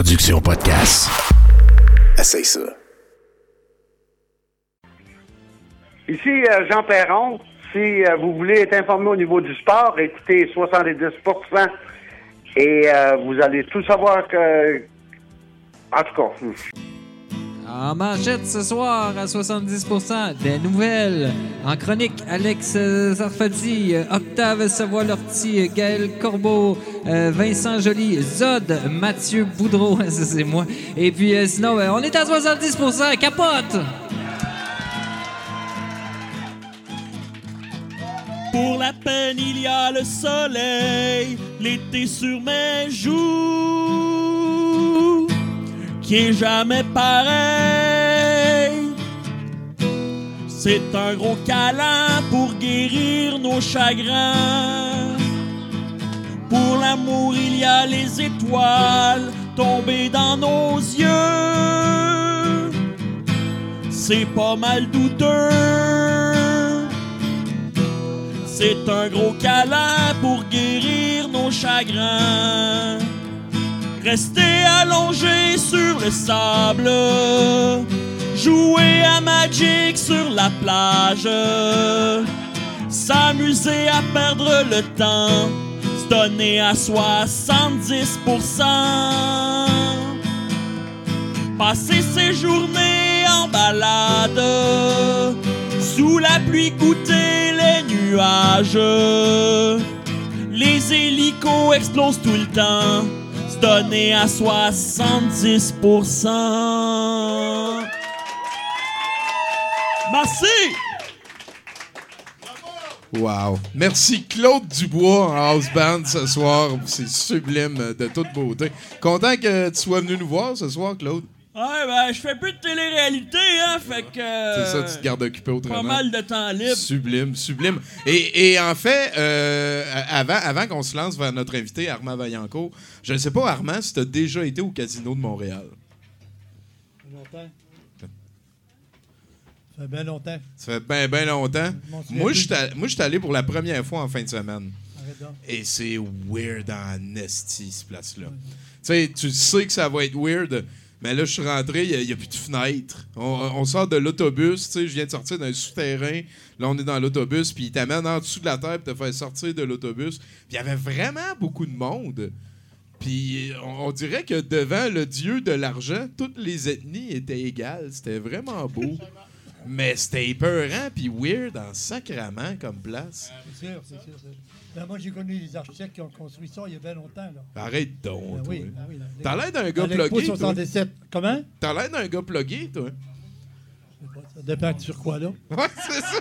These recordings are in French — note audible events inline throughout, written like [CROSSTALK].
production podcast. Essaye ça. Ici euh, Jean Perron. Si euh, vous voulez être informé au niveau du sport, écoutez 70% et euh, vous allez tout savoir que... En tout cas, En manchette ce soir à 70%, des nouvelles. En chronique, Alex euh, Sarfati, euh, Octave Savoie-Lortie, euh, Gaël Corbeau, euh, Vincent Joly, Zod, Mathieu Boudreau, [LAUGHS] c'est moi. Et puis euh, sinon, euh, on est à 70%, capote! Pour la peine, il y a le soleil, l'été sur mes joues, qui est jamais pareil. C'est un gros câlin pour guérir nos chagrins. Pour l'amour, il y a les étoiles tombées dans nos yeux. C'est pas mal douteux. C'est un gros câlin pour guérir nos chagrins. Rester allongé sur le sable, jouer à Magic sur la plage, s'amuser à perdre le temps, se donner à 70%. Passer ses journées en balade, sous la pluie goûter les nuages. Les hélicos explosent tout le temps, donner à 70%. Merci! Wow. Merci Claude Dubois en house band ce soir. C'est sublime euh, de toute beauté. Content que tu sois venu nous voir ce soir, Claude. Ouais, ben, je fais plus de télé-réalité, hein, fait que. C'est ça, tu te gardes occupé Pas autrement. mal de temps libre. Sublime, sublime. Et, et en fait, euh, avant, avant qu'on se lance vers notre invité, Armand Vaillancourt, je ne sais pas, Armand, si tu as déjà été au Casino de Montréal. longtemps. Ça fait bien longtemps. Ça fait bien, bien longtemps. Moi, je suis allé- pour la première fois en fin de semaine. Et c'est weird en nasty, cette place-là. Tu sais, tu sais que ça va être weird, mais là, je suis rentré, il n'y a, plus de fenêtre. On, on sort de l'autobus, tu sais, je viens de sortir d'un souterrain. Là, on est dans l'autobus, puis il t'amène en dessous de la terre pour te faire sortir de l'autobus. Puis il y avait vraiment beaucoup de monde. Puis on, on dirait que devant le dieu de l'argent, toutes les ethnies étaient égales. C'était vraiment beau. Mais c'était épeurant puis weird en sacrament comme place. C'est sûr, c'est sûr. c'est sûr. Ben, moi, j'ai connu les architectes qui ont construit ça il y a bien longtemps. Là. Arrête donc, Ben oui, ben oui. T'as l'air d'un gars plugué, toi. 67. Comment? T'as l'air d'un gars plugué, toi. Ça dépend sur quoi, là. [LAUGHS] Ouais, c'est ça.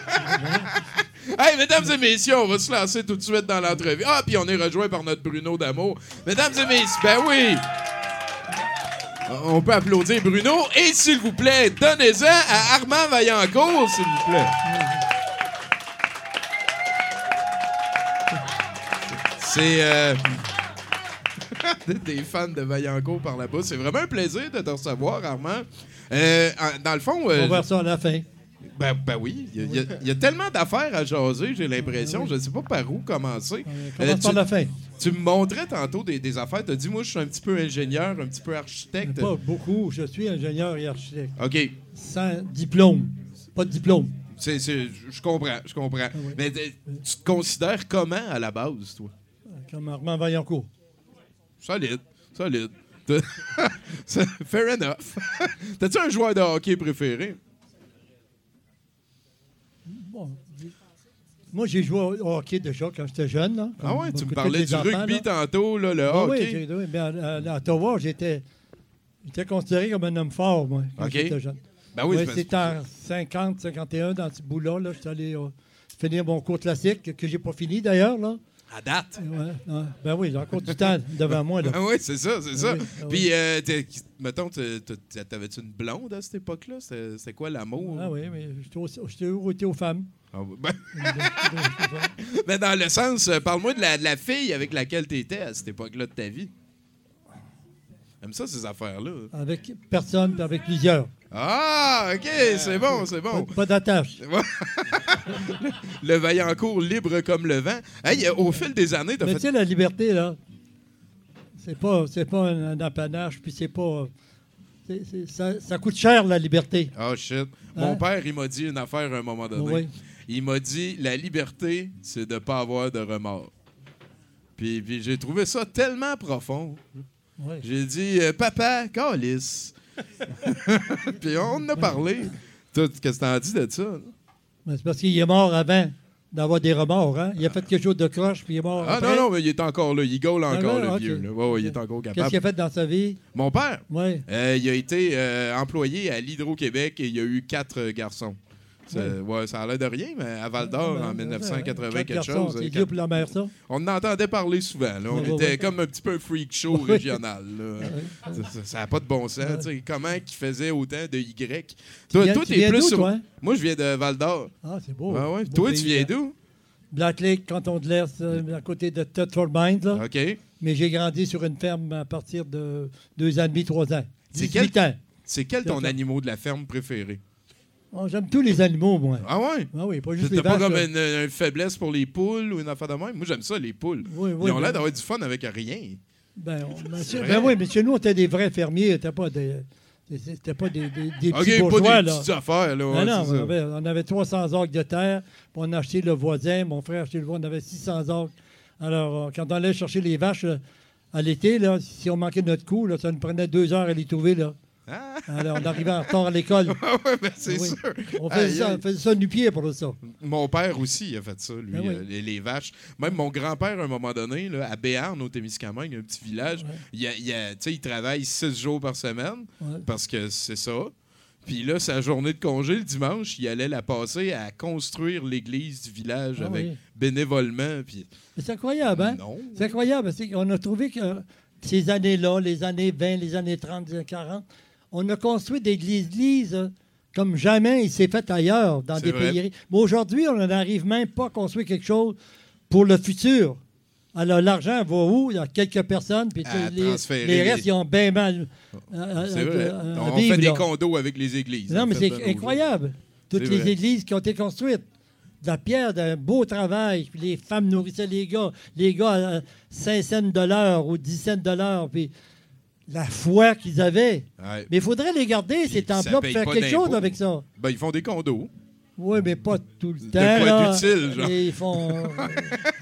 hey, mesdames et messieurs, on va se lancer tout de suite dans l'entrevue. Ah, puis on est rejoint par notre Bruno d'amour. Mesdames et messieurs, ben oui. On peut applaudir Bruno. Et s'il vous plaît, donnez-en à Armand Vaillancourt, s'il vous plaît. C'est euh, [LAUGHS] des fans de Vaillancourt par là-bas. C'est vraiment un plaisir de te recevoir, Armand. Euh, dans le fond, On euh, va voir ça à la fin. ben, ben oui, il y a- il y, tellement d'affaires à jaser, j'ai l'impression. Je ne sais pas par où commencer. On Euh, commence par tu, la fin. tu me montrais tantôt des, des affaires. Tu as dit, moi, je suis un petit peu ingénieur, un petit peu architecte. Pas beaucoup. Je suis ingénieur et architecte. OK. Sans diplôme. Pas de diplôme. C'est, c'est- je comprends, je comprends. oui. Mais tu te considères comment à la base, toi? Comme Armand Vaillancourt. Solide, solide. [LAUGHS] Fair enough. [LAUGHS] T'as-tu un joueur de hockey préféré? Bon, Moi, j'ai joué au hockey déjà quand j'étais jeune. Là, Ah ouais, tu me parlais du enfants, rugby là. tantôt, là, le Ah oui, hockey. j'ai- oui, mais à, à- Ottawa, j'étais, j'étais considéré comme un homme fort, moi, quand j'étais jeune. Ben oui, c'était en 50, 51, dans ce bout-là. Là, j'étais allé euh, finir mon cours classique, que j'ai pas fini d'ailleurs. Là. À date. Ouais, ouais. Ben oui, j'ai encore du temps devant moi. Là. Ah oui, c'est ça, c'est ça. oui, ah oui. Puis, euh, mettons, t'avais-tu une blonde à cette époque-là? C'était c'était quoi l'amour? Ah oui, mais j'étais outé aux femmes. Ah ben- [LAUGHS] mais dans le sens, euh, parle-moi de la, de la fille avec laquelle tu étais à cette époque-là de ta vie. J'aime ça, ces affaires-là. Avec personne, puis avec plusieurs. Ah, OK, c'est bon, c'est bon. Pas, d'attache. [LAUGHS] Le Vaillancourt libre comme le vent. Hey, euh, au fil des années, t'as Mais tu sais, la liberté, là, C'est pas, c'est pas un, un apanage, puis c'est pas. c'est- c'est- ça, ça coûte cher, la liberté. Oh shit. Mon Hein? père, il m'a dit une affaire à un moment donné. Oui. Il m'a dit la liberté, c'est de pas avoir de remords. Puis, puis j'ai trouvé ça tellement profond. Oui. J'ai dit euh, Papa, calice. [LAUGHS] puis on en a parlé. Qu'est-ce que t'en dis de ça? là? Mais c'est parce qu'il est mort avant d'avoir des remords. Hein? Il a fait quelque chose de croche, puis il est mort. Ah après. non, non, mais il est encore là. Il gaule encore, ouais, le vieux. là. Ouais, ouais, il est encore Qu'est-ce capable. qu'il a fait dans sa vie? Mon père, Oui. euh, il a été euh, employé à l'Hydro-Québec et il y a eu quatre euh, garçons. Ça, ouais, ça a l'air de rien, mais à Val d'Or, en 1980, quelque chose. ça? On en entendait parler souvent. là. On Ouais, était comme un petit peu un freak show régional. là. Ça n'a pas de bon sens. Comment qu'il faisait autant de Y? Toi, toi, tu t'es viens plus sur- toi? Moi, je viens de Val d'Or. Ah, c'est beau. Ah ouais. Beau Toi, tu viens d'où? Black Lake, canton de l'Est, euh, à côté de Thetford Mines. là. OK. Mais j'ai grandi sur une ferme à partir de deux ans et demi, trois ans. C'est 18 ans. C'est quel ton animal de la ferme préféré? Oh, J'aime tous les animaux, moi. Ah ouais? Ah oui, pas juste pas comme là. une, une faiblesse pour les poules ou une affaire de même? Moi, j'aime ça, les poules. Oui, oui, Ils ont ben- l'air d'avoir du fun avec rien. Ben, on- ben, ben oui, mais chez nous, on était des vrais fermiers. C'était pas des, des- c'était pas des, des, des OK, petits pas bourgeois, des là. petites affaires, là. ouais, Non, non, on avait, on avait 300 acres de terre, puis on a acheté le voisin, mon frère a acheté le voisin, on avait 600 acres. Alors, euh, quand on allait chercher les vaches là, à l'été, là, si on manquait notre coup, là, ça nous prenait deux heures à les trouver. Là. Ah, Alors, on arrivait en retard à l'école. [LAUGHS] ben c'est Oui. sûr. On faisait, Aïe, ça, aïe. on faisait ça nu pied pour ça. Mon père aussi, il a fait ça, lui, Ben oui. euh, les, les vaches. Même mon grand-père, à un moment donné, là, à Béarn, au Témiscamingue, un petit village, il, a- il a- tu sais, il travaille six jours par semaine Ouais. parce que c'est ça. Puis là, sa journée de congé, le dimanche, il allait la passer à construire l'église du village Ah avec oui. bénévolement. Puis C'est incroyable, hein? non. C'est incroyable. c'est qu'on a trouvé que ces années-là, les années 20, les années 30, les années 40, on a construit des églises comme jamais il s'est fait ailleurs dans des vrai. pays. Mais aujourd'hui, on n'arrive même pas à construire quelque chose pour le futur. Alors, l'argent va où? Il y a quelques personnes, puis À les, les restes, ils ont bien mal euh, C'est euh, vrai. euh, à On vivre, fait des condos avec les églises. Non, en mais c'est incroyable. Toutes les vrai. églises qui ont été construites. De la pierre, d'un beau travail. Puis les femmes nourrissaient les gars. Les gars, euh, 5 cents de l'heure ou 10 cents de l'heure. Puis la foi qu'ils avaient. Ouais. Mais il faudrait les garder, ces ça temples-là, pour faire quelque chose avec ça. Ben, ils font des condos. Oui, mais pas tout le De temps. quoi là. d'utile, genre. Ils font. euh,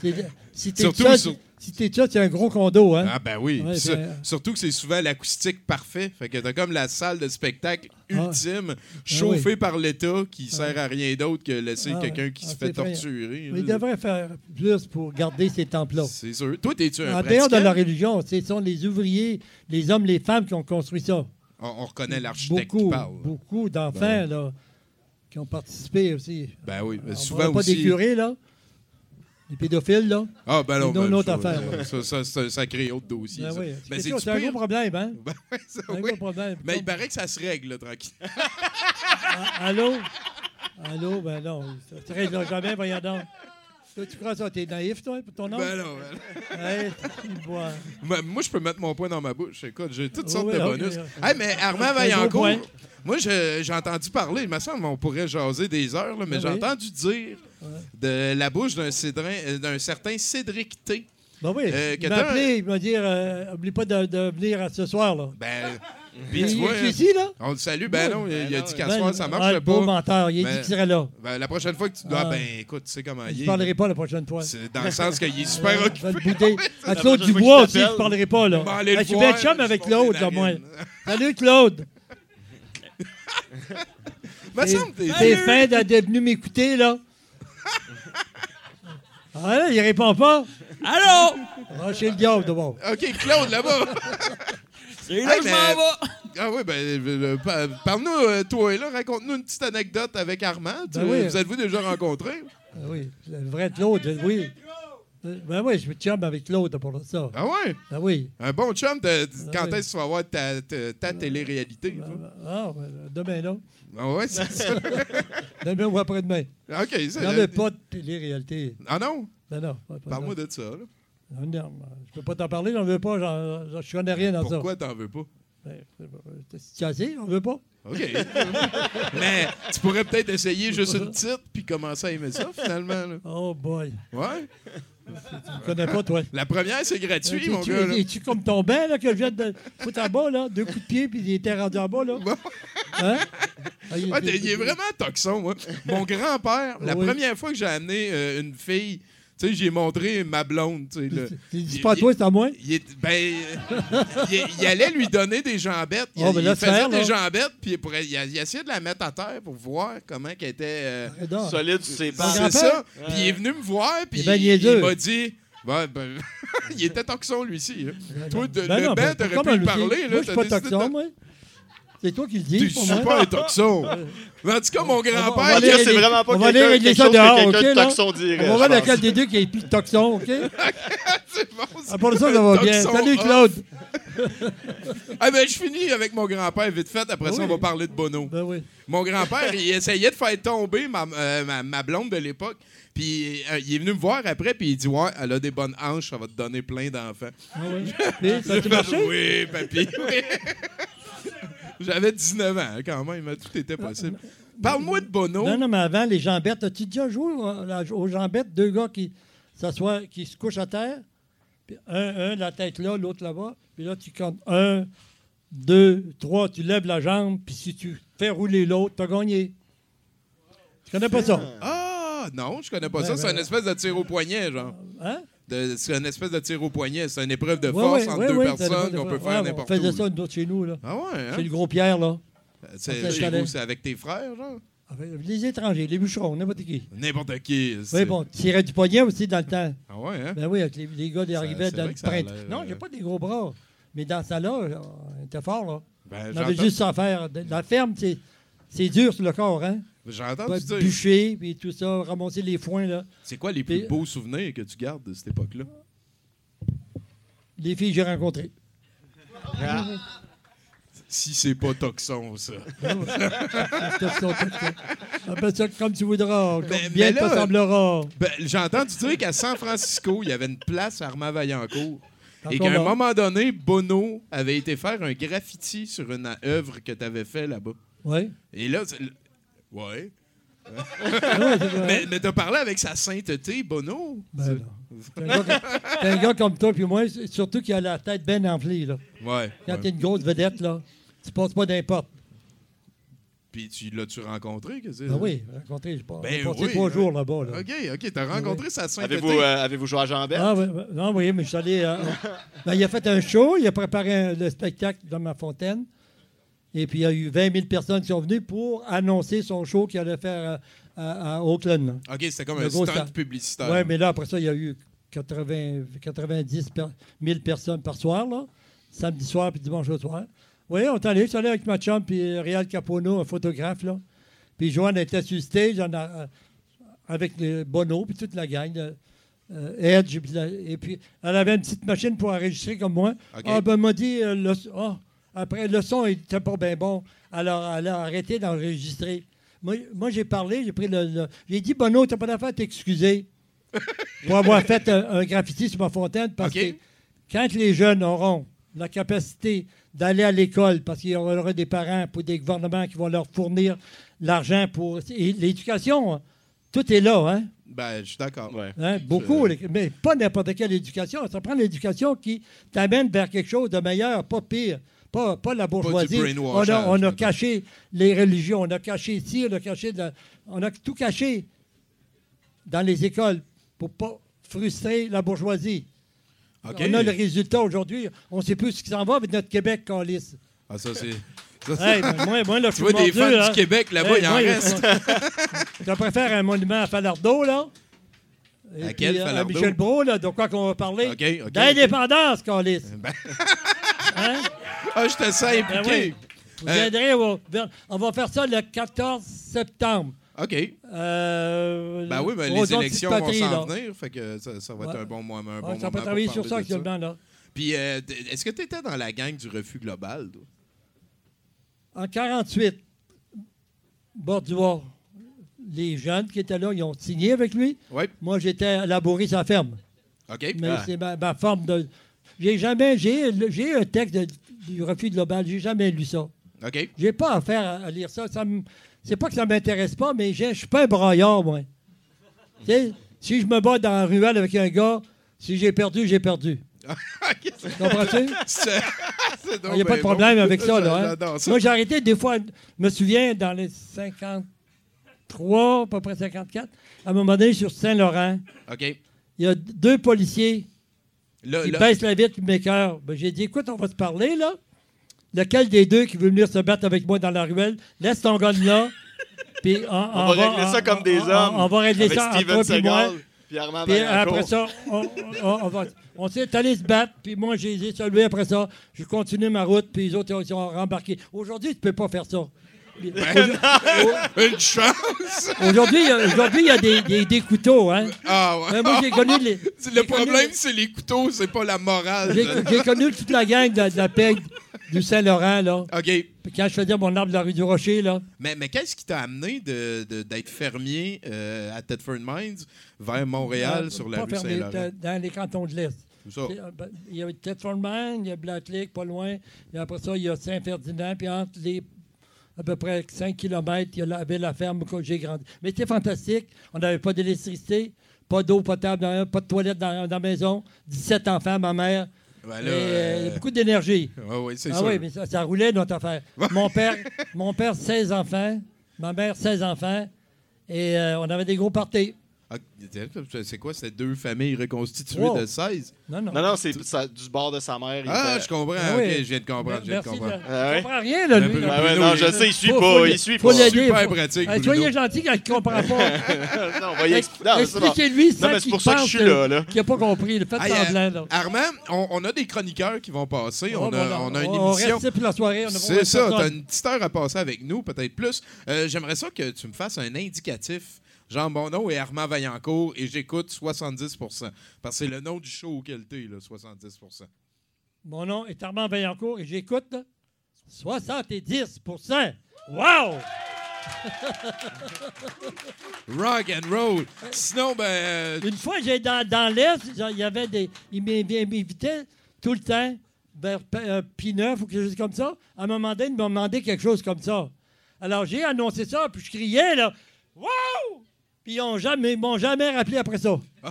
[LAUGHS] c'est- Surtout sur- si t'es seul, c'est un gros condo, hein? Ah ben oui. Ouais, Sur- ben, surtout que c'est souvent l'acoustique parfait. Fait que t'as comme la salle de spectacle Ah. ultime, chauffée par l'État, qui sert à rien d'autre que laisser Ah, quelqu'un qui Ah, se fait torturer. Mais ils là. devraient faire plus pour garder ces temples-là. C'est sûr. Toi, t'es-tu un En dehors de la religion, ce sont les ouvriers, les hommes, les femmes qui ont construit ça. On, on reconnaît l'architecte qui Beaucoup, parle. beaucoup d'enfants Ben là, qui ont participé aussi. Ben oui. On souvent pas aussi. des curés, là. Les pédophiles, là? Ah ben non, C'est une ben, autre affaire. Ça, ça, ça, ça crée autre dossier. Ben oui. Ben, C'est un gros problème, hein? [LAUGHS] Ben ça, Un oui. gros problème. Mais il paraît que ça se règle, là, tranquille. [LAUGHS] Ah, Allô? Allô? Ben non, ça ne règle jamais, voyons donc. Toi, tu crois ça? T'es naïf, toi, pour ton nom? Ben non, ben non. Hey. Ben, moi, je peux mettre mon poing dans ma bouche. Écoute, j'ai toutes sortes de bonus. ok. Hey, mais Armand Vaillancourt. Moi, je- j'ai entendu parler, il me semble qu'on pourrait jaser des heures, là, mais Ah j'ai entendu dire de la bouche d'un euh, d'un certain Cédric T. Ben oui, Euh, il m'a appelé, il m'a dit, euh, oublie pas de, de venir ce soir, là. Ben, puis Il tu il vois, est ici, là? on le salue. Ben non, il, il a dit qu'à Ben, ce soir, ça ah, marche beau pas. menteur, il a dit Ben, qu'il serait là? Ben, la prochaine fois que tu dois, Ah. ben écoute, tu sais comment Je il ne est. parlerai pas la prochaine fois. C'est dans le sens qu'il est super [LAUGHS] Je vais occupé. bouder. [LAUGHS] À La Claude Dubois aussi, je parlerai pas, là. Ah, Je bien chum je avec Claude, là, moi. Salut, Claude. [LAUGHS] T'es- fin d'être venu m'écouter, là. [LAUGHS] Ah là, il répond pas. Allô? Ah, chez le diable, d'abord. OK, Claude, là-bas. [LAUGHS] C'est là Hey, que je mais- m'en vais. Ah oui, ben, euh, pa- parle-nous, euh, toi et là, raconte-nous une petite anecdote avec Armand. Tu- Ben oui. Vous êtes-vous déjà rencontrés? Ah oui, le vrai Claude, oui. Euh, Ben oui, je suis chum avec Claude pour ça. Ah ouais? Ben oui. Un bon chum, t'as- quand oui. est-ce que tu vas voir ta, ta, ta télé-réalité? Ah, ben, demain, là. Ah ouais, c'est [LAUGHS] ça. Demain ou après-demain. OK, c'est... Pas de télé-réalité. Ah non? Ben non. Parle-moi de ça, là. non. Non, je peux pas t'en parler, j'en veux pas, je connais rien dans Pourquoi t'en veux pas? ça. Ben, c'est pas- Tu as assez, on veut pas. OK. [LAUGHS] Mais tu pourrais peut-être essayer juste une [LAUGHS] petite puis commencer à aimer ça, finalement. là. Oh boy. Ouais? Tu ne connais pas, toi. La première, c'est gratuit, Es-tu- mon gars. là. Es-tu comme ton bain, là, que je viens de foutre en bas, là? Deux coups de pied, puis il était rendu en bas, là? Hein? [LAUGHS] Ah, il- Ouais, il est vraiment toxon, moi. Mon grand-père, la Oui. première fois que j'ai amené euh, une fille, tu sais, j'ai montré ma blonde, tu dis pas à toi, c'est à moi? Il, ben, euh, [LAUGHS] il, il allait lui donner des jambettes. Il, Oh, ben il faisait faire, des jambettes, puis il, pourrait- il, essayait de la mettre à terre pour voir comment qu'elle était. euh. Solide sur ses pattes. c'est ça. Puis il est venu me voir, puis Il ben m'a dit. Ouais, ben, [LAUGHS] il était toxon, lui aussi. hein. Toi, de, Ben le non, ben, t'aurais pu lui parler. Moi, là, je suis t'as pas toxon, moi. C'est toi qui le dis, pas moi. super toxon. [LAUGHS] Mais en tout cas, mon on va grand-père, a- c'est vraiment pas on va aller quelqu'un- régler quelque ça chose que dehors, quelqu'un de toxon dirait, On va voir lequel des deux qui est plus toxon, OK? [LAUGHS] c'est bon, c'est Ah, pour ça, ça va bien. toxon Salut. Claude. Ah [LAUGHS] ben, je finis avec mon grand-père vite fait. Après ça, on va parler de Bono. Ben oui. Mon grand-père, il essayait de faire tomber ma, euh, ma, ma blonde de l'époque. Puis euh, il est venu me voir après, puis il dit Ouais, elle a des bonnes hanches, ça va te donner plein d'enfants. Ah oui. Ça fait, marché? Oui, papy. oui. J'avais 19 ans hein, quand même, tout était possible. Parle-moi de Bono. Non, non, mais avant, les jambettes, as-tu déjà joué aux jambettes? Deux gars qui qui se couchent à terre, puis un, un, la tête là, l'autre là-bas, puis là, tu comptes un, deux, trois, tu lèves la jambe, puis si tu fais rouler l'autre, t'as gagné. Tu connais pas ça? Ah, non, je connais pas Ben, ça. C'est ben, une espèce de tir au poignet, genre. Hein? C'est une espèce de tir au poignet. C'est une épreuve de force ouais, entre deux personnes qu'on peut faire n'importe On faisait où. ça, nous autres, chez nous, là. Ah ouais, hein? Chez le gros Pierre, là. C'est On fait chez vous, c'est avec tes frères, genre? Avec Les étrangers, les bûcherons, n'importe qui. N'importe qui. c'est- Oui, bon, tirait du poignet aussi dans le temps. Ah ouais, hein? Ben oui, avec les, les gars qui arrivaient c'est dans le printemps. Non, euh, j'ai pas des gros bras. Mais dans ça là, on était fort, là. Ben, On avait juste ça à faire. La ferme, c'est, c'est dur sur le corps, hein? Entendu dire. bûcher, puis tout ça, ramasser les foins, là. C'est quoi les plus beaux souvenirs que tu gardes de cette époque-là? Les filles que j'ai rencontrées. Si c'est pas toxon, ça. Ça, tout ça. Comme tu voudras. Comme Ben, bien te semblera. Ben, j'ai entendu dire qu'à San Francisco, il y avait une place à Armand-Vaillancourt. Et Encore qu'à un moment donné, Bono avait été faire un graffiti sur une œuvre que tu avais fait là-bas. Oui. Et là, ouais. Mais, mais t'as parlé avec sa sainteté, Bono. Ben, non. C'est un, gars comme- c'est un gars comme toi puis moi, surtout qui a la tête bien enflée. Là. Ouais. Quand ouais. t'es une grosse vedette, là, tu passes pas d'importe. Puis tu l'as-tu rencontré? que c'est Ben oui, rencontré, j'ai pas- Ben j'ai passé oui, trois jours là-bas. Là. OK, OK, t'as rencontré sa sainteté. Avez-vous euh, avez-vous joué à Jambette? Ah, ouais. non, oui, mais je suis allé. euh, [LAUGHS] ben, il a fait un show, il a préparé un- le spectacle dans ma fontaine. Et puis, il y a eu 20 000 personnes qui sont venues pour annoncer son show qu'il allait faire euh, à, à Oakland. OK, c'était comme Le un star. publicitaire. Oui, mais là, après ça, il y a eu 80, 90 per- 000 personnes par soir, là, samedi soir puis dimanche soir. Oui, on est allé, je suis allé avec ma chum puis Réal Capono, un photographe, là. Puis Joanne était sur stage en a- euh, avec le Bono puis toute la gang, là, euh, Edge. et puis, elle avait une petite machine pour enregistrer comme moi. OK. Ah, ben, elle m'a dit, euh, le, ah, après, le son n'était pas bien bon. Alors, elle a arrêté d'enregistrer. Moi, moi, j'ai parlé, j'ai pris le. le- j'ai dit, Bono, t'as pas d'affaire à t'excuser [LAUGHS] pour avoir fait un, un graffiti sur ma fontaine parce que quand les jeunes auront la capacité d'aller à l'école, parce qu'il y aura des parents pour des gouvernements qui vont leur fournir l'argent pour. l'éducation, hein, tout est là, hein? Ben, je suis d'accord. Ouais. Hein, beaucoup, mais pas n'importe quelle éducation. Ça prend l'éducation qui t'amène vers quelque chose de meilleur, pas pire. Pas, pas la bourgeoisie. on a, on a mettons. caché les religions, on a caché ici, on a caché. la- on a tout caché dans les écoles pour pas frustrer la bourgeoisie. On a le résultat aujourd'hui. On ne sait plus ce qui s'en va avec notre Québec, Calis. Ah, ça, c'est. [LAUGHS] Hey, ben, moi, moi, là, je tu vois des fans là. du Québec là-bas, Hey, il en moi, reste. [LAUGHS] Je préfère un monument à Falardeau, là. Et À quel euh, Falardeau? Michel Brault, là, de quoi qu'on va parler? OK, OK. D'indépendance, Calis. [LAUGHS] Ben- Hein? Ah, j'étais ça Ben impliqué. Vous Euh, viendrez au- vers- on va faire ça le 14 septembre. OK. Euh, Ben oui, ben, aux les autres élections vont patries, s'en là. venir, fait que ça, ça va être Ouais. un bon, mo- un bon Ouais, moment ça peut pour travailler sur parler ça de actuellement, là. Puis, euh, t- est-ce que tu étais dans la gang du refus global? toi? En 48, Borduas, les jeunes qui étaient là, ils ont signé avec lui. Oui. Moi, j'étais labouré sa ferme. OK. Mais Ah. c'est ma, ma forme de. J'ai jamais. J'ai j'ai un texte de- du refus global. J'ai jamais lu ça. OK. J'ai pas affaire à, à lire ça. ça c'est pas que ça m'intéresse pas, mais je suis pas un braillard, moi. Si je me bats dans la ruelle avec un gars, si j'ai perdu, j'ai perdu. [LAUGHS] Comprends-tu? [LAUGHS] Il n'y [LAUGHS] a pas de problème avec ça, là. hein. Ça. Moi, j'ai arrêté des fois, je me souviens, dans les 53, à peu près 54, à un moment donné, sur Saint-Laurent, OK. il y a deux policiers Là, qui là- baissent la vitre, qui m'écœurent. Ben, j'ai dit, écoute, on va se parler, là. Lequel des deux qui veut venir se battre avec moi dans la ruelle, laisse ton gun là. [LAUGHS] Puis on, On, va régler ça comme des on- hommes. On, va régler avec ça entre Steven toi puis moi. Puis Armand Puis après ça, on, on- on va- on s'est allé se battre, puis moi, j'ai salués après ça. J'ai continué ma route, puis les autres, ils sont rembarqués. Aujourd'hui, tu peux pas faire ça. [LAUGHS] Une chance! Aujourd'hui, il y a- aujourd'hui, il y a des, des- des couteaux, hein. Ah ouais. Mais moi, j'ai connu les- [LAUGHS] Le problème, c'est les couteaux, c'est pas la morale. J'ai connu toute la gang de, de la PEG du Saint-Laurent, là. OK. Quand je faisais mon arbre de la rue du Rocher, là. Mais, mais qu'est-ce qui t'a amené de- de- d'être fermier euh, à Thetford Mines vers Montréal euh, sur la rue Saint-Laurent? dans- les cantons de l'Est. Euh, ben, Il y a Thetford Mines, il y a Black Lake, pas loin. Et après ça, il y a Saint-Ferdinand. Puis entre les à peu près 5 km, il y avait la ferme où j'ai grandi. Mais c'était fantastique. On n'avait pas d'électricité, pas d'eau potable, dans- pas de toilette dans, dans la maison. 17 enfants, ma mère. Ben Et, euh, euh, beaucoup d'énergie. [LAUGHS] Ah sûr. oui, mais ça, ça roulait notre affaire. mon père, [LAUGHS] mon père, 16 enfants. Ma mère, 16 enfants. Et euh, on avait des gros parties. Ah, c'est quoi? C'était deux familles reconstituées Wow. de 16? Non, non. Non, non, c'est ça- du bord de sa mère. Ah, fait- je comprends. Ah OK, oui. je viens de comprendre. Je viens de comprendre. là. Ah ouais? Il comprend rien, là, lui. Bruno. Ah ouais, Bruno, non, je sais, il suit Faut- pas. faut il suit faut pas. Super faut- pratique, Bruno. soyez gentil quand il comprend pas. [LAUGHS] non, on va y expli- non, mais c'est bon. Expliquez-lui Non, ça mais c'est qu'il pour ça que je pense suis là, là. qu'il n'a pas compris. Faites Hey, euh, semblant. Là. Armand, on, on a des chroniqueurs qui vont passer. Oh, on, a, on a une On émission. reste la soirée. C'est ça, personne. t'as une petite heure à passer avec nous, peut-être plus. Euh, J'aimerais ça que tu me fasses un indicatif. Mon nom est Armand Vaillancourt et j'écoute 70% Parce que c'est le nom du show auquel t'es, là, 70% Mon nom est Armand Vaillancourt et j'écoute 70% Wow! [LAUGHS] Rock and roll. Sinon, ben. euh, Une fois, j'ai dans, dans l'Est, il y avait des. Ils m'invi- m'invitaient tout le temps vers P- euh, P9 ou quelque chose comme ça. À un moment donné, ils m'ont demandé quelque chose comme ça. Alors, j'ai annoncé ça, puis je criais, là. Wow! Puis ils m'ont jamais, ils m'ont jamais rappelé après ça. [LAUGHS]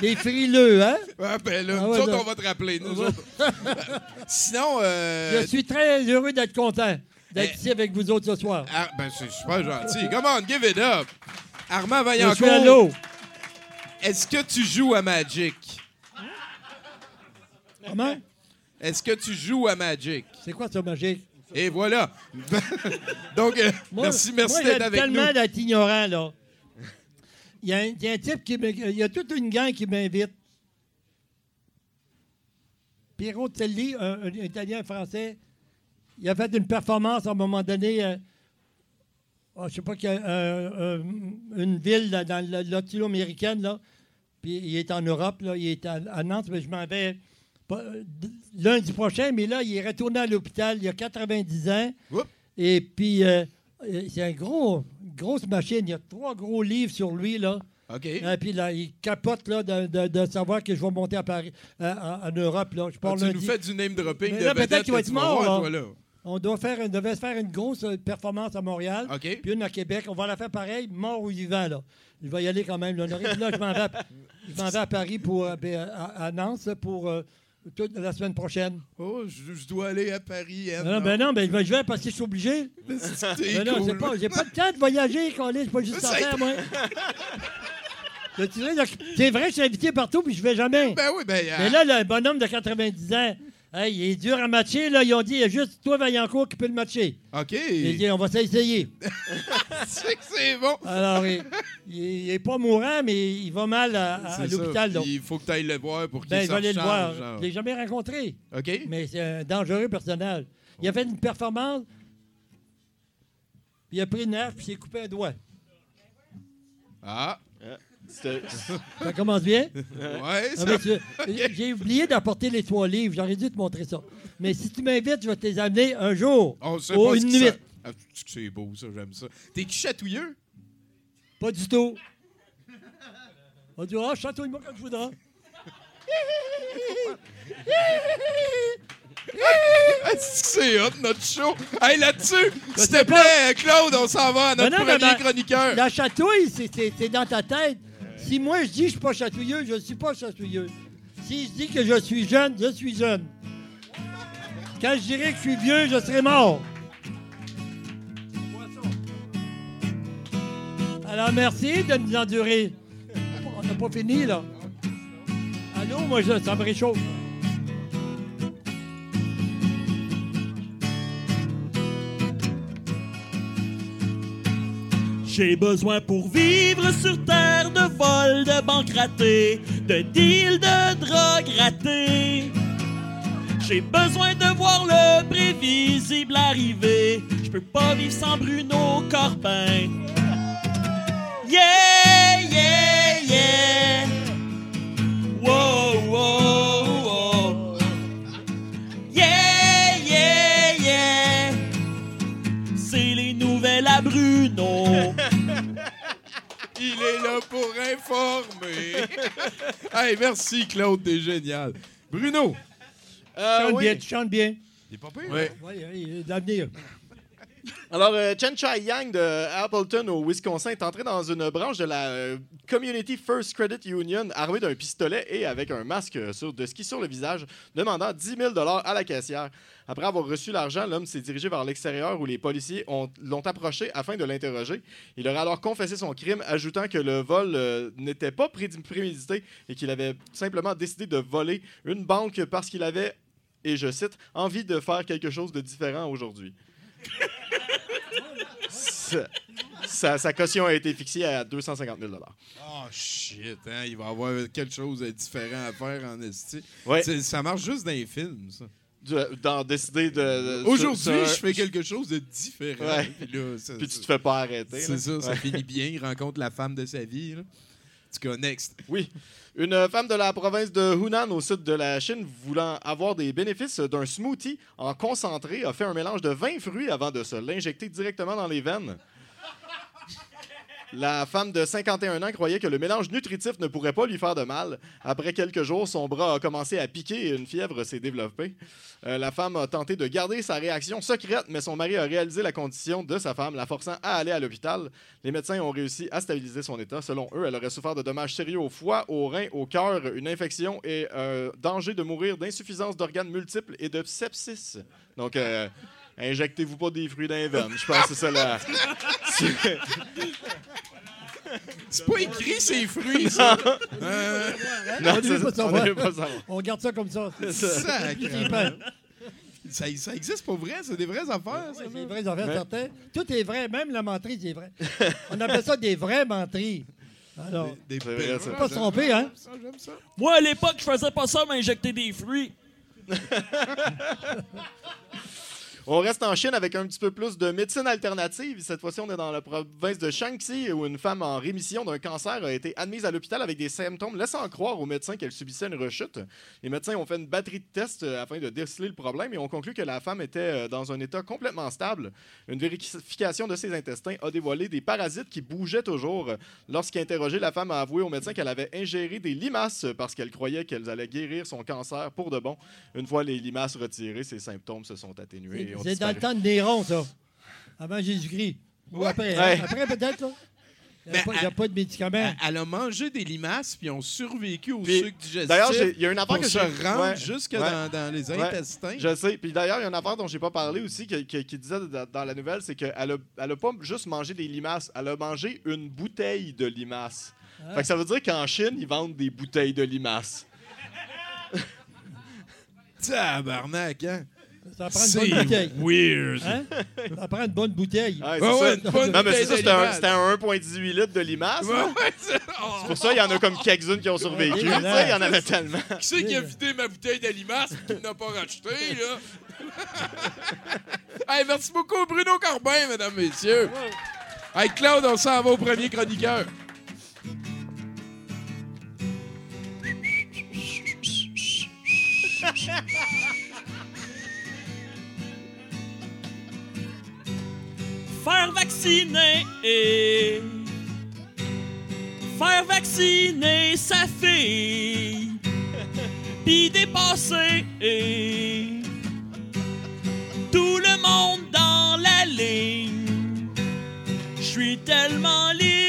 des, des frileux, hein? ah, ben là, Ah nous ouais, autres, on va te rappeler. Nous autres. [LAUGHS] Sinon, euh, Je suis très heureux d'être content d'être Eh. ici avec vous autres ce soir. Ah, ben, c'est super gentil. Come on, give it up. Armand Je suis à Vaillancourt, l'eau. est-ce que tu joues à Magic? Comment? Est-ce que tu joues à Magic? C'est quoi ça, magique? Et voilà. [LAUGHS] Donc, euh, Moi- merci, merci moi, d'être avec tellement nous. d'être ignorant, là. Il y, a un, il y a un type qui... Il y a toute une gang qui m'invite. Piero Telli, un, un Italien français, il a fait une performance à un moment donné... euh, oh, je sais pas, y a, euh, euh, une ville là, dans la- latino-américaine, là. Puis il est en Europe, là. Il est à, à Nantes, mais je m'en vais euh, lundi prochain. Mais là, il est retourné à l'hôpital. Il a 90 ans. Oups. Et puis, euh, c'est un gros, grosse machine. Il y a trois gros livres sur lui, là. OK. Et puis là, il capote là, de, de- de savoir que je vais monter à Paris, euh, en, en Europe. Là. Je Ah, tu lundi. nous fais du name dropping Mais de là, peut-être qu'il va être mort, voir, là. toi, là. On doit faire, on devait faire une grosse euh, performance à Montréal, OK. puis une à Québec. On va la faire pareil, mort ou vivant. Là. Je vais y aller quand même. Là, Là, je m'en vais, vais à Paris pour, euh, ben, à, à Nantes pour euh, toute la semaine prochaine? Oh, je, je dois aller à Paris. Anne, Non, ben non, ben, je vais- parce que je suis obligé. [LAUGHS] Ben non, cool. pas, j'ai pas de temps de voyager, Colin, c'est pas juste [LAUGHS] Ça- faire, moi. [LAUGHS] C'est vrai, je suis invité partout, puis je vais jamais. Ben oui, ben. Mais là, le bonhomme de 90 ans, hey, il est dur à matcher. Là. Ils ont dit, il y a juste toi, Vaillancourt, qui peut le matcher. OK. Il dit, on va s'essayer. [LAUGHS] C'est que c'est bon. Alors, il, il est pas mourant, mais il va mal à, l'hôpital. donc. Il faut que tu ailles le voir pour qu'il Ben, aller le voir. genre. Je l'ai jamais rencontré, OK. mais c'est un dangereux personnage. Il a fait une performance, puis il a pris une nerf, puis il s'est coupé un doigt. Ah. Ça commence bien? Ouais, Ah, ça. tu- [LAUGHS] J'ai oublié d'apporter les trois livres. J'aurais dû te montrer ça. Mais si tu m'invites, je vais te les amener un jour. On sait pas ce une nuit. ça- Ah, c'est beau, ça, j'aime ça. T'es-tu chatouilleux? Pas du tout. On dit, ah, chatouille-moi quand je voudras. [LAUGHS] Ah, c'est hot, notre show? Hey, là-dessus, s'il te plaît, Claude, on s'en va à notre non, premier ben, chroniqueur. La chatouille, c'est dans ta tête. Si moi je dis que je suis pas chatouilleux, je ne suis pas chatouilleux. Si je dis que je suis jeune, je suis jeune. Quand je dirais que je suis vieux, je serai mort. Alors merci de nous endurer. On n'a pas fini là. Allô, moi ça me réchauffe. J'ai besoin pour vivre sur terre de vol, de banque ratée, de deal de drogue ratée. J'ai besoin de voir le prévisible arriver. Je peux pas vivre sans Bruno Corbin. Yeah, yeah, yeah. Wow, wow, wow. Yeah, yeah, yeah. C'est les nouvelles à Bruno. Il est là pour informer. [LAUGHS] hey, merci, Claude, t'es génial. Bruno. Euh, Chante oui. bien, tu chantes bien. Il est pas pire. Oui, il est d'avenir. Alors, euh, Chen Chai Yang de Appleton au Wisconsin est entré dans une branche de la euh, Community First Credit Union armé d'un pistolet et avec un masque sur, de ski sur le visage, demandant 10 000 à la caissière. Après avoir reçu l'argent, l'homme s'est dirigé vers l'extérieur où les policiers ont- l'ont approché afin de l'interroger. Il aurait alors confessé son crime, ajoutant que le vol euh, n'était pas pré- prémédité et qu'il avait simplement décidé de voler une banque parce qu'il avait, et je cite, envie de faire quelque chose de différent aujourd'hui. [LAUGHS] Sa- caution a été fixée à 250 000 Oh shit, hein, il va avoir quelque chose de différent à faire en esti. Ouais. Ça marche juste dans les films, ça. De- D'en décider de. Aujourd'hui, je fais quelque chose de différent. Ouais. Puis là, ça- Puis tu te fais pas arrêter. C'est ça, ça Ouais. finit bien. Il rencontre la femme de sa vie. Là. En tout cas, next. Oui. Une femme de la province de Hunan, au sud de la Chine, voulant avoir des bénéfices d'un smoothie en concentré, a fait un mélange de 20 fruits avant de se l'injecter directement dans les veines. La femme de 51 ans croyait que le mélange nutritif ne pourrait pas lui faire de mal. Après quelques jours, son bras a commencé à piquer et une fièvre s'est développée. Euh, la femme a tenté de garder sa réaction secrète, mais son mari a réalisé la condition de sa femme, la forçant à aller à l'hôpital. Les médecins ont réussi à stabiliser son état. Selon eux, elle aurait souffert de dommages sérieux au foie, au rein, au cœur, une infection et un danger de mourir d'insuffisance d'organes multiples et de sepsis. Donc, euh, injectez-vous pas des fruits dans les veines. Je pense que c'est ça la... c'est- pas écrit ces fruits, ça. Euh, Non, On veut pas on savoir. veut pas savoir. On garde ça comme ça. ça, ça existe pour vrai, c'est des vraies affaires, c'est là. vrai, affaires Ouais. certains. Tout est vrai, même la menterie, c'est vrai. On appelle ça des vraies menteries. Alors, Des vrai, ça. pas se tromper, hein? Ça, J'aime ça. Moi, à l'époque, je faisais pas ça, m'injecter des fruits. [LAUGHS] On reste en Chine avec un petit peu plus de médecine alternative. Cette fois-ci, on est dans la province de Shaanxi où une femme en rémission d'un cancer a été admise à l'hôpital avec des symptômes laissant croire aux médecins qu'elle subissait une rechute. Les médecins ont fait une batterie de tests euh, afin de déceler le problème et ont conclu que la femme était euh, dans un état complètement stable. Une vérification de ses intestins a dévoilé des parasites qui bougeaient toujours. Lorsqu'interrogée, la femme a avoué aux médecins qu'elle avait ingéré des limaces parce qu'elle croyait qu'elles allaient guérir son cancer pour de bon. Une fois les limaces retirées, ses symptômes se sont atténués. Ont C'est dans le temps de Néron, ça. Avant Jésus-Christ. Ou après. hein? Ouais. Après, peut-être, là. Il n'y a, Mais pas- il y a pas de médicaments. Elle, elle a mangé des limaces puis ont survécu au Puis, sucre digestif. D'ailleurs, j'ai- il y a une affaire pour que se rendre ouais, jusque ouais. dans, dans les Ouais. intestins. Je sais. Puis d'ailleurs, il y a une affaire dont j'ai pas parlé aussi que- que- qui disait dans, dans la nouvelle, c'est qu'elle a, elle a pas juste mangé des limaces, elle a mangé une bouteille de limaces. Ah. Fait que ça veut dire qu'en Chine, ils vendent des bouteilles de limaces. Tabarnak, hein? Ça prend une bonne bouteille. weird. Hein? Ça prend une bonne bouteille. Ouais, c'est Ouais, ça. ouais, une bonne non, mais bouteille c'est ça, de c'était un, limaces. c'était un 1,18 litres de limaces. Ouais, là. ouais, c'est oh, C'est pour ça il y en a comme quelques-unes qui ont survécu. Ouais, tu sais, Il y en avait tellement. Qui c'est qui a vidé ma bouteille d'alimas et qui n'a pas racheté, là? [LAUGHS] hey, merci beaucoup, Bruno Corbin, mesdames, messieurs. Hey, Claude, on s'en va au premier chroniqueur. [LAUGHS] Faire vacciner et faire vacciner sa fille, [LAUGHS] puis dépasser et tout le monde dans la ligne. Je suis tellement libre.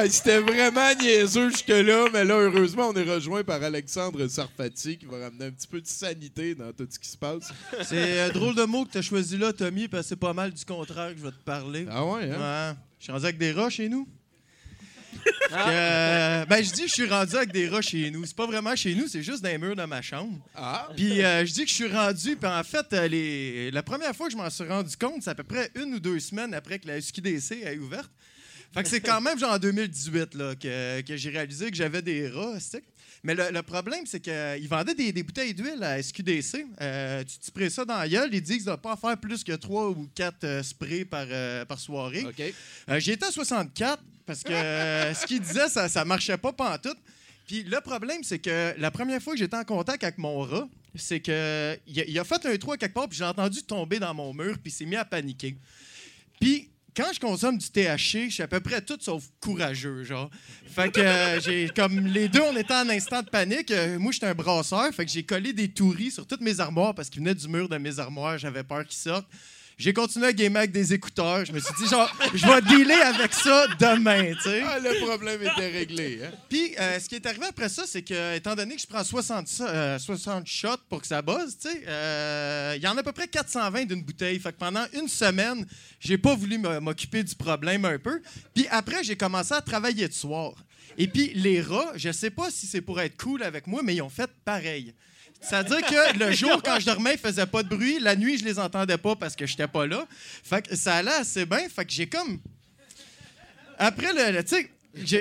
Hey, C'était vraiment niaiseux jusque-là, mais là, heureusement, on est rejoint par Alexandre Sarfati qui va ramener un petit peu de sanité dans tout ce qui se passe. C'est un drôle de mot que t'as choisi là, Tommy, parce que c'est pas mal du contraire que je vais te parler. Ah ouais, hein? Ouais. Je suis rendu avec des rats chez nous. [LAUGHS] Euh, ben, je dis que je suis rendu avec des rats chez nous. C'est pas vraiment chez nous, c'est juste dans les murs de ma chambre. Ah! Puis euh, je dis que je suis rendu, puis en fait, euh, les... la première fois que je m'en suis rendu compte, c'est à peu près une ou deux semaines après que la SQDC est ouverte. Fait que c'est quand même genre en 2018 là, que, que j'ai réalisé que j'avais des rats. Mais le, le problème, c'est qu'ils vendaient des, des bouteilles d'huile à SQDC. Euh, tu te sprays ça dans la gueule, ils disent de ne pas en faire plus que trois ou quatre euh, sprays par, euh, par soirée. OK. Euh, J'ai été à 64 parce que euh, ce qu'il disait, ça, ça marchait pas pantoute. Puis le problème, c'est que la première fois que j'étais en contact avec mon rat, c'est que il a, il a fait un trou à quelque part, puis j'ai entendu tomber dans mon mur, puis il s'est mis à paniquer. Puis quand je consomme du THC, je suis à peu près tout sauf courageux, genre. Fait que euh, [LAUGHS] j'ai comme les deux, on était en instant de panique. Euh, moi, j'étais un brasseur, fait que j'ai collé des touris sur toutes mes armoires parce qu'ils venaient du mur de mes armoires. J'avais peur qu'ils sortent. J'ai continué à gamer avec des écouteurs. Je me suis dit, genre, je vais dealer avec ça demain, tu sais. Ah, le problème était réglé, hein? Puis, euh, ce qui est arrivé après ça, c'est que, étant donné que je prends 60, so- euh, 60 shots pour que ça buzz, tu sais, euh, il y en a à peu près 420 d'une bouteille. Fait que pendant une semaine, j'ai pas voulu m'occuper du problème un peu. Puis après, j'ai commencé à travailler de soir. Et puis, les rats, je sais pas si c'est pour être cool avec moi, mais ils ont fait pareil. C'est-à-dire que le [LAUGHS] jour, quand je dormais, ils faisaient pas de bruit. La nuit, je les entendais pas parce que j'étais pas là. Fait que ça allait assez bien. Fait que j'ai comme après le,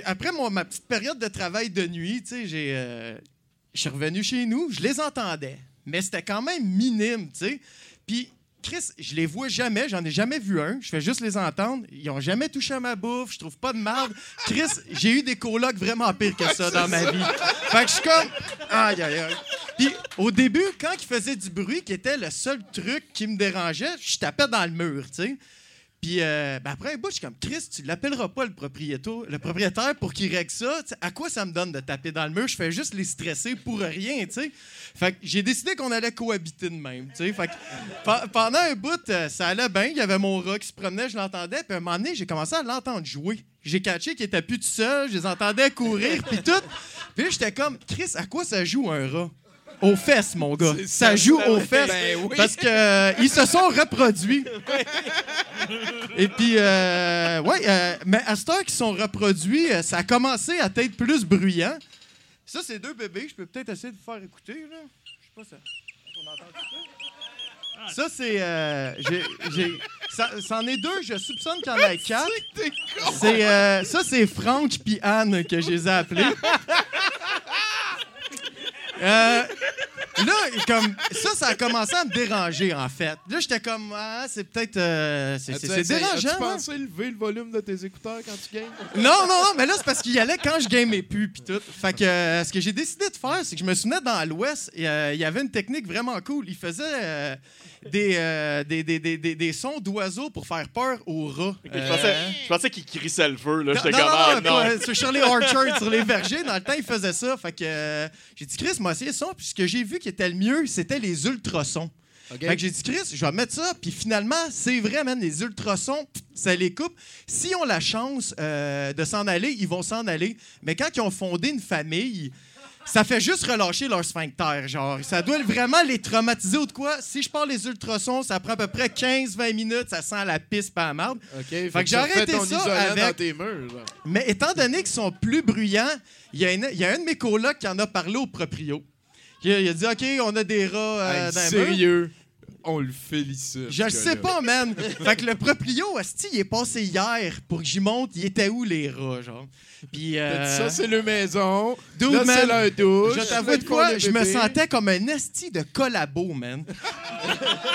après mon- ma petite période de travail de nuit, j'ai, euh, je suis revenu chez nous, je les entendais, mais c'était quand même minime, tu sais. Puis Chris, je les vois jamais, j'en ai jamais vu un, je fais juste les entendre, ils ont jamais touché à ma bouffe, je trouve pas de marde. Chris, j'ai eu des colocs vraiment pires que ça dans ma vie. Fait que je suis comme aïe aïe aïe. Puis au début, quand ils faisaient du bruit, qui était le seul truc qui me dérangeait, je tapais dans le mur, tu sais. Puis euh, ben après un bout, je suis comme Chris, tu l'appelleras pas le propriétaire, le propriétaire pour qu'il règle ça. À quoi ça me donne de taper dans le mur? Je fais juste les stresser pour rien, tu sais. Fait que j'ai décidé qu'on allait cohabiter de même, tu sais. Fait que pe- pendant un bout, euh, ça allait bien. Il y avait mon rat qui se promenait, je l'entendais. Puis à un moment donné, j'ai commencé à l'entendre jouer. J'ai catché qu'il était plus tout seul, je les entendais courir, puis tout. Puis j'étais comme, Chris, à quoi ça joue un rat? Aux fesses, mon gars. Ça joue aux fesses. Ben oui. Parce que euh, ils se sont reproduits. [LAUGHS] Et puis, euh, ouais, euh, mais à cette heure qu'ils sont reproduits, euh, ça a commencé à être plus bruyant. Ça, c'est deux bébés. Je peux peut-être essayer de vous faire écouter, là. Je sais pas ça. On entend ça? Ça, c'est. euh, j'ai- j'ai- ça, c'en est deux. Je soupçonne qu'il y en a [LAUGHS] quatre. C'est, euh, ça, c'est Franck puis Anne que je les ai appelés. [LAUGHS] Euh, là, comme ça, ça a commencé à me déranger, en fait. Là, j'étais comme, ah, c'est peut-être. euh, c'est, c'est- As-tu c'est essayé- dérangeant. As-tu hein? pensé lever le volume de tes écouteurs quand tu gagnes? Non, non, non, mais là, c'est parce qu'il y allait quand je gamais plus, puis tout. Fait que euh, ce que j'ai décidé de faire, c'est que je me souvenais dans l'Ouest, et, euh, il y avait une technique vraiment cool. Il faisait euh, des, euh, des, des, des, des- des sons d'oiseaux pour faire peur aux rats. Ok, je Euh, pensais, je pensais qu'il crissait le feu. Là. non, J'étais non, comme, non, ah, non, pas- sur Shirley Orchard, sur les vergers, dans le temps, il faisait ça. Fait que euh, j'ai dit, Chris, m'a essayé ça. Puis ce que j'ai vu qui était le mieux, c'était les ultrasons. Fait que j'ai dit, Chris, je vais mettre ça. Puis finalement, c'est vrai, man, les ultrasons, pff, ça les coupe. S'ils ont la chance euh, de s'en aller, ils vont s'en aller. Mais quand ils ont fondé une famille, ça fait juste relâcher leur sphincter. Genre, ça doit vraiment les traumatiser ou de quoi. Si je parle les ultrasons, ça prend à peu près 15-20 minutes, ça sent la pisse pas la marde. OK. que que j'ai fait arrêté ça avec- dans tes murs. genre. Mais étant donné qu'ils sont plus bruyants, il y, a une- il y a un de mes colocs qui en a parlé au proprio. Il a, dit OK, on a des rats euh, Hey, dans les murs. On le félicite. Je sais pas, man. [LAUGHS] fait que le proprio, esti, il est passé hier pour que j'y monte. Il était où, les rats, genre? Puis, euh, Ça, c'est le maison. Dude, là, c'est leur douche. je t'avoue de quoi? Je me sentais comme un esti de collabo, man.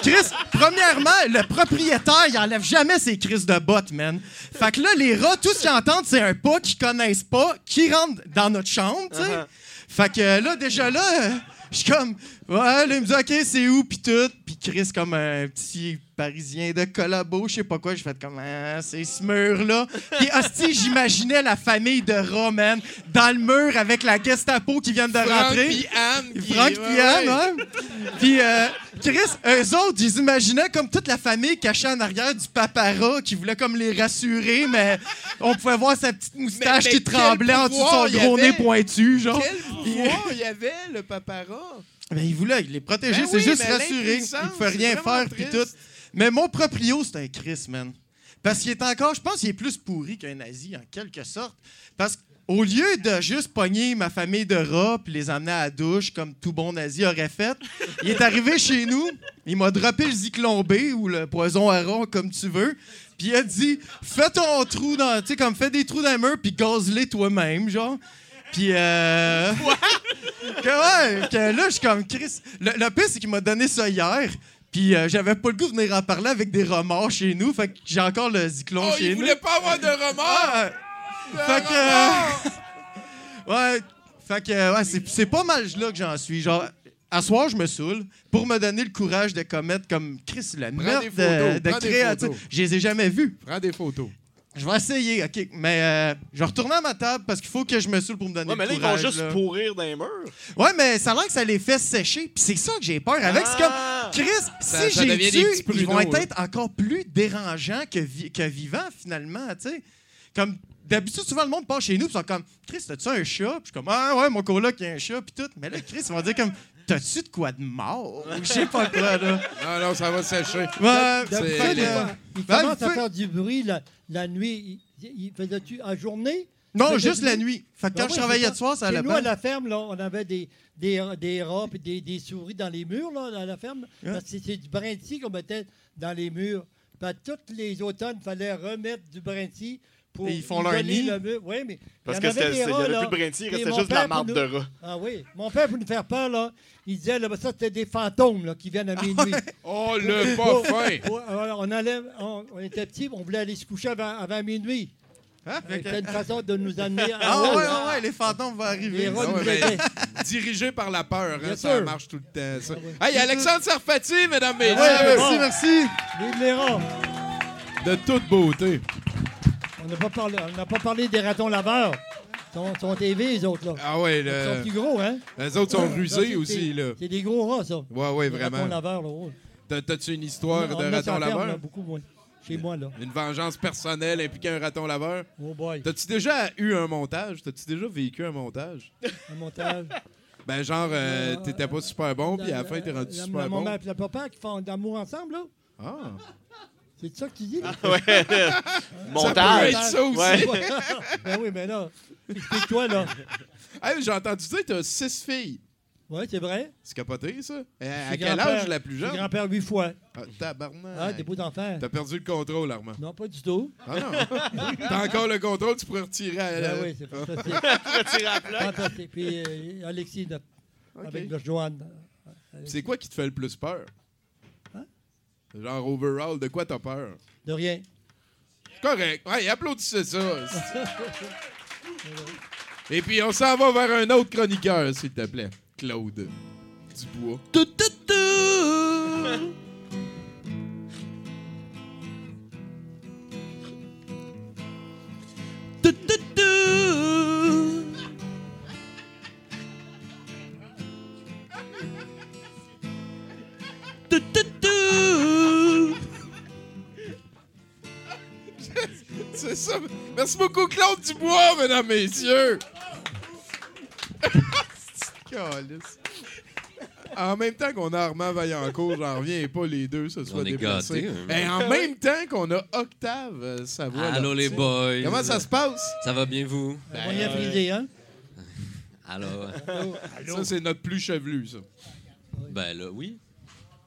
Chris, premièrement, le propriétaire, il enlève jamais ses crises de bottes, man. Fait que là, les rats, tout ce qu'ils entendent, c'est un pas qu'ils connaissent pas, qui rentre dans notre chambre, tu sais. Fait que là, déjà là, euh, je suis comme, ouais, là, il me dit, OK, c'est où, pis tout. Pis Chris comme un petit parisien de collabo, je sais pas quoi. J'ai fait comme, ah, c'est ce mur-là. Puis, hostie, [LAUGHS] j'imaginais la famille de rats, man, dans le mur avec la Gestapo qui vient de Franck rentrer. puis Anne. Franck ouais, puis Anne, ouais. hein? Puis euh, Chris, eux autres, ils imaginaient comme toute la famille cachée en arrière du papara qui voulait comme les rassurer, mais on pouvait voir sa petite moustache mais qui tremblait en dessous de son gros nez pointu, genre. Quel pouvoir il y avait, le papara? Mais il voulait les protéger, Ben c'est oui, juste rassurer. Il ne pouvait rien faire, puis tout. Mais mon proprio, c'est un Chris, man. Parce qu'il est encore, je pense qu'il est plus pourri qu'un nazi, en quelque sorte. Parce qu'au lieu de juste pogner ma famille de rats puis les amener à la douche comme tout bon nazi aurait fait, il est arrivé chez nous, il m'a droppé le zyklon B ou le poison à rats, comme tu veux, puis il a dit Fais ton trou dans. Tu sais, comme fais des trous dans le mur puis gaze-les toi-même, genre. Puis, euh. [LAUGHS] que, ouais, que là, je suis comme Chris. Le, le pire, c'est qu'il m'a donné ça hier. Puis, euh, j'avais pas le goût de venir en parler avec des remords chez nous. Fait que j'ai encore le zyklon Oh, chez il nous. voulait pas avoir de remords! Ah, fait que. euh, [LAUGHS] ouais. Fait que, ouais, c'est, c'est pas mal là que j'en suis. Genre, à soir, je me saoule pour me donner le courage de commettre comme Chris, la merde des de, photos, de prends des créatif. Je les ai jamais vus. Prends des photos. Je vais essayer, OK. Mais euh, je vais retourner à ma table parce qu'il faut que je me saoule pour me donner Ouais, mais le là, ils vont juste là. pourrir dans les murs. Ouais, mais ça a l'air que ça les fait sécher. Puis c'est ça que j'ai peur avec. C'est Ah! comme, Chris, Ça- si j'ai petits ils vont être encore plus dérangeants que, vi- que vivants, finalement, tu sais. Comme, d'habitude, souvent, le monde passe chez nous, puis ils sont comme, Chris, t'as-tu un chat? Puis je suis comme, ah ouais, mon coloc, il a un chat, puis tout. Mais là, Chris, ils vont dire comme, t'as-tu de quoi de mort? [LAUGHS] Je sais pas quoi, là. Non, non, ça va sécher. Ouais, euh, il ben, commence à faire du bruit la, la nuit. Il, il faisait-tu en journée? Non, juste la nuit. Fait que Ben quand je travaillais de soir, ça Chez allait nous, à pas. la ferme, là, on avait des, des, des rats et des, des souris dans les murs, là, à la ferme. Parce que c'est du brinti qu'on mettait dans les murs. Puis à tous les automnes, il fallait remettre du brinti pour Et ils font leur nid? le mur. Oui, mais Parce il que y en avait des y rats, avait là. plus de brinti, il restait mon juste de la marde nous- de rat. Ah oui. Mon père, pour nous faire peur, là, il disait, là, ça, c'était des fantômes là, qui viennent à minuit. Oh, le pas fin! Alors, on, allait, on, on était petits, on voulait aller se coucher avant, avant minuit. Hein? Que- C'était une façon de nous amener à Ah ouais, ouais, ouais, les fantômes vont arriver. rats Ah nous ouais, mais-. Dirigé par la peur, hein, ça sûr. marche tout le temps. Ça. Ah ouais. Hey, Alexandre Sarfati, mesdames, Ouais, messieurs, merci, merci. Vive les rats. de toute beauté. On n'a pas, parlé- on pas parlé des ratons laveurs. Ils sont, sont élevés, les autres, là. Ah ouais, Ils sont le- plus gros, hein? les autres sont rusés aussi, là. C'est des gros rats, ça. Ouais, ouais, Les ratons vraiment. laveurs, là. ouais. T'as-tu une histoire On de raton sur la ferme, là, laveur? beaucoup moins. Chez moi, là. Une vengeance personnelle impliquant un raton laveur? Oh boy. T'as-tu déjà eu un montage? T'as-tu déjà vécu un montage? Un montage. Ben, genre, euh, t'étais pas super bon, puis à la fin, t'es rendu La- super la bon. maman et le papa qui font d'amour ensemble, là. Ah! C'est ça tu dis? là? Ouais. Ça peut [LAUGHS] Montage. être ça aussi. Ouais. [LAUGHS] ben oui, mais là, explique-toi, là. [LAUGHS] Hey, J'ai entendu dire que t'as six filles. Oui, c'est vrai. C'est capoté, ça? Euh, À quel âge la plus jeune? grand-père huit fois. Ah, tabarnak. Ah, des beaux enfants. T'as perdu le contrôle, Armand. Non, pas du tout. Ah non. T'as encore le contrôle, tu pourrais retirer à Ben oui, c'est fantastique. Retirer la fantastique. Puis euh, Alexis, avec le Joanne. C'est quoi qui te fait le plus peur? Genre overall, de quoi t'as peur? De rien. Correct. Ouais, applaudissez ça. [LAUGHS] Et puis, on s'en va vers un autre chroniqueur, s'il te plaît. Claude Dubois. Tout, tout, tout. Tout, tout, tout. C'est ça. Merci beaucoup, Claude Dubois, mesdames, messieurs. Calice. [LAUGHS] En même temps qu'on a Armand Vaillancourt, j'en reviens pas les deux, ce soit On est déplacés. gâtés, hein. Et en même temps qu'on a Octave, euh, sa voix. Allô les boys. Comment ça se passe? Ça va bien vous? on y a frisé, hein? [LAUGHS] Allô? Ça, c'est notre plus chevelu, ça. Ben là, oui.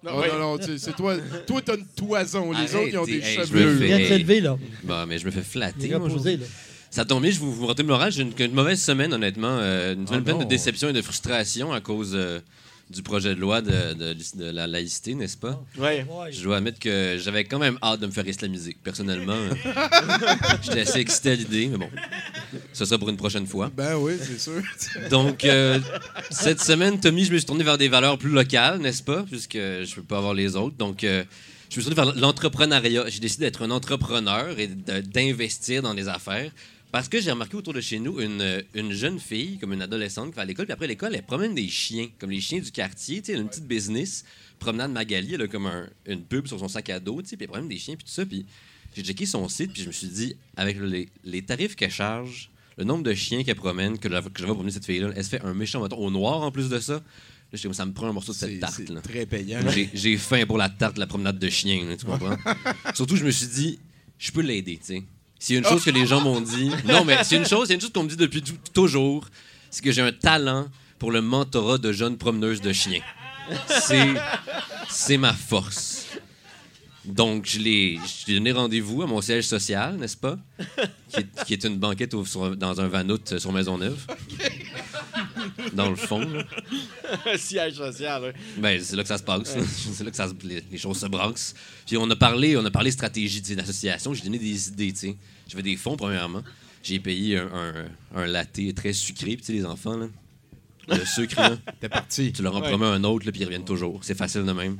Non, Oh, ouais. non, non, tu- c'est toi. Toi, t'as une toison. Les autres, ils ont des hey, je me cheveux. Il fais- vient de Hey. s'élever, là. Bon, mais je me fais Il flatter. est moi, reposé, aujourd'hui. là. Ça tombe bien, je vous, vous racontez le moral. J'ai une, une mauvaise semaine, honnêtement. Euh, une semaine Oh pleine de déception et de frustration à cause euh, du projet de loi de, de- de la laïcité, n'est-ce pas? Ouais. Ouais. Je dois admettre que j'avais quand même hâte de me faire islamiser. Personnellement, [LAUGHS] j'étais assez excité à l'idée, mais bon, ça sera pour une prochaine fois. Ben oui, c'est sûr. Donc, euh, cette semaine, Tommy, je me suis tourné vers des valeurs plus locales, n'est-ce pas? Puisque je ne peux pas avoir les autres. Donc, euh, je me suis tourné vers l'entrepreneuriat. J'ai décidé d'être un entrepreneur et d'investir dans les affaires. Parce que j'ai remarqué autour de chez nous une, euh, une jeune fille, comme une adolescente, qui va à l'école, puis après l'école, elle promène des chiens, comme les chiens du quartier. Tu sais, elle a une petite business, promenade Magali, elle a comme un- une pub sur son sac à dos, tu sais, puis elle promène des chiens, puis tout ça. Puis j'ai checké son site, puis je me suis dit, avec les, les tarifs qu'elle charge, le nombre de chiens qu'elle promène, que, je- que je vais promener cette fille-là, elle se fait un méchant moton au noir en plus de ça. Là, comme, ça me prend un morceau de cette tarte. c'est très payant. J'ai- J'ai faim pour la tarte, la promenade de chien, là, tu comprends? [LAUGHS] Surtout, je me suis dit, je peux l'aider, tu sais. A une chose que les gens m'ont dit. [LAUGHS] Non, mais c'est une chose, c'est une chose qu'on me dit depuis tou- toujours, c'est que j'ai un talent pour le mentorat de jeunes promeneuses de chiens. C'est, c'est ma force. Donc, je l'ai, je lui ai donné rendez-vous à mon siège social, n'est-ce pas? Qui est, qui est une banquette au- sur- dans un vanout sur Maisonneuve. Dans le fond, là. [LAUGHS] Siège social. Ben, c'est là que ça se passe. c'est là que ça se- les, les choses se brassent. Puis on a parlé, on a parlé stratégie d'association. J'ai donné des idées. tu sais. J'avais des fonds, premièrement. J'ai payé un, un, un latte très sucré. Puis tu sais, les enfants, là, le [LAUGHS] sucre, là, T'es parti. tu leur en Ouais. promets un autre, là, puis ils reviennent toujours. C'est facile de même.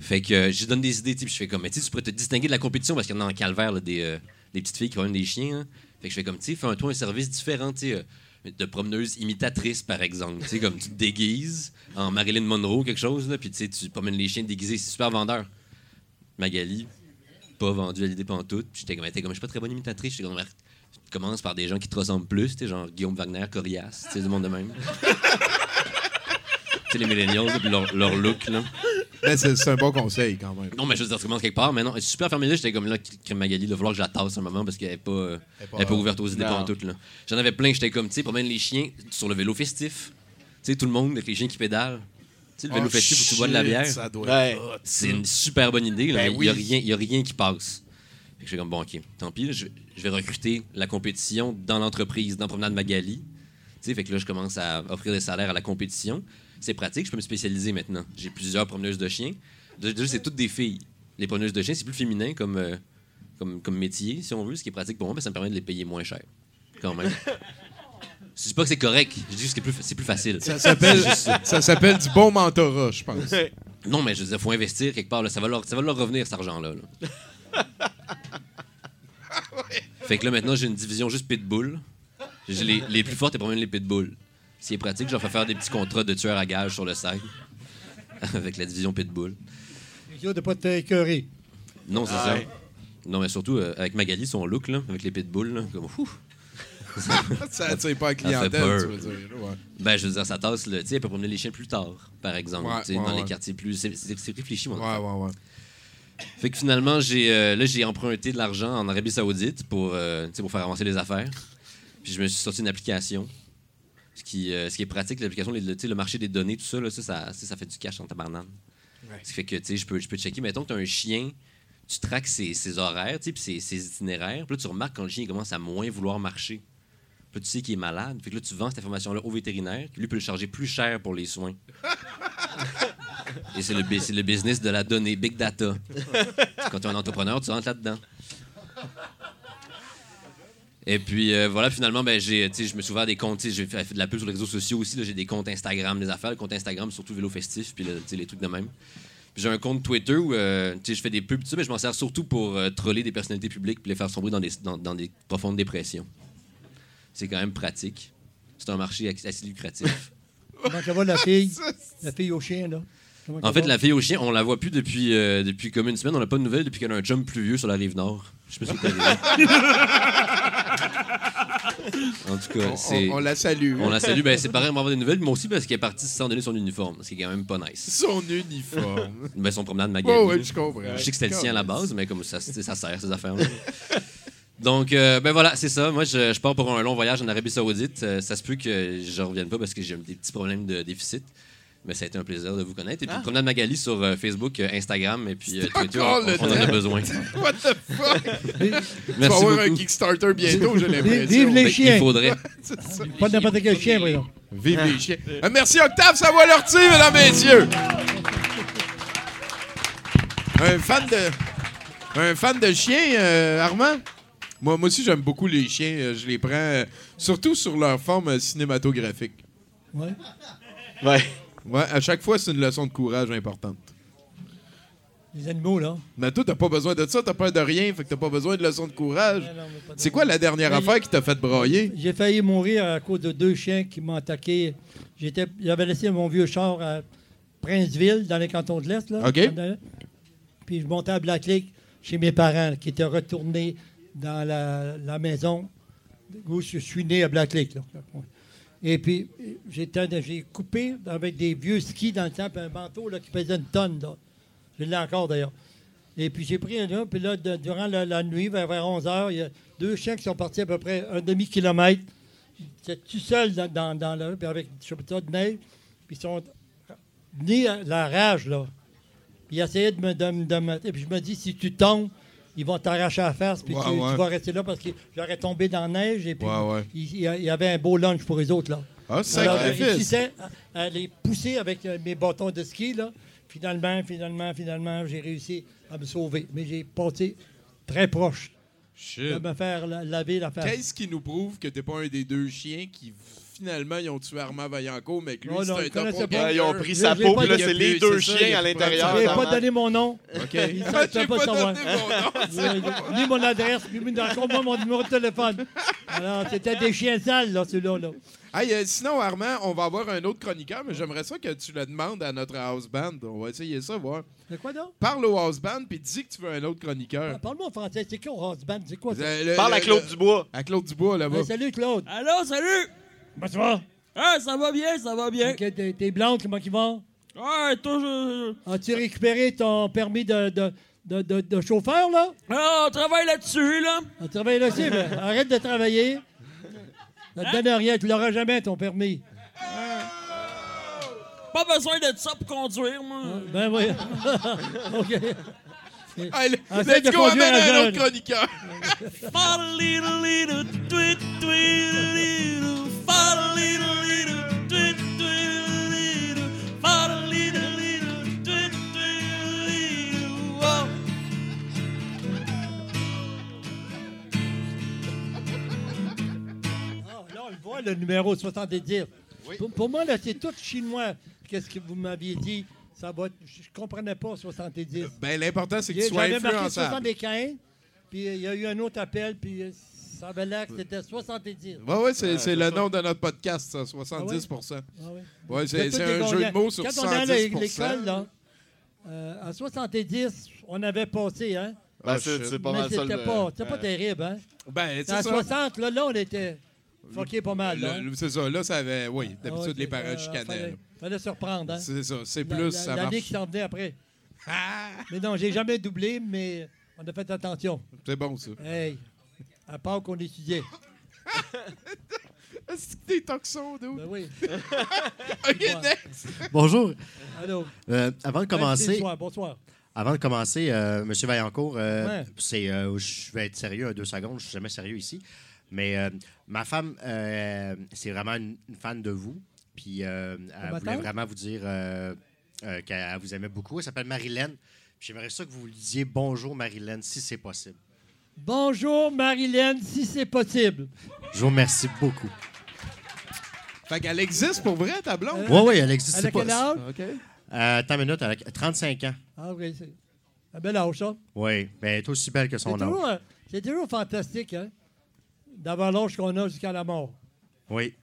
Fait que euh, je donne des idées, puis je fais comme, mais tu sais, tu pourrais te distinguer de la compétition parce qu'il y en a en calvaire, là, des, euh, des petites filles qui promènent des chiens. hein. Fait que je fais comme, tu sais, fais un service différent, tu sais, euh, de promeneuse imitatrice, par exemple. Tu sais, comme tu te déguises en Marilyn Monroe, quelque chose, là, puis tu sais, tu promènes les chiens déguisés, c'est super vendeur. Magali, pas vendu à l'idée pantoute. Puis j'étais comme, t'es comme, je suis pas très bonne imitatrice. J'étais comme, tu commences par des gens qui te ressemblent plus, tu genre Guillaume Wagner, Corias, tu sais, du monde de même. [LAUGHS] tu sais, les millennials, leur, leur look, là. Ben, c'est c'est un bon conseil quand même. Non, mais je veux dire, tu commences quelque part. Mais non, je suis super fermé là. J'étais comme là, crème Magali, il va falloir que je la tasse un moment parce qu'elle n'est pas, euh, Elle est pas- elle est pas ouverte aux idées Non. pantoutes, là. J'en avais plein. J'étais comme, tu sais, promène les chiens sur le vélo festif. Tu sais, tout le monde avec les chiens qui pédalent. Tu sais, le vélo Oh, festif où tu bois de la shit, bière. Ça doit Ouais. être hot, C'est une super bonne idée. là, Ben mais il n'y a, oui. rien- il y a rien qui passe. Fait que j'étais comme, bon, OK, tant pis. là, je, je vais recruter la compétition dans l'entreprise, dans Promenade Magali. Tu sais, fait que là, je commence à offrir des salaires à la compétition. C'est pratique, je peux me spécialiser maintenant. J'ai plusieurs promeneuses de chiens. Déjà, déjà, c'est toutes des filles. Les promeneuses de chiens, c'est plus féminin comme, euh, comme, comme métier, si on veut, ce qui est pratique pour moi, parce que ça me permet de les payer moins cher. Quand même. [LAUGHS] Je dis pas que c'est correct, je dis juste que c'est plus, c'est plus facile. Ça s'appelle C'est juste ça. ça s'appelle du bon mentorat, je pense. Non, mais je veux dire, faut investir quelque part. là. Ça, va leur, ça va leur revenir, cet argent-là. là. [LAUGHS] Fait que là, maintenant, j'ai une division juste pitbull. J'ai les, les plus fortes et promènent les pitbull. Si est pratique, je leur fais faire des petits contrats de tueurs à gages sur le site. [LAUGHS] Avec la division pitbull. C'est sûr de pas t'écœurer. Non, c'est ça. Non, mais surtout, euh, avec Magali, son look, là, avec les pitbulls, là, comme, ouf. [LAUGHS] Ça attire pas la clientèle, peur. tu veux dire. là, ouais. Ben, je veux dire, ça tasse, là. Tu sais, elle peut promener les chiens plus tard, par exemple. Ouais, ouais, dans les ouais. quartiers plus. C'est réfléchi, mon Ouais, ouais, ouais. Fait que finalement, j'ai euh, là j'ai emprunté de l'argent en Arabie Saoudite pour, euh, pour faire avancer les affaires. Puis je me suis sorti une application. Ce qui, euh, ce qui est pratique, l'application, le, le marché des données, tout ça, là, ça, ça, fait du cash en tabarnane. Ce qui fait que je peux, je peux checker. Mettons que tu as un chien, tu traques ses, ses horaires, puis ses, ses itinéraires. Puis là, tu remarques quand le chien commence à moins vouloir marcher. Puis tu sais qu'il est malade. Fait que là, tu vends cette information-là au vétérinaire, qui lui peut le charger plus cher pour les soins. [LAUGHS] Et c'est le, business de la donnée, big data. Quand tu es un entrepreneur, tu rentres là-dedans. Et puis euh, voilà, finalement, ben, j'ai, je me suis ouvert des comptes. J'ai fait, de la pub sur les réseaux sociaux aussi. J'ai des comptes Instagram, des affaires. Le compte Instagram, surtout vélo festif, puis le- les trucs de même. Puis j'ai un compte Twitter où euh, je fais des pubs, mais je m'en sers surtout pour euh, troller des personnalités publiques puis les faire sombrer dans des, dans, dans des profondes dépressions. C'est quand même pratique. C'est un marché assez lucratif. Comment ça va la [LAUGHS] fille? La fille au chien, là? Comment En fait, va? la fille au chien, on la voit plus depuis, euh, depuis comme une semaine. On n'a pas de nouvelles depuis qu'elle a un jump pluvieux sur la rive nord. Je sais pas si c'est arrivé. En tout cas, On, c'est. on- on la salue. On la salue. Ben, c'est pareil, on va avoir des nouvelles. Moi aussi, parce qu'elle est partie sans donner son uniforme. Ce qui est quand même pas nice. Son uniforme. Ben, son promenade Magali. Ouais, ouais, je comprends. Je sais que c'était le sien à la base, mais comme ça, ça sert, ces affaires-là. Donc, euh, ben voilà, c'est ça. Moi, je, je pars pour un long voyage en Arabie Saoudite. Euh, ça se peut que je revienne pas parce que j'ai des petits problèmes de déficit. Mais ça a été un plaisir de vous connaître. Et puis, Promenade Magali sur euh, Facebook, euh, Instagram et puis euh, Twitter, encore on, on en a besoin. [LAUGHS] What the fuck? [LAUGHS] Tu vas Merci avoir un. Kickstarter bientôt, j'ai l'impression. Vive les Ben, chiens. il faudrait. [LAUGHS] Pas n'importe quel chien, exemple. Vive les chiens. Euh, merci Octave Savoie-Lortie, mesdames et messieurs. Un fan de, un fan de chiens, euh, Armand? Moi, moi aussi, j'aime beaucoup les chiens. Euh, Je les prends, euh, surtout sur leur forme euh, cinématographique. Ouais. Ouais. Ouais, à chaque fois, c'est une leçon de courage importante. Les animaux, là. Mais toi, t'as pas besoin de ça, t'as peur de rien, fait que t'as pas besoin de leçon de courage. Non, non, mais pas de- C'est quoi la dernière Mais- affaire qui t'a fait brailler? J'ai failli mourir à cause de deux chiens qui m'ont attaqué. J'étais, j'avais laissé mon vieux char à Princeville, dans les cantons de l'Est. Là, OK. Puis je montais à Black Lake chez mes parents qui étaient retournés dans la, maison où je suis né à Black Lake. Et puis, j'ai coupé avec des vieux skis dans le temps, puis un manteau là, qui pesait une tonne. Là. Je l'ai encore d'ailleurs. Et puis j'ai pris un là, puis là, durant la, nuit, vers, 11 h, il y a deux chiens qui sont partis à peu près un demi-kilomètre. J'étais tout seul dans, dans, dans puis avec je sais de neige, puis ils sont venus à la rage, là. Puis ils essayaient de me- Et puis je me dis, si tu tombes, ils vont t'arracher la face, puis Ouais, tu, tu vas rester là parce que j'aurais tombé dans la neige, et puis Ouais, il, il y avait un beau lunch pour les autres, là. Ah, Alors, sacrifice! réussissais à, à les pousser avec euh, mes bâtons de ski. Là. Finalement, finalement, finalement, j'ai réussi à me sauver. Mais j'ai passé très proche de me faire la- laver la face. Qu'est-ce qui nous prouve que t'es pas un des deux chiens qui finalement ils ont tué Armand Vaillancourt, mais que lui Oh non, c'est un pas. Ouais, ils ont pris sa je l'ai peau, pas puis là, dit- c'est les c'est deux ça, il chiens a à l'intérieur. Je n'ai dans pas donné mon nom. OK. Ils ne J'ai pas pas savoir. donné mon nom. [LAUGHS] Euh, Ni mon adresse, ni encore moins mon numéro de téléphone. Alors, c'était des chiens sales, là, ceux-là. Là. Hey, euh, sinon, Armand, on va avoir un autre chroniqueur, mais j'aimerais ça que tu le demandes à notre house band. On va essayer ça, voir. C'est quoi, donc? Parle au house band, puis dis que tu veux un autre chroniqueur. Ah, Parle-moi en français. C'est quoi, House Band? C'est quoi ça? Euh, le- Parle à Claude le- Dubois. À Claude Dubois, là-bas. Hey, salut, Claude. Allô, salut! Bonsoir. Ah, ça va bien, ça va bien. OK, t'es, t'es blanche, comment vont? Ouais, toujours. As-tu récupéré ton permis de, de, de, de- de chauffeur, là? Ah, on travaille là-dessus, là. On travaille là-dessus, mais [LAUGHS] arrête de travailler. Ça te donne rien, tu l'auras jamais, ton permis. Pas besoin de ça pour conduire, moi. Ben oui. [LAUGHS] OK. Allez, Essaye let's de go, conduire amène à un jeune. autre chroniqueur. Le voit, le numéro 70. Pour, pour moi, là, c'est tout chinois. Qu'est-ce que vous m'aviez dit? Ça va être- je ne comprenais pas 70. Ben, l'important, c'est tu sois J'avais marqué influençable. 75, puis il y a eu un autre appel, puis que c'était 70. Ouais, ouais, c'est, le nom de notre podcast, ça, 70 Ah ouais? Ouais, c'est, un jeu de mots sur Quand 70 on allait à l'école, là, euh, à 70, on avait passé, hein? Ben, Ah, c'est pas Mais mal ça. c'était pas, c'était pas terrible, hein? Ben, c'est ça. 60, là, là, on était fucké pas mal, là. Le- le- c'est ça, là, ça avait. Oui, Ah d'habitude, les parents euh, chicanaient. Fallait, fallait se reprendre, hein? C'est ça, c'est La- plus, la- ça L'année marche. qui s'en venait après. [LAUGHS] Ah, Mais non, j'ai jamais doublé, mais on a fait attention. c'est bon, ça. Hey, à part qu'on étudiait. [LAUGHS] Est-ce que t'es toxon, dude? Ben oui. [LAUGHS] Ok, Ouais. next. Bonjour. Allô. Euh, avant de commencer, Bonsoir, bonsoir. avant de commencer, euh, Monsieur Vaillancourt, euh, Ouais. c'est, euh, je vais être sérieux un deux secondes. Je suis jamais sérieux ici, mais euh, ma femme, euh, c'est vraiment une, une fan de vous, puis euh, elle voulait tante? vraiment vous dire euh, euh, qu'elle vous aimait beaucoup. Elle s'appelle Marilyn. Puis J'aimerais ça que vous lui disiez bonjour Marilyn, si c'est possible. Bonjour, Marilyn, si c'est possible. Je vous remercie beaucoup. Fait qu'elle existe pour vrai, ta blonde? Oui, oui, elle existe. Elle a quel âge? OK. Euh, attends une minute, elle a 35 ans. Ah oui, c'est un bel âge, ça. Oui, mais elle est aussi belle que son âge. euh, c'est toujours fantastique, hein? D'avoir l'âge qu'on a jusqu'à la mort. Oui,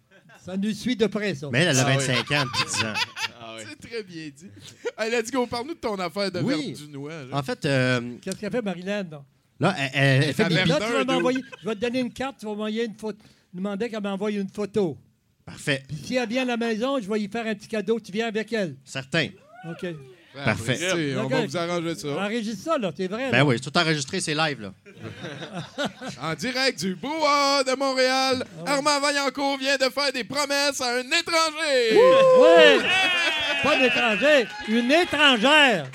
Ça nous suit de près, ça. mais elle, elle a Ah oui. 25 ans depuis 10 ans. Ah. C'est très bien dit. Hey, let's go, parle-nous de ton affaire de Oui. verbe du noix. là. En fait, euh, Qu'est-ce qu'elle fait, Marilyn? Là? elle, elle- elle fait mère- Là, tu vas m'envoyer. Je vais te donner une carte, tu vas m'envoyer une photo. Demander qu'elle m'envoie une photo. Parfait. Puis si elle vient à la maison, je vais lui faire un petit cadeau. Tu viens avec elle. Certain. OK. Parfait. Apprécié, On va vous arranger ça. Enregistre ça, là. C'est vrai. Ben là. oui, tout enregistré, c'est live, là. [LAUGHS] En direct du Bois de Montréal, Ah Armand Vaillancourt vient de faire des promesses à un étranger. Ouais! [LAUGHS] Pas une étrangère, une étrangère.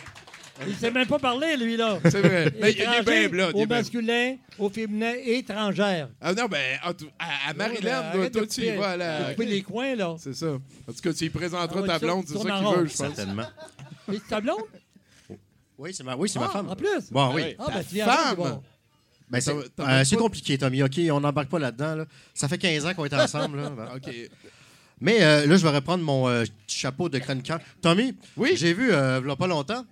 Il sait même pas parler, lui, là. [LAUGHS] C'est vrai. Mais il est Étranger bien blanc. il Au masculin, au féminin, étrangère. Ah non, ben, à, à Ouais, Maryland, mais toi, tu y vas à la. couper les coins, là. C'est ça. En tout cas, tu y présenteras Ah ta blonde, c'est ça qu'il veut, je pense. Certainement. [LAUGHS] C'est ta blonde? Oui, c'est ma, oui, c'est ma Ah, femme. En plus? Bon, oui. Ah, ben, tu viens femme! bon. Ben, c'est euh, compliqué, Tommy. OK, on n'embarque pas là-dedans. là. Ça fait 15 ans qu'on est ensemble. là. [LAUGHS] OK. Mais euh, là, je vais reprendre mon euh, chapeau de chroniqueur. Tommy, Oui? j'ai vu, euh, il y a pas longtemps,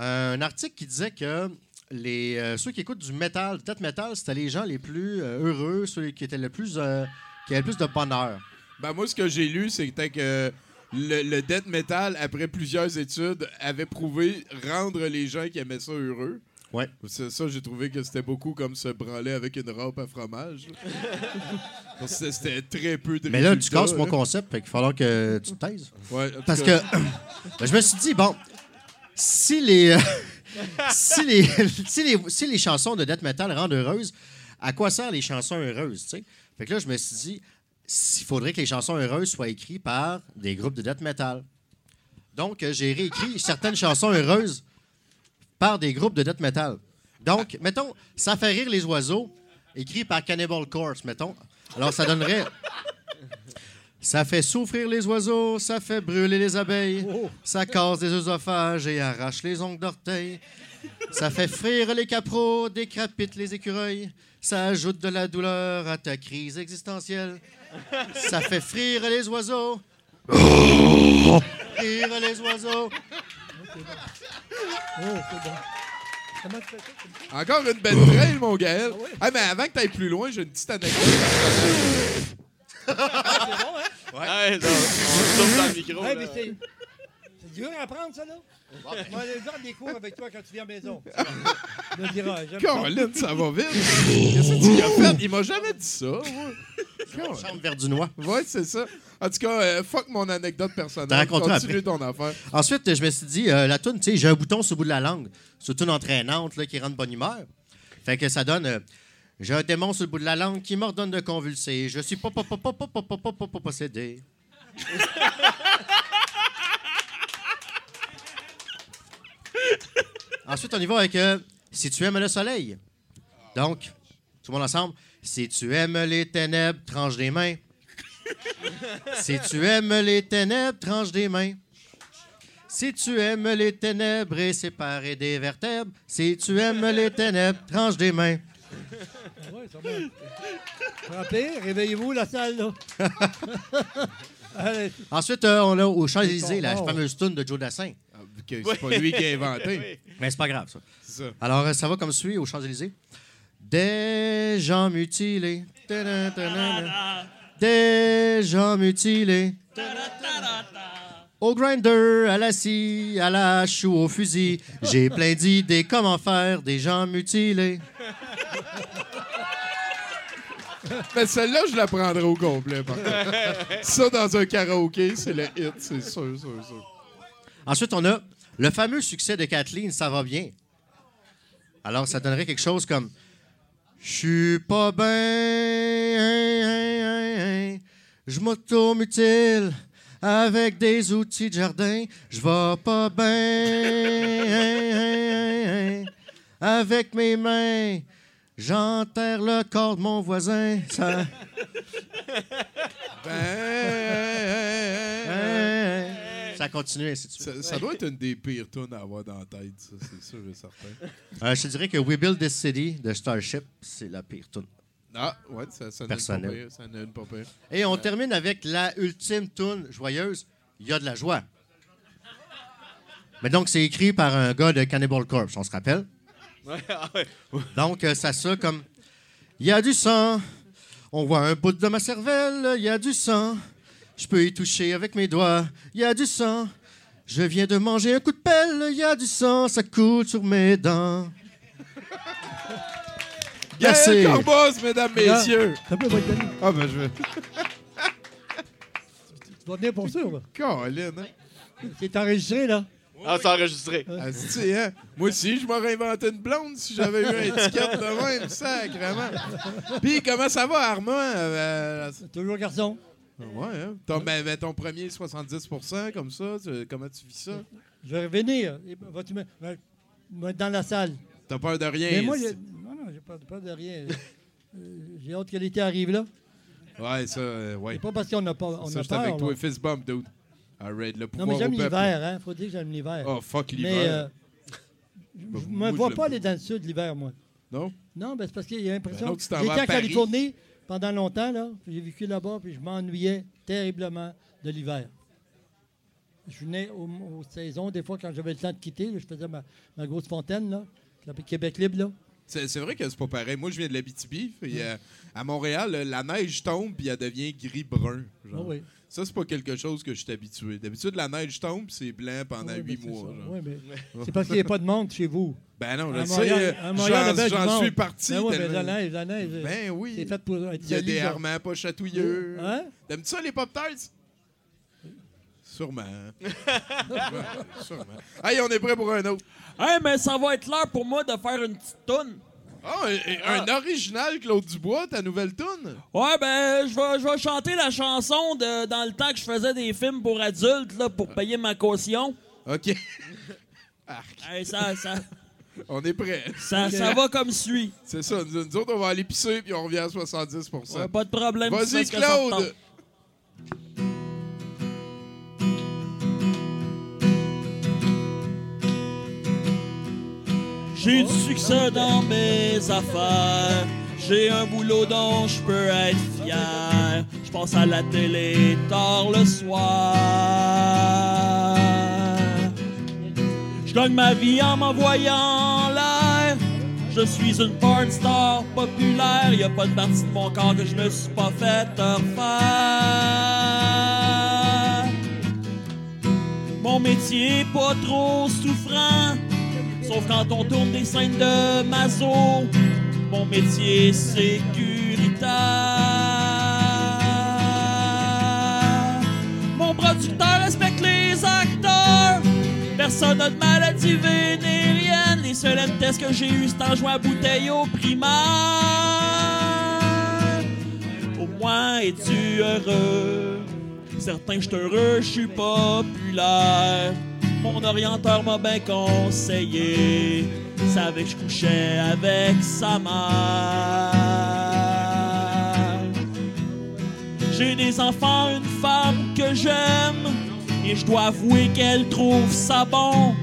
un article qui disait que les, euh, ceux qui écoutent du métal, du death metal, c'était les gens les plus euh, heureux, ceux qui étaient le plus, euh, qui avaient le plus de bonheur. Ben, moi, ce que j'ai lu, c'était que le, le death metal, après plusieurs études, avait prouvé rendre les gens qui aimaient ça heureux. Ouais. C'est ça, j'ai trouvé que c'était beaucoup comme se branler avec une râpe à fromage. [LAUGHS] C'était très peu de Mais là, tu casses mon concept, fait qu'il va falloir que tu te taises. Ouais, Parce cas, que [COUGHS] ben, je me suis dit, bon, si les, euh, [LAUGHS] si les, si les, si les chansons de death metal rendent heureuses, à quoi servent les chansons heureuses? Fait que là, je me suis dit, il faudrait que les chansons heureuses soient écrites par des groupes de death metal. Donc, euh, j'ai réécrit certaines chansons heureuses par des groupes de death metal. Donc, mettons, ça fait rire les oiseaux, écrit par Cannibal Corpse, mettons. Alors, ça donnerait... Ça fait souffrir les oiseaux, ça fait brûler les abeilles, ça casse des œsophages et arrache les ongles d'orteil. Ça fait frire les caprots, décrapite les écureuils, ça ajoute de la douleur à ta crise existentielle. Ça fait frire les oiseaux. Frire les oiseaux. Oh, bon. Encore une belle trail, mon Gaël. Ah, mais avant que tu ailles plus loin, j'ai une petite anecdote. C'est bon, hein? Ouais, non, on dans le micro. Hey, là. mais c'est... C'est dur à apprendre, ça, là? Moi, je vais faire des cours avec toi quand tu viens à la maison. [LAUGHS] Je me diras, j'aime ça. Colin, ça va vite. [LAUGHS] Qu'est-ce que tu as fait? Il m'a jamais dit ça. moi. Chambre Verdunois. Ouais, c'est ça. En tout cas, euh, fuck mon anecdote T'as personnelle. raconté Continue ton affaire. Ensuite, je me suis dit, euh, la toune, tu sais, j'ai un bouton sur le bout de la langue. C'est une toune entraînante là, qui rend de bonne humeur. Fait que ça donne. euh, j'ai un démon sur le bout de la langue qui m'ordonne de convulser. Je suis pas, pas, pas, pas, pas, pas, pas, pas, pas, pas possédé. [LAUGHS] Ensuite, on y va avec euh, Si tu aimes le soleil. Donc, tout le monde ensemble. Si tu aimes les ténèbres, tranche des mains. [LAUGHS] Si tu aimes les ténèbres, tranche des mains. Si tu aimes les ténèbres et séparer des vertèbres, si tu aimes les ténèbres, tranche des mains. Ouais, ça va. Frappez, réveillez-vous, la salle, là. [LAUGHS] Allez, Ensuite, euh, on a au Champs-Élysées, la fameuse toune de Joe Dassin. Ah, que C'est pas lui qui a inventé. [LAUGHS] Mais c'est pas grave, ça. Alors, euh, ça va comme suit au Champs-Élysées. Des gens mutilés. tadam, tadam, Des gens mutilés. Au grinder, à la scie, à la hache ou au fusil, j'ai plein d'idées comment faire des gens mutilés. [LAUGHS] Mais celle-là, je la prendrai au complet. Ça, dans un karaoké, c'est le hit, c'est sûr, sûr, sûr. Ensuite, on a le fameux succès de Kathleen, ça va bien. Alors, ça donnerait quelque chose comme Je suis pas bien, hein, hein, hein, je avec des outils de jardin. Je vais pas bien, avec mes mains. J'enterre le corps de mon voisin. Ça... [LAUGHS] Ben, Ça continue ainsi de suite. ça, ça doit être une des pires tunes à avoir dans la tête, ça, c'est sûr et certain. Euh, je te dirais que We Build This City de Starship, c'est la pire tune. Ah, ouais, ça, ça Personnel. pas pire, ça pas pire. Et on termine avec la ultime tune joyeuse. Il y a de la joie. Mais donc, c'est écrit par un gars de Cannibal Corpse, on se rappelle? Ah. Donc, euh, ça ça comme Il y a du sang. On voit un bout de ma cervelle. Il y a du sang. Je peux y toucher avec mes doigts. Il y a du sang. Je viens de manger un coup de pelle. Il y a du sang. Ça coule sur mes dents. Merci. Gaël Corbos, mesdames, messieurs. ça peut pas. Ah, ben, je vais. Tu vas venir pour sûr, là. Colin, hein? C'est enregistré, là. Ah, c'est enregistré. Ah, hein? Moi aussi, je m'aurais inventé une blonde si j'avais eu un étiquette de même, sacrément. Puis, comment ça va, Armand? Euh, Toujours garçon. Ouais, hein? Ton, ben, ben, ton premier 70 comme ça, tu- comment tu vis ça? Je vais revenir. Et vas-tu me- me- me- dans la salle? T'as peur de rien? Mais moi, j'ai- non, non, j'ai pas peur de rien. Euh, j'ai hâte que l'été arrive là. Ouais, ça, euh, ouais. C'est pas parce qu'on n'a pas on ça, a j'étais peur. avec toi. Fist bump, dude. Le Non, mais j'aime l'hiver, hein. Faut dire que j'aime l'hiver. Oh, fuck mais l'hiver. euh, je Bah, ne moi, me je vois pas aller dans le sud l'hiver, moi. Non? Non, ben, c'est parce qu'il y a l'impression. Ben été à en. Californie pendant longtemps, là. J'ai vécu là-bas, puis je m'ennuyais terriblement de l'hiver. Je venais aux, aux saisons, des fois, quand j'avais le temps de quitter, là, je faisais ma, ma grosse fontaine, là, qui s'appelle Québec Libre, là. C'est vrai que c'est pas pareil. Moi, je viens de l'Abitibi. puis, euh, à Montréal, euh, la neige tombe puis elle devient gris-brun. genre. Ah oui. Ça, c'est pas quelque chose que je suis habitué. D'habitude, la neige tombe c'est blanc pendant huit ben, c'est mois. genre. Mais c'est parce qu'il n'y a pas de monde chez vous. Ben non, je sais. J'en suis parti. Ben oui, mais tellement- la neige, la neige, Ben oui. c'est fait pour être Il y a des ça. armants pas chatouilleux. Hein? T'aimes-tu ça, les Pop-Tarts? Sûrement. [LAUGHS] Sûrement. Hey, on est prêt pour un autre. Hey, mais ça va être l'heure pour moi de faire une petite toune. Ah, un, un original Claude Dubois, ta nouvelle toune? Ouais, ben, je vais, je vais chanter la chanson de, dans le temps que je faisais des films pour adultes, là, pour payer ma caution. OK. [LAUGHS] Hey, ça, ça, [LAUGHS] On est prêt. ça, ça va comme suit. C'est ça. Nous, nous autres, on va aller pisser puis on revient à 70 Ouais, pas de problème. Vas-y, fais ce que ça te tente. J'ai du succès dans mes affaires. J'ai un boulot dont je peux être fier. Je pense à la télé tard le soir. Je gagne ma vie en m'envoyant en l'air. Je suis une porn star populaire. Y a pas de partie de mon corps que je me suis pas fait refaire. Mon métier est pas trop souffrant. Sauf quand on tourne des scènes de maso, mon métier sécuritaire. Mon producteur respecte les acteurs. Personne n'a de maladie vénérienne. Les seuls tests que j'ai eu, c'est en jouant à bouteille au primaire. Au moins, es-tu heureux? Certain que je heureux, je populaire. Mon orienteur m'a bien conseillé. Savait que je couchais avec sa mère. J'ai des enfants, une femme que j'aime. Et je dois avouer qu'elle trouve ça bon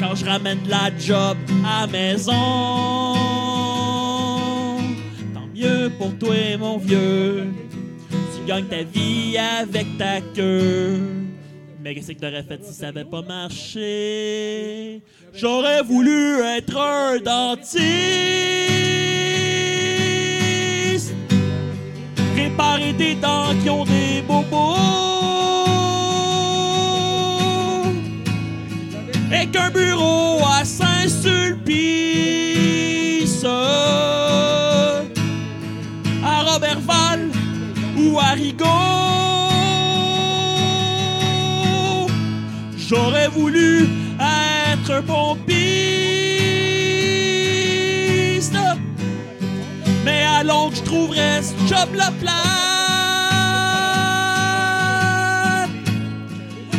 quand je ramène la job à maison. Tant mieux pour toi, mon vieux. Tu gagnes ta vie avec ta queue. Mais qu'est-ce que t'aurais fait si ça avait pas marché? J'aurais voulu être un dentiste. Réparer des dents qui ont des bobos. Ce job-là plate.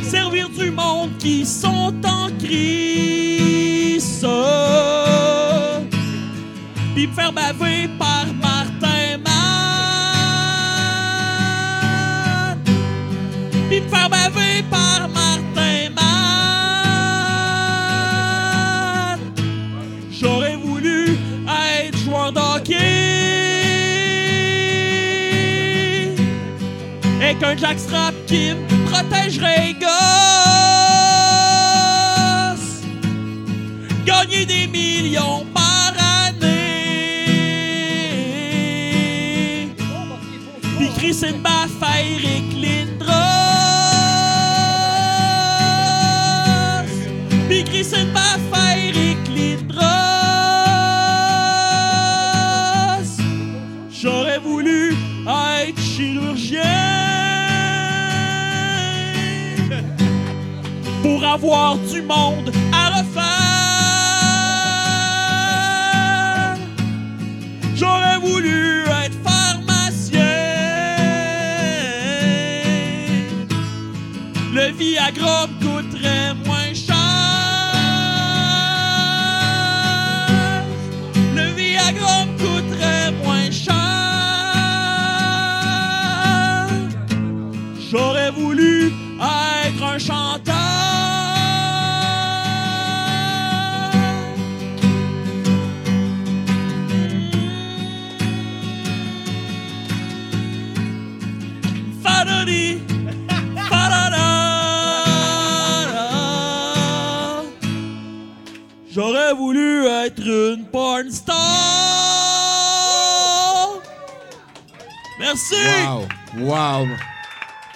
Servir du monde qui sont en crise, puis me faire baver qui me protégerait. Gagner des millions par année. Puis crisser avoir du monde être une porn star. Merci. Wow! Wow!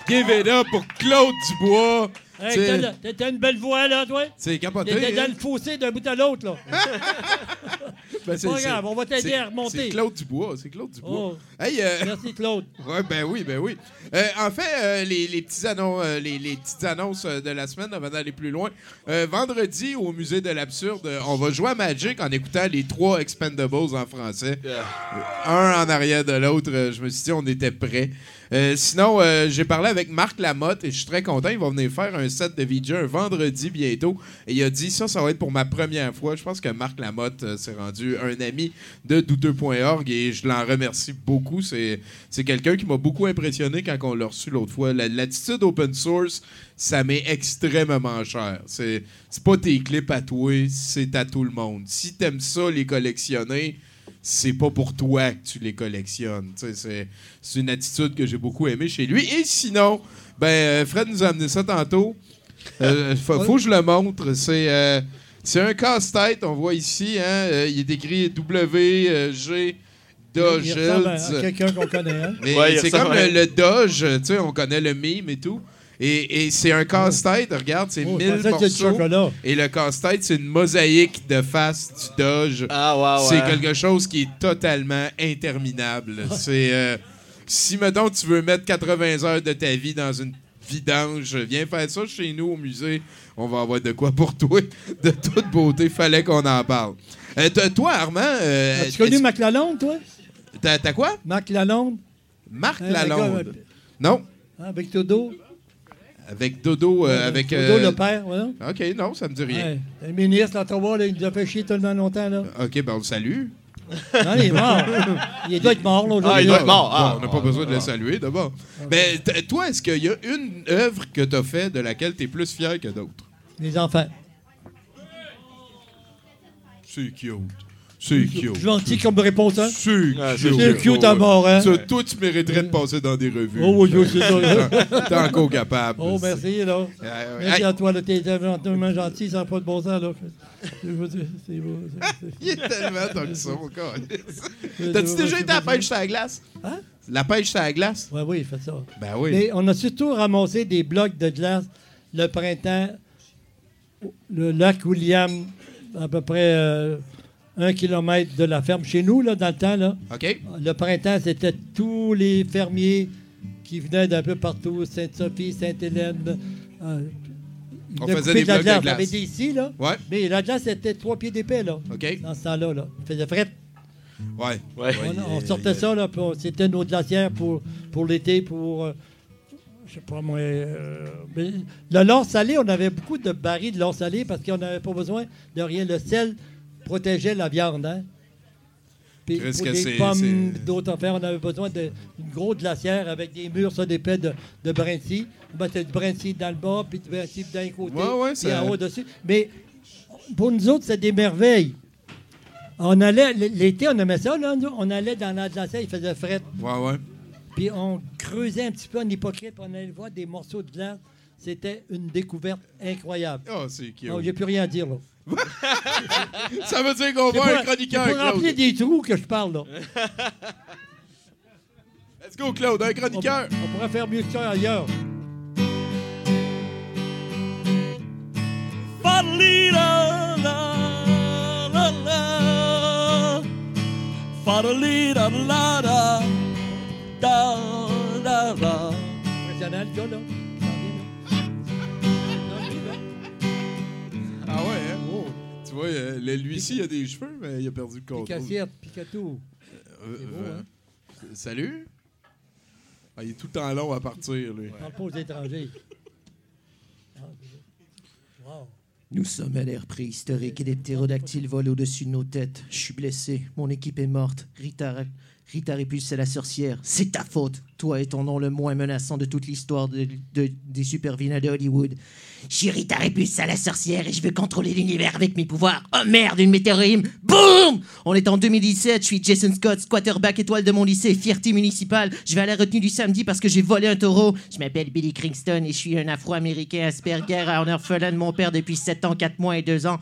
Give it up pour Claude Dubois. Hey, C'est- t'as- une belle voix, là, toi? C'est capoté. T'étais dans hein? le fossé d'un bout à l'autre, là. [LAUGHS] Ben, c'est- pas grave, on va t'aider à remonter. C'est Claude Dubois, c'est Claude Dubois. Oh. Hey, euh, Merci, Claude. [LAUGHS] ouais, ben oui, ben oui. Euh, en fait, euh, les, les, petits annon- euh, les, les petites annonces de la semaine avant d'aller plus loin. Euh, vendredi, au Musée de l'Absurde, on va jouer à Magic en écoutant les trois Expendables en français. Un en arrière de l'autre. Je me suis dit, on était prêts. Euh, sinon, euh, j'ai parlé avec Marc Lamotte et je suis très content. Il va venir faire un set de VJ un vendredi bientôt. Et il a dit ça, ça va être pour ma première fois. Je pense que Marc Lamotte euh, s'est rendu un ami de douteux.org et je l'en remercie beaucoup. C'est, quelqu'un qui m'a beaucoup impressionné quand on l'a reçu l'autre fois. La- l'attitude open source, ça m'est extrêmement cher. C'est, c'est pas tes clips à toi, c'est à tout le monde. Si t'aimes ça, les collectionner, c'est pas pour toi que tu les collectionnes. Tu sais, C'est, c'est une attitude que j'ai beaucoup aimée chez lui. Et sinon, ben, euh, Fred nous a amené ça tantôt. Euh, faut, faut que je le montre. C'est, euh, c'est un casse-tête, on voit ici. Hein, euh, il est écrit WG Doges. quelqu'un qu'on connaît, hein? Ouais, c'est comme le, le Doge, tu sais, on connaît le mime et tout. Et, et c'est un casse-tête, regarde, c'est Oh, je 1000 pensais que c'était du morceaux. chocolat. Et le casse-tête, c'est une mosaïque de face du Doge. Ah, ouais, C'est quelque chose qui est totalement interminable. C'est euh, si mettons tu veux mettre 80 heures de ta vie dans une vidange, viens faire ça chez nous au musée. On va avoir de quoi pour toi, [LAUGHS] de toute beauté. Fallait qu'on en parle. Euh, toi, Armand, euh, As-tu connu Mac Lalonde, toi? t'as, quoi? Mac Lalonde? Marc Hein, Lalonde. gars, Non, hein, avec Todo? Avec Dodo, euh, avec. Todo, euh, le père, non? Ok, non, ça me dit rien. Ouais. Le ministre, l'Ottawa, là, il nous a fait chier tellement longtemps, là. Ok, ben on le salue. Non, il est mort. il doit être mort, là, aujourd'hui. Ah, il doit être mort. Ah, on n'a pas besoin de le saluer d'abord. Mais t- toi, est-ce qu'il y a une œuvre que tu as fait de laquelle tu es plus fier que d'autres? Les enfants. C'est cute. C'est cute. Gentil comme réponse, hein? C'est Ah, cute. C'est cute à mort, hein? Ça, toi, tu mériterais de passer dans des revues. Oh, oui, oui, c'est ça. T'es- T'es encore capable. Oh, merci, là. Euh, Merci hey, à toi, là. T'es tellement gentil, ça n'a pas de bon sens, là. C'est beau. [LAUGHS] il est tellement toxon, encore. T'as-tu déjà été à la pêche sur la glace? Hein? La pêche sur la glace? Ouais, oui, il fait ça. Ben oui. Mais on a surtout ramassé des blocs de glace le printemps, le lac William, à peu près euh, un kilomètre de la ferme. Chez nous, là, dans le temps, là, OK. le printemps, c'était tous les fermiers qui venaient d'un peu partout, Sainte-Sophie, Sainte-Hélène. euh, On faisait des de la blocs de glace. On avait des ici, là. Ouais. Mais la glace était trois pieds d'épais, là, OK. dans ce temps-là. Là. Il faisait frais. Ouais. Ouais. On, on sortait ça, là, c'était nos glacières pour, pour l'été, pour. euh, je sais pas moi. euh, mais le lard salé, on avait beaucoup de barils de lard salé parce qu'on n'avait pas besoin de rien. Le sel protégeait la viande, hein. Puis pour des c'est- pommes, c'est- d'autres affaires, on avait besoin d'une grosse glacière avec des murs, ça, d'épais de, de brincy. On mettait du brincy dans le bas, puis du brincy d'un côté, Ouais, ouais, puis en haut dessus. Mais pour nous autres, c'est des merveilles. On allait, l'été, on aimait ça, là, nous. on allait dans la glacière, il faisait fret. Ouais, ouais. Puis on creusait un petit peu en hypocrite, puis on allait voir des morceaux de glace. C'était une découverte incroyable. Oh, c'est j'ai plus rien à dire, là. Ça veut dire qu'on voit un chroniqueur, c'est pour remplir des trous que je parle, là. Let's go, Claude, un On, chroniqueur. on pourrait faire mieux que ça ailleurs. Impressionnant, le gars, là. Vois, euh, lui-ci, il a des cheveux, mais il a perdu le contrôle. Picassiette, Picatou. Euh, beau, euh, hein? Salut? Ah, il est tout le temps long à partir, lui. Parle pas aux étrangers. Nous sommes à l'ère préhistorique et des ptérodactyles volent au-dessus de nos têtes. Je suis blessé. Mon équipe est morte. Rita, Rita Répulse, c'est la sorcière. C'est ta faute. Toi et ton nom le moins menaçant de toute l'histoire de- de- des super-vilains de Hollywood. Rita Répulse, c'est la sorcière, et je veux contrôler l'univers avec mes pouvoirs. Oh merde, une météorime. Boum! On est en 2017. Je suis Jason Scott, quarterback étoile de mon lycée, fierté municipale. Je vais à la retenue du samedi parce que j'ai volé un taureau. Je m'appelle Billy Kingston et je suis un afro-américain Asperger en orphelin de mon père depuis 7 ans, 4 mois et 2 ans.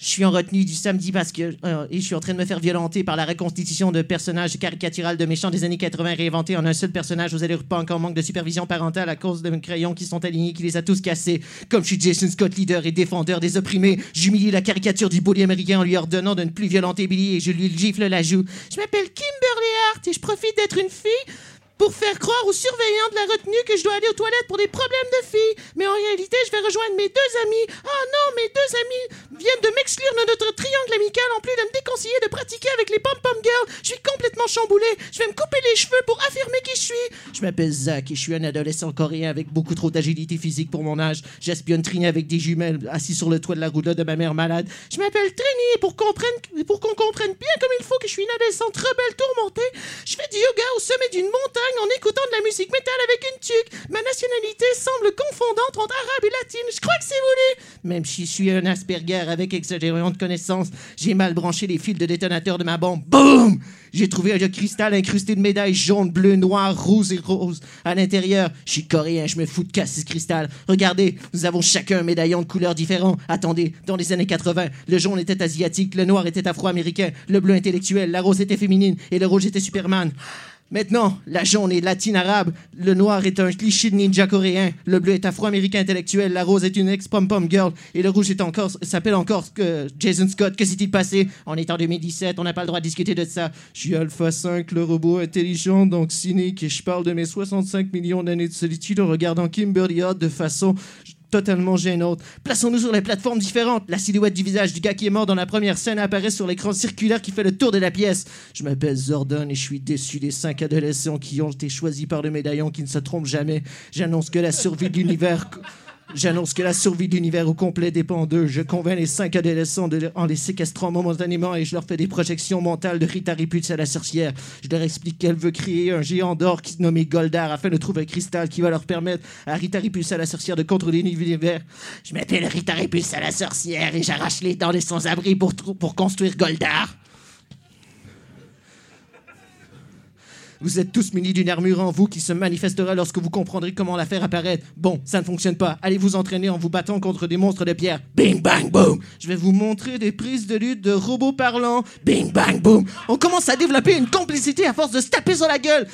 Je suis en retenue du samedi parce que euh, et je suis en train de me faire violenter par la reconstitution de personnages caricatural de méchants des années 80 réinventés en un seul personnage. Vous allez pas encore manque de supervision parentale à cause de crayons qui sont alignés, qui les a tous cassés. Comme je suis Jason Scott, leader et défendeur des opprimés, j'humilie la caricature du bully américain en lui ordonnant de ne plus violenter Billy et je lui gifle la joue. Je m'appelle Kimberly Hart et je profite d'être une fille pour faire croire aux surveillants de la retenue que je dois aller aux toilettes pour des problèmes de filles. Mais en réalité, je vais rejoindre mes deux amis. Oh non, mes deux amis viennent de m'exclure de notre triangle amical en plus de me déconseiller de pratiquer avec les pom-pom girls. Je suis complètement chamboulé. Je vais me couper les cheveux pour affirmer qui je suis. Je m'appelle Zach et je suis un adolescent coréen avec beaucoup trop d'agilité physique pour mon âge. J'espionne Trini avec des jumelles assis sur le toit de la roulotte de ma mère malade. Je m'appelle Trini et pour, comprenne- pour qu'on comprenne bien comme il faut que je suis une adolescente rebelle tourmentée, je fais du yoga au sommet d'une montagne en écoutant de la musique métal avec une tuque. Ma nationalité semble confondante entre arabe et latine. Je crois que c'est voulu. Même si je suis un Asperger avec exagération de connaissances, j'ai mal branché les fils de détonateur de ma bombe. Boum! J'ai trouvé un cristal incrusté de médailles jaunes, bleues, noires, rouges et roses. À l'intérieur, je suis coréen, je me fous de casser ce cristal. Regardez, nous avons chacun un médaillon de couleurs différents. Attendez, dans les années 80, le jaune était asiatique, le noir était afro-américain, le bleu intellectuel, la rose était féminine et le rouge était Superman. Maintenant, la jaune est latine-arabe, le noir est un cliché de ninja coréen, le bleu est afro-américain intellectuel, la rose est une ex-pom-pom girl, et le rouge s'appelle encore Jason Scott. Que s'est-il passé? On est en 2017, on n'a pas le droit de discuter de ça. Suis Alpha 5, le robot intelligent, donc cynique, et je parle de mes 65 millions d'années de solitude en regardant Kimberly Hart de façon totalement gênante. Plaçons-nous sur les plateformes différentes. La silhouette du visage du gars qui est mort dans la première scène apparaît sur l'écran circulaire qui fait le tour de la pièce. Je m'appelle Zordon et je suis déçu des cinq adolescents qui ont été choisis par le médaillon qui ne se trompe jamais. J'annonce que la survie de l'univers... J'annonce que la survie de l'univers au complet dépend d'eux. Je convainc les cinq adolescents de- en les séquestrant momentanément et je leur fais des projections mentales de Rita Repulse à la sorcière. Je leur explique qu'elle veut créer un géant d'or qui se nommé Goldar afin de trouver un cristal qui va leur permettre à Rita Repulse à la sorcière de contrôler l'univers. Je m'appelle Rita Repulse à la sorcière et j'arrache les dents des sans-abri pour construire Goldar. Vous êtes tous munis d'une armure en vous qui se manifestera lorsque vous comprendrez comment la faire apparaître. Bon, ça ne fonctionne pas. Allez vous entraîner en vous battant contre des monstres de pierre. Bing bang boom. Je vais vous montrer des prises de lutte de robots parlants. Bing bang boom. On commence à développer une complicité à force de se taper sur la gueule.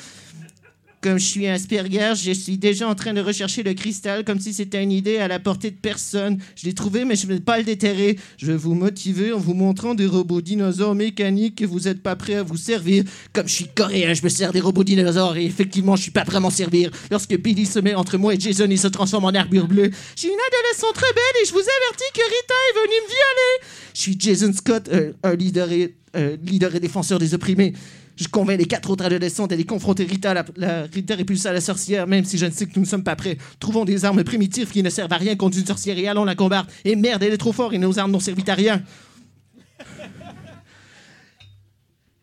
Comme je suis Asperger, je suis déjà en train de rechercher le cristal comme si c'était une idée à la portée de personne. Je l'ai trouvé, mais je ne vais pas le déterrer. Je vais vous motiver en vous montrant des robots dinosaures mécaniques que vous n'êtes pas prêts à vous servir. Comme je suis coréen, je me sers des robots dinosaures et effectivement, je suis pas prêt à m'en servir. Lorsque Billy se met entre moi et Jason, il se transforme en armure bleue. Je suis une adolescente rebelle et je vous avertis que Rita est venue me violer. Je suis Jason Scott, euh, un euh, leader et défenseur des opprimés. Je convainc les quatre autres adolescentes d'aller confronter Rita, la, la, Rita répulsée à la sorcière, même si je ne sais que nous ne sommes pas prêts. Trouvons des armes primitives qui ne servent à rien contre une sorcière et allons la combattre. Et merde, elle est trop forte et nos armes n'ont servi à rien.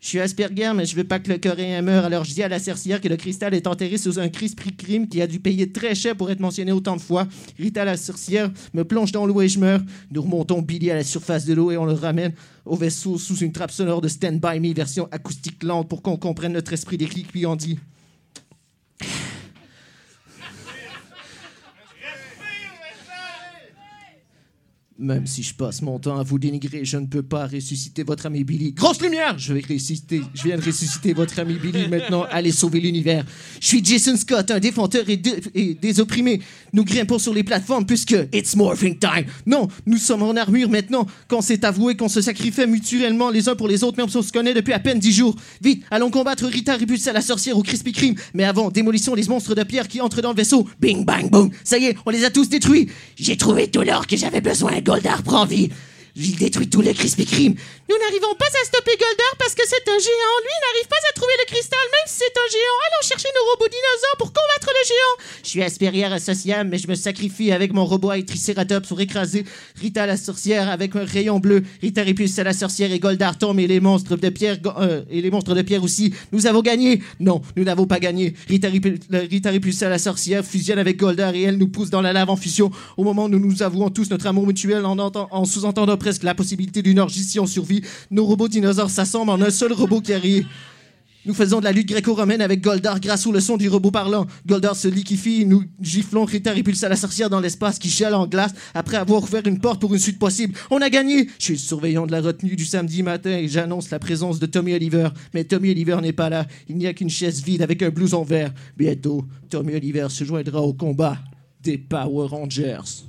Je suis Asperger, mais je veux pas que le Coréen meure, alors je dis à la sorcière que le cristal est enterré sous un Krispy Kreme qui a dû payer très cher pour être mentionné autant de fois. Rita, la sorcière, me plonge dans l'eau et je meurs. Nous remontons Billy à la surface de l'eau et on le ramène au vaisseau sous une trappe sonore de Stand By Me version acoustique lente pour qu'on comprenne notre esprit déclic, puis on dit... Même si je passe mon temps à vous dénigrer, je ne peux pas ressusciter votre ami Billy. Grosse lumière! Je vais ressusciter. Je viens de ressusciter votre ami Billy. Maintenant, allez sauver l'univers. Je suis Jason Scott, un défenseur et, de- et des opprimés. Nous grimpons sur les plateformes puisque it's morphing time. Non, nous sommes en armure maintenant. Qu'on s'est avoué qu'on se sacrifiait mutuellement les uns pour les autres, même si on se connaît depuis à peine dix jours. Vite, allons combattre Rita Repulse à la sorcière au Krispy Kreme. Mais avant, démolition des monstres de pierre qui entrent dans le vaisseau. Bing, bang, boom. Ça y est, on les a tous détruits. J'ai trouvé tout l'or que j'avais besoin. Goldar prend vie. Il détruit tout le Krispy Kreme. Nous n'arrivons pas à stopper Goldar parce que c'est un géant. Lui n'arrive pas à trouver le cristal, même si c'est un géant. Allons chercher nos robots dinosaures pour combattre le géant. Je suis aspérière associable, mais je me sacrifie avec mon robot à Triceratops pour écraser Rita la sorcière avec un rayon bleu. Rita répulse la sorcière et Goldar tombe et les monstres de pierre euh, et les monstres de pierre aussi. Nous avons gagné. Non, nous n'avons pas gagné. Rita, la- Rita répulse la sorcière fusionne avec Goldar et elle nous pousse dans la lave en fusion. Au moment où nous avouons tous notre amour mutuel en sous-entendant presque la possibilité d'une orgie si on survit, nos robots dinosaures s'assemblent en un seul robot arrive. Nous faisons de la lutte gréco-romaine avec Goldar grâce au leçon du robot parlant. Goldar se liquifie, nous giflons Rita répulse à la sorcière dans l'espace qui gèle en glace après avoir ouvert une porte pour une suite possible. On a gagné! Je suis le surveillant de la retenue du samedi matin et j'annonce la présence de Tommy Oliver. Mais Tommy Oliver n'est pas là. Il n'y a qu'une chaise vide avec un blouson vert. Bientôt, Tommy Oliver se joindra au combat des Power Rangers.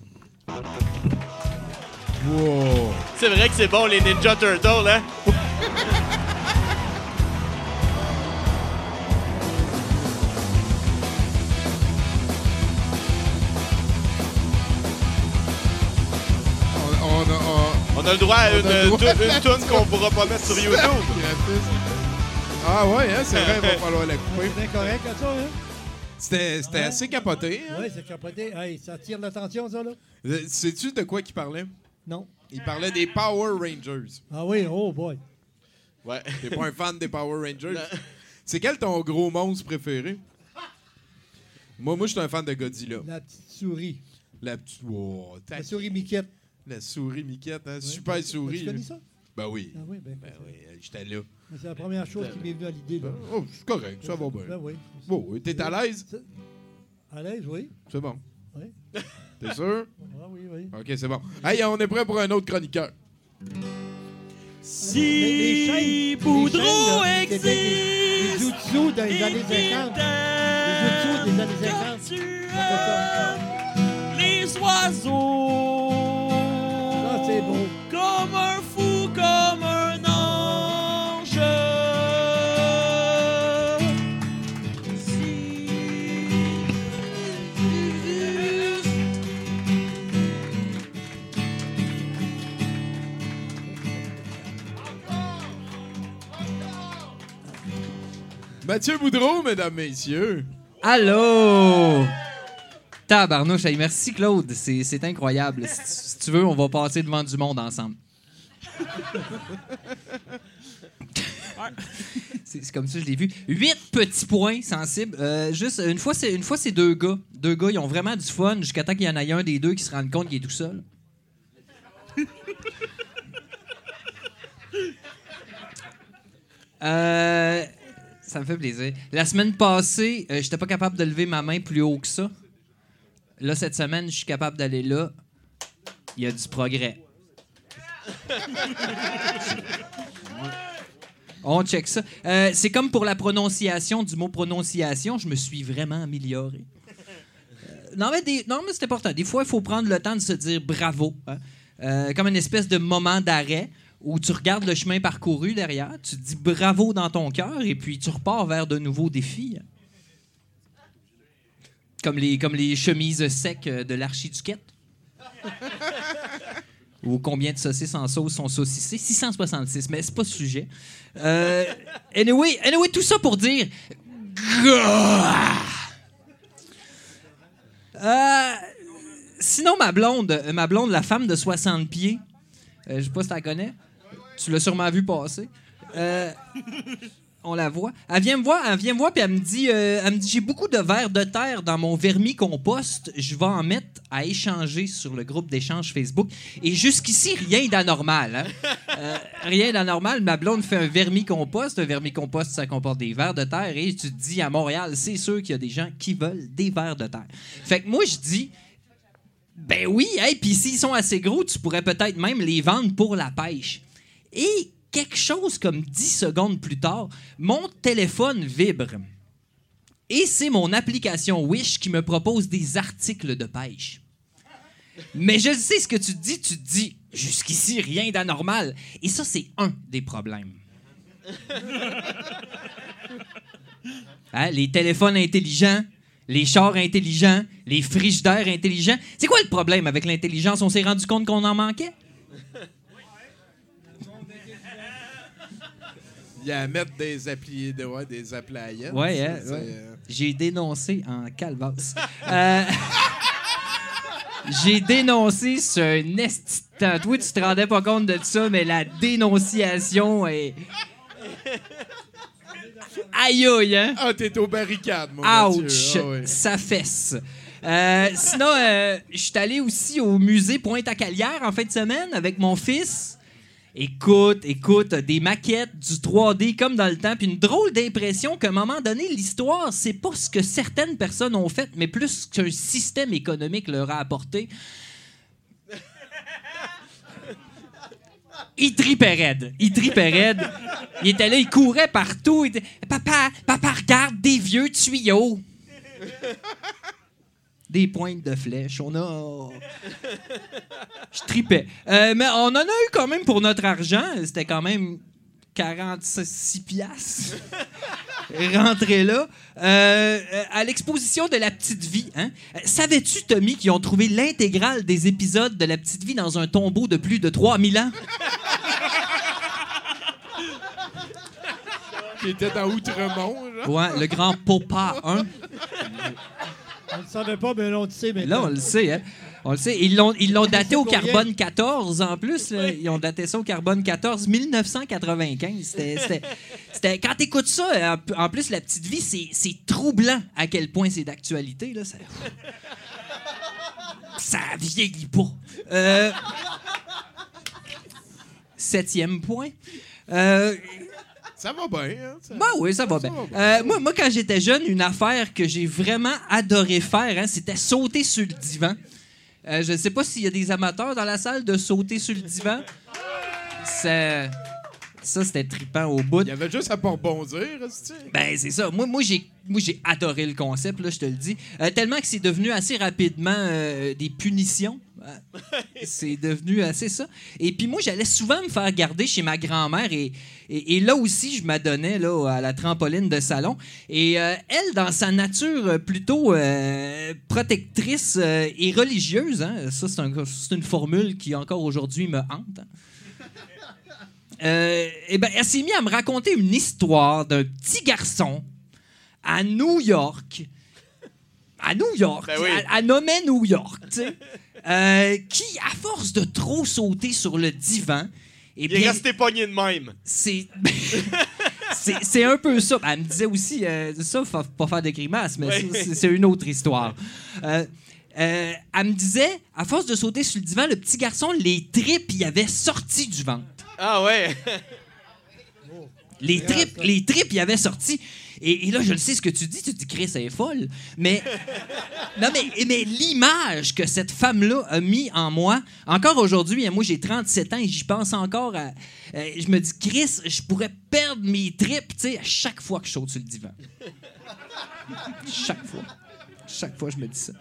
C'est vrai que c'est bon, les Ninja Turtles, hein? On, a- le droit à une, une tune qu'on pourra pas mettre sur YouTube. [LAUGHS] Ah ouais, hein, c'est vrai, il va falloir la couper. Correct, ça, hein? C'était c'était assez capoté. hein? Oui, c'est capoté. Hey, ça attire l'attention, ça, là? Euh, Sais-tu de quoi qu'il parlait? Non. Il parlait des Power Rangers. Ah oui, oh boy. Ouais. [LAUGHS] T'es pas un fan des Power Rangers? C'est quel ton gros monstre préféré? Moi, moi je suis un fan de Godzilla. La petite souris. La petite. Wow, ta- La souris Miquette. La souris Miquette, hein? Ouais. Super souris. Tu connais ça? Ben oui. Ah oui, ben, Ben oui, euh, j'étais là. c'est la première chose qui m'est venue à l'idée, là. Oh, c'est correct, ça va bien. Ben oui. Bon, t'es à l'aise? À l'aise, oui. C'est bon. Oui. [LAUGHS] T'es sûr? Ah oui, oui. Ok, c'est bon. Hey, on est prêt pour un autre chroniqueur. Les Si les Boudreau existe, jutsu dans les années qu'il 50. t'aime Les jutsu des années 50. quand tu Ça, aimes les oiseaux. Ça, c'est beau. Comme un Mathieu Boudreau, mesdames, messieurs. Allô? Tabarnouche, hey, merci Claude, c'est c'est incroyable. Si, tu- si tu veux, on va passer devant du monde ensemble. C'est c'est comme ça, je l'ai vu. Huit petits points sensibles. Euh, juste une fois, c'est une fois, c'est deux gars. Deux gars, ils ont vraiment du fun jusqu'à temps qu'il y en ait un des deux qui se rende compte qu'il est tout seul. Euh, ça me fait plaisir. La semaine passée, euh, j'étais pas capable de lever ma main plus haut que ça. Là, cette semaine, je suis capable d'aller là. Il y a du progrès. [LAUGHS] On check ça. Euh, c'est comme pour la prononciation du mot prononciation, je me suis vraiment amélioré. Euh, non, mais, des- non, mais c'est important. Des fois, il faut prendre le temps de se dire bravo. hein. Euh, comme une espèce de moment d'arrêt où tu regardes le chemin parcouru derrière, tu te dis bravo dans ton cœur et puis tu repars vers de nouveaux défis. Comme les, comme les chemises secs de l'archiduquette. [LAUGHS] Ou combien de saucisses en sauce sont saucissées? 666, mais c'est pas ce sujet. Euh, anyway, anyway, tout ça pour dire... Euh, sinon, ma blonde, ma blonde, la femme de 60 pieds, euh, je sais pas si tu la connais. Tu l'as sûrement vu passer. Euh, on la voit. Elle vient me voir, elle vient me voir puis elle me dit, euh, elle me dit, j'ai beaucoup de vers de terre dans mon vermicompost. Je vais en mettre à échanger sur le groupe d'échange Facebook. Et jusqu'ici, rien d'anormal. Hein? Euh, rien d'anormal. Ma blonde fait un vermicompost. Un vermicompost, ça comporte des vers de terre. Et tu te dis, à Montréal, c'est sûr qu'il y a des gens qui veulent des vers de terre. Fait que moi, je dis, ben oui, hey, puis s'ils sont assez gros, tu pourrais peut-être même les vendre pour la pêche. Et quelque chose comme 10 secondes plus tard, mon téléphone vibre. Et c'est mon application Wish qui me propose des articles de pêche. Mais je sais ce que tu dis, tu te dis jusqu'ici rien d'anormal. Et ça, c'est un des problèmes. [LAUGHS] Hein, les téléphones intelligents, les chars intelligents, les frigidaires intelligents. C'est quoi le problème avec l'intelligence? On s'est rendu compte qu'on en manquait? Il y a à mettre des applis, de, ouais, des appliances. Ouais, hein, ouais. euh, J'ai dénoncé en calvasse. Euh, [LAUGHS] J'ai dénoncé ce temps. Toi, tu te rendais pas compte de ça, mais la dénonciation est. Aïe aïe, hein? Ah, t'es aux barricades, mon Ouch! Ah, ouais. Ça fesse. Euh, sinon, euh, je suis allé aussi au musée Pointe-à-Calière en fin de semaine avec mon fils. Écoute, écoute, des maquettes, du 3D comme dans le temps, puis une drôle d'impression qu'à un moment donné, l'histoire, c'est pas ce que certaines personnes ont fait, mais plus qu'un système économique leur a apporté. Il tripait raide. Il tripait était là, il courait partout. Il était, papa, papa, regarde des vieux tuyaux. Des pointes de flèches. On a. Je tripais. Euh, mais on en a eu quand même pour notre argent. C'était quand même 46 piastres. [LAUGHS] Rentré là. Euh, à l'exposition de La Petite Vie. Hein? Savais-tu, Tommy, qu'ils ont trouvé l'intégrale des épisodes de La Petite Vie dans un tombeau de plus de 3000 ans? Qui était dans Outremont. Ouais, le grand Popa 1. On ne le savait pas, mais là, on le sait Là, maintenant. on le sait, hein? On le sait. Ils l'ont, ils l'ont daté au carbone 14 en plus. là. Ils ont daté ça au carbone 14, 1995. C'était, c'était, c'était- quand tu écoutes ça, en, en plus, La Petite Vie, c'est, c'est troublant à quel point c'est d'actualité. Là. Ça, ça vieillit pas. Euh, septième point. Euh, Ça va bien, hein? ça- bah oui, ça va bien. va bien. Euh, moi, moi, quand j'étais jeune, une affaire que j'ai vraiment adoré faire, hein, c'était sauter sur le divan. Euh, je ne sais pas s'il y a des amateurs dans la salle de sauter sur le divan. Ça, ça c'était trippant au bout. Il y avait juste à pas rebondir, Ben, c'est ça. Moi, moi j'ai, moi, j'ai adoré le concept, là, je te le dis. Euh, tellement que c'est devenu assez rapidement euh, des punitions. [LAUGHS] C'est devenu assez ça. Et puis moi, j'allais souvent me faire garder chez ma grand-mère et, et, et là aussi, je m'adonnais là, à la trampoline de salon. Et euh, elle, dans sa nature plutôt protectrice et religieuse, hein, ça, c'est, un- une formule qui encore aujourd'hui me hante. hein. Euh, eh ben, elle s'est mise à me raconter une histoire d'un petit garçon à New York. À New York. Ben oui. Elle nommait New York, tu sais. euh, qui, à force de trop sauter sur le divan, eh Il est bien, resté pogné de même. c'est. [LAUGHS] c'est un peu ça. Elle me disait aussi, euh, ça, faut pas faire de grimaces, mais c'est- c'est une autre histoire. Euh, euh, elle me disait, à force de sauter sur le divan, le petit garçon, les tripes, il avait sorti du ventre. Ah ouais. Les tripes, les tripes, il avait sorti. Et, et là, je le sais ce que tu dis. Tu te dis, Chris, elle est folle. Mais, non, mais, mais l'image que cette femme-là a mis en moi, encore aujourd'hui, hein, moi, j'ai 37 ans et j'y pense encore. à- euh, je me dis, Chris, je pourrais perdre mes tripes, tu sais, à chaque fois que je saute sur le divan. chaque fois. Chaque fois, je me dis ça.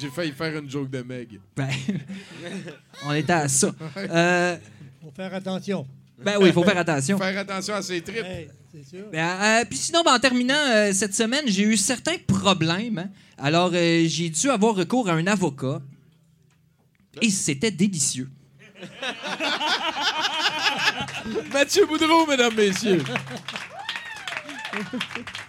J'ai failli faire une joke de Meg. Ben, [LAUGHS] on était à ça. Euh, faut faire attention. ben oui, il faut faire attention. Faire attention à ses tripes. Hey, c'est sûr. Ben, euh, puis sinon, ben, en terminant, euh, cette semaine, j'ai eu certains problèmes. hein. Alors, euh, j'ai dû avoir recours à un avocat. Et c'était délicieux. Mathieu Boudreau, mesdames, messieurs. [LAUGHS]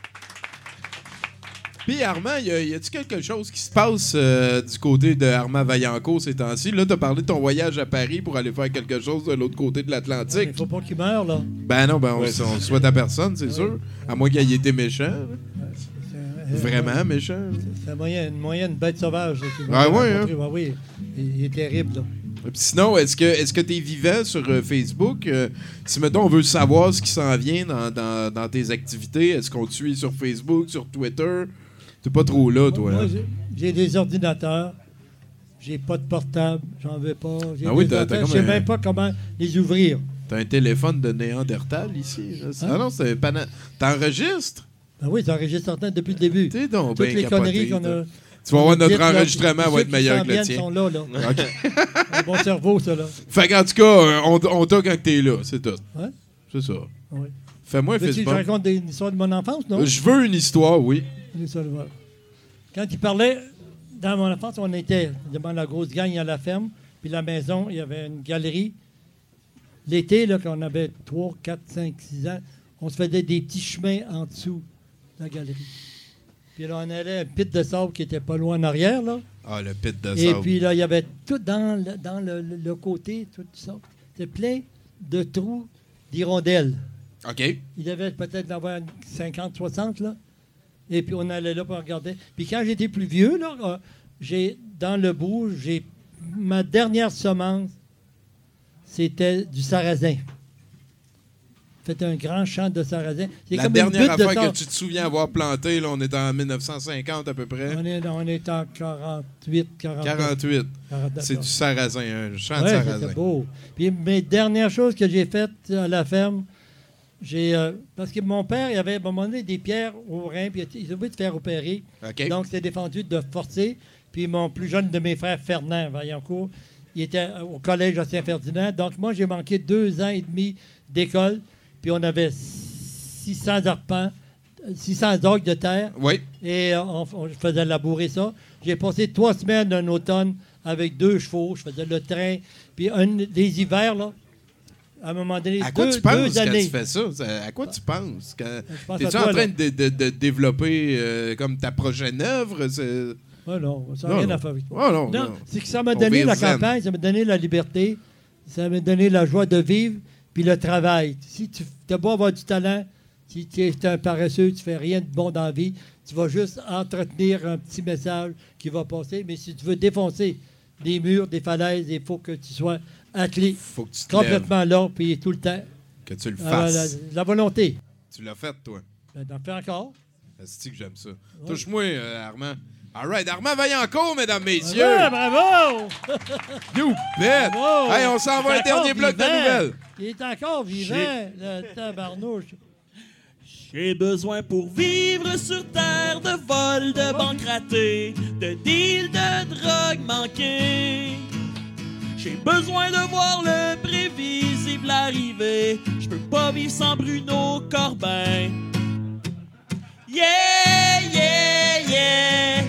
Puis Armand, y a- y a-tu quelque chose qui se passe euh, du côté de Armand Vaillancourt ces temps-ci? Là, t'as parlé de ton voyage à Paris pour aller faire quelque chose de l'autre côté de Il l'Atlantique. faut pas qu'il meure, là. Ben non, ben on, on le souhaite à personne, c'est sûr. À moins qu'il ait été méchant. Vraiment méchant. C'est un moyen, une moyenne bête sauvage. là, qu'il Ah m'a ouais, rencontré. Ouais, oui, il, il est terrible. Là. Puis sinon, est-ce que est-ce que tu es vivant sur euh, Facebook? Euh, si, mettons, on veut savoir ce qui s'en vient dans, dans- dans tes activités, est-ce qu'on te suit sur Facebook, sur Twitter? T'es pas trop là, toi. Moi, hein? j'ai- des ordinateurs. J'ai pas de portable. J'en veux pas. J'ai Ah oui, des Je sais un- même pas comment les ouvrir. T'as un téléphone de Néandertal ici. là. Hein? Ah non, c'est pas... na- T'enregistres? Ben oui, j'enregistre certains depuis le début. T'es donc Toutes les capoté, conneries qu'on a. Tu vas voir, notre enregistrement va être meilleur que le tien. sont là, là. [LAUGHS] Un bon cerveau, ça, là. Fait qu'en tout cas, euh, on, on t'a quand t'es là, c'est tout. Ouais. C'est ça. Oui. Fais-moi un Facebook. raconte des une histoire de mon enfance, non? Je veux une histoire, oui. Quand il parlait, dans mon enfance, on était devant la grosse gang à la ferme, puis la maison, il y avait une galerie. l'été, là, quand on avait 3, 4, 5, 6 ans, on se faisait des petits chemins en dessous de la galerie. Puis là, on allait à un pit de sable qui était pas loin en arrière, là. Ah, le pit de Et sable. puis là, il y avait tout dans le, dans le, le- le côté, tout ça. C'était plein de trous d'hirondelles. OK. Il devait peut-être en avoir 50, 60, là. Et puis on allait là pour regarder. Puis quand j'étais plus vieux, là, euh, j'ai, dans le bout, j'ai, ma dernière semence, c'était du sarrasin. C'était un grand champ de sarrasin. C'est La comme dernière de affaire que tu te souviens avoir planté, là, on est en 1950 à peu près. On est, on est en 48, 49. 48. 49, C'est du sarrasin, un champ de Ouais, sarrasin. c'était beau. Puis mes dernières choses que j'ai faites à la ferme, j'ai euh, parce que mon père, il avait à un moment donné des pierres au rein, puis il a oublié de faire opérer. Donc, c'est défendu de forcer. Puis mon plus jeune de mes frères, Fernand Vaillancourt, il était au collège à Saint-Ferdinand. Donc, moi, j'ai manqué deux ans et demi d'école. Puis on avait 600 arpents, 600 orgues de terre. Oui. Et euh, on, on faisait labourer ça. J'ai passé trois semaines d'un automne avec deux chevaux. Je faisais le train. Puis un, des hivers, là, à un moment donné, À quoi deux, tu penses deux quand tu fais ça? À quoi tu penses? Quand... T'es-tu en toi, train de, de- de développer euh, comme ta prochaine œuvre? Ah non, ça n'a rien non. à faire avec Ah non, non. c'est que ça m'a On donné la zen. campagne, ça m'a donné la liberté, ça m'a donné la joie de vivre, puis le travail. Si tu as beau avoir du talent, si tu es un paresseux, tu fais rien de bon dans la vie, tu vas juste entretenir un petit message qui va passer. Mais si tu veux défoncer des murs, des falaises, il faut que tu sois athlète, Faut que tu te complètement là, puis tout le temps. Que tu le Ah, fasses. la, la volonté. Tu l'as fait, toi. Ben, T'en fais encore. C'est que j'aime ça? Touche-moi, euh, Armand. All right, Armand Vaillancourt, mesdames, messieurs. Ouais, bravo! [LAUGHS] You bet! Bravo! Hey, on s'en va un dernier bloc de nouvelles. Il est encore vivant, le tabarnouche. J'ai besoin pour vivre sur terre de vol, de banque ratée, de deal de drogue manquée. J'ai besoin de voir le prévisible arriver. Je peux pas vivre sans Bruno Corbin. Yeah, yeah, yeah.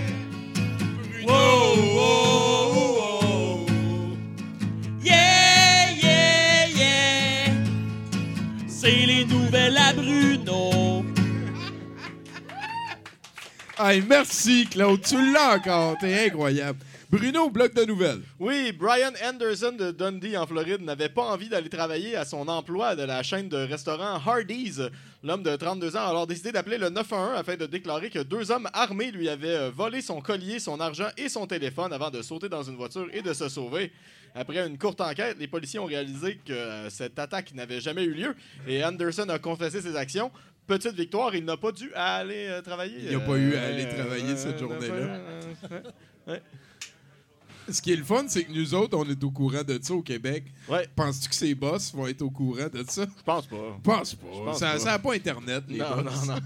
Wow, wow, wow. Yeah, yeah, yeah. C'est les nouvelles à Bruno. Hey, merci, Claude. Tu l'as encore. T'es incroyable. Bruno, bloc de nouvelles. Oui, Brian Anderson de Dundee en Floride n'avait pas envie d'aller travailler à son emploi de la chaîne de restaurants Hardee's. L'homme de 32 ans a alors décidé d'appeler le 911 afin de déclarer que deux hommes armés lui avaient euh, volé son collier, son argent et son téléphone avant de sauter dans une voiture et de se sauver. Après une courte enquête, les policiers ont réalisé que euh, cette attaque n'avait jamais eu lieu et Anderson a confessé ses actions. Petite victoire, il n'a pas dû aller euh, travailler. Il n'a pas eu à aller travailler cette journée-là. ouais. Ce qui est le fun, c'est que nous autres, on est au courant de ça au Québec. Ouais. Penses-tu que ces boss vont être au courant de ça? Je pense pas. Je pense pas. pense ça n'a pas Internet, les Non, boss. non, non.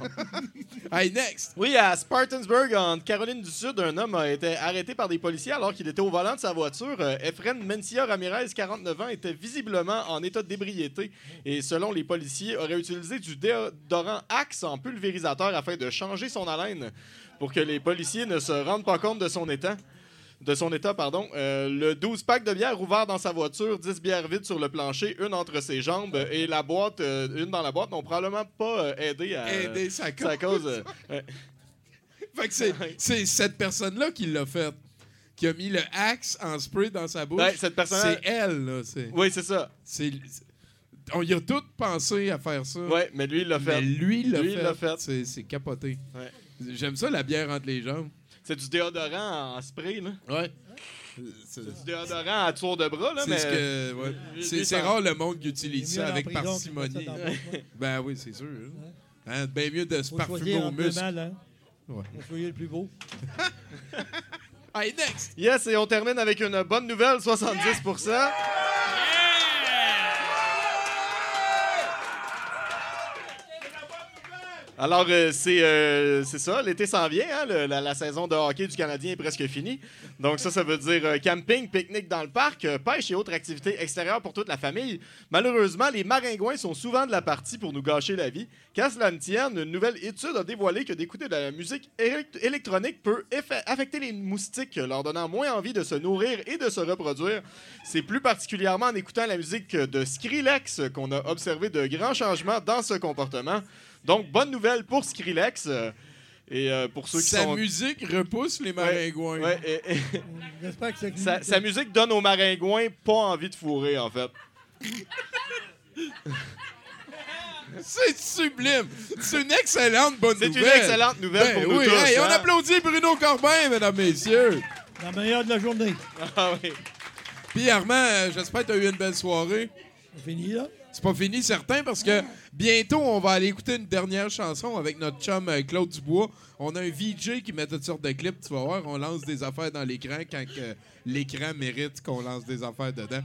[LAUGHS] hey, next! Oui, à Spartansburg, en Caroline du Sud, un homme a été arrêté par des policiers alors qu'il était au volant de sa voiture. Euh, Efren Mencia Ramirez, 49 ans, était visiblement en état d'ébriété et, selon les policiers, aurait utilisé du déodorant Axe en pulvérisateur afin de changer son haleine pour que les policiers ne se rendent pas compte de son état. De son état, pardon. Euh, le 12 pack de bière ouvert dans sa voiture, 10 bières vides sur le plancher, une entre ses jambes et la boîte, euh, une dans la boîte, n'ont probablement pas euh, aidé à. Aider sa sa cause. [LAUGHS] ouais. Fait que c'est, c'est cette personne-là qui l'a fait. Qui a mis le axe en spray dans sa bouche. Cette personne-là- C'est elle, là. C'est, Oui, c'est ça. c'est- on y a tous pensé à faire ça. Ouais, mais lui, il l'a fait. Mais lui, il l'a Lui, fait. l'a fait. C'est, c'est capoté. Ouais. J'aime ça, la bière entre les jambes. C'est du déodorant en spray, là. Ouais. C'est, Du déodorant à tour de bras, là, c'est mais... ce ouais. C'est, ça- rare le monde qui utilise ça avec parcimonie. Ben oui, c'est sûr. Hein, bien mieux de se Faut parfumer au muscle. hein. Ouais. Le plus beau. [LAUGHS] Hey, next! Yes, et on termine avec une bonne nouvelle, 70 Alors, euh, c'est euh, c'est ça, l'été s'en vient. hein, la, saison de hockey du Canadien est presque finie. Donc, ça, ça veut dire euh, camping, pique-nique dans le parc, euh, pêche et autres activités extérieures pour toute la famille. Malheureusement, les maringouins sont souvent de la partie pour nous gâcher la vie. Qu'à cela ne tienne, une nouvelle étude a dévoilé que d'écouter de la musique élect- électronique peut affecter les moustiques, leur donnant moins envie de se nourrir et de se reproduire. C'est plus particulièrement en écoutant la musique de Skrillex qu'on a observé de grands changements dans ce comportement. Donc, bonne nouvelle pour Skrillex. euh, et euh, pour ceux qui Sa sont. musique repousse les maringouins. Ouais, et- et- J'espère que c'est sa, sa musique donne aux maringouins pas envie de fourrer, en fait. C'est sublime. C'est une excellente bonne C'est une nouvelle. excellente nouvelle Ben pour nous tous, hey, on hein. applaudit Bruno Corbin, mesdames, messieurs. la meilleure de la journée. Ah oui. Puis Armand, euh, j'espère que tu as eu une belle soirée. C'est fini, là? C'est pas fini, certain, parce que bientôt, on va aller écouter une dernière chanson avec notre chum euh, Claude Dubois. On a un VJ qui met toutes sortes de clips, tu vas voir. On lance des affaires dans l'écran quand l'écran mérite qu'on lance des affaires dedans.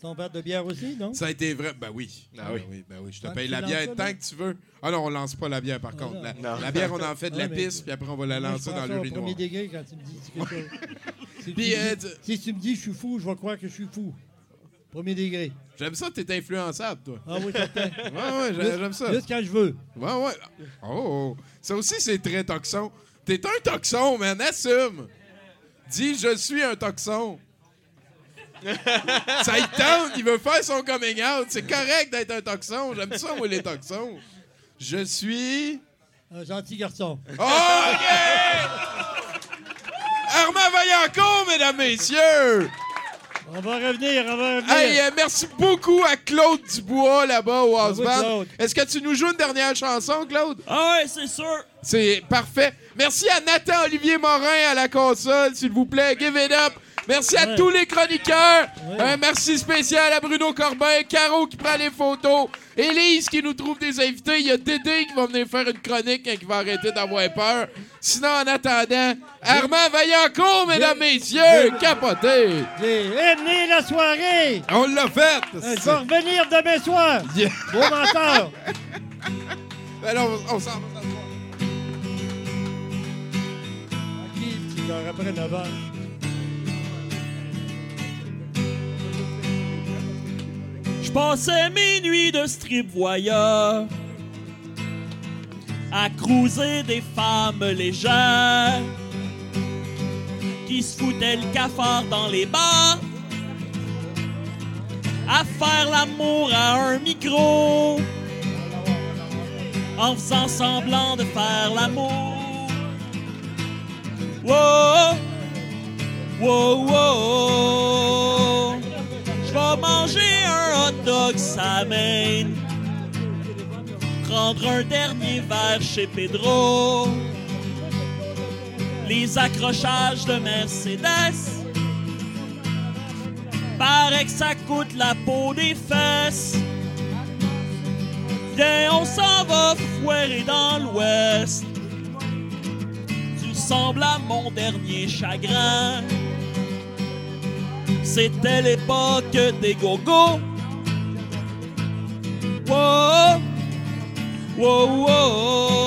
Ton verre de bière aussi, non? Ça a été vrai. Ben oui. Ah oui. Ben oui, ben oui. Je te paye la bière ça, tant que tu veux. Ah non, on lance pas la bière par contre. non. La, la bière, on en fait de la pisse, puis après, on va la Moi, lancer dans ça le au riz noir. premier degré quand tu me dis quelque chose. [LAUGHS] si, Puis, tu euh, me dis, tu- si tu me dis je suis fou, je vais croire que je suis fou. Premier degré. J'aime ça, t'es influençable, toi. Ah oui, certain. [LAUGHS] Ouais, ouais, j'ai- j'aime ça. Juste quand je veux. Ouais, ouais. Oh, oh. ça aussi, c'est très toxon. T'es un toxon, man, assume. Dis, je suis un toxon. ça il tente, il veut faire son coming out. C'est correct d'être un toxon. J'aime ça, moi, les toxons. Je suis. Un gentil garçon. Oh, OK! Armand Vaillancourt, mesdames, messieurs! On va revenir, on va revenir. Hey, euh, merci beaucoup à Claude Dubois là-bas au House oui, Band. Claude. Est-ce que tu nous joues une dernière chanson, Claude? Ah ouais, c'est sûr. C'est parfait. Merci à Nathan Olivier Morin à la console, s'il vous plaît. Give it up. Merci à Ouais. tous les chroniqueurs. Ouais. Un merci spécial à Bruno Corbin, Caro qui prend les photos, Élise qui nous trouve des invités. Il y a Dédé qui va venir faire une chronique quand il va arrêter d'avoir peur. Sinon, en attendant, Armand Vaillancourt, mesdames, messieurs, capoté. J'ai aimé la soirée. On l'a fait. Euh, Je vais revenir demain soir. Yeah. Beau menteur. Alors, on, on s'en va. Après 9 heures. Je passais mes nuits de strip voyeur à cruiser des femmes légères qui se foutaient le cafard dans les bars à faire l'amour à un micro en faisant semblant de faire l'amour. Wow, wow, wow. Vais manger un hot dog main. Prendre un dernier verre chez Pedro. Les accrochages de Mercedes. Paraît que ça coûte la peau des fesses. Viens, on s'en va foirer dans l'ouest. Tu ressembles à mon dernier chagrin. C'était l'époque des gogos. Wow, wow, wow.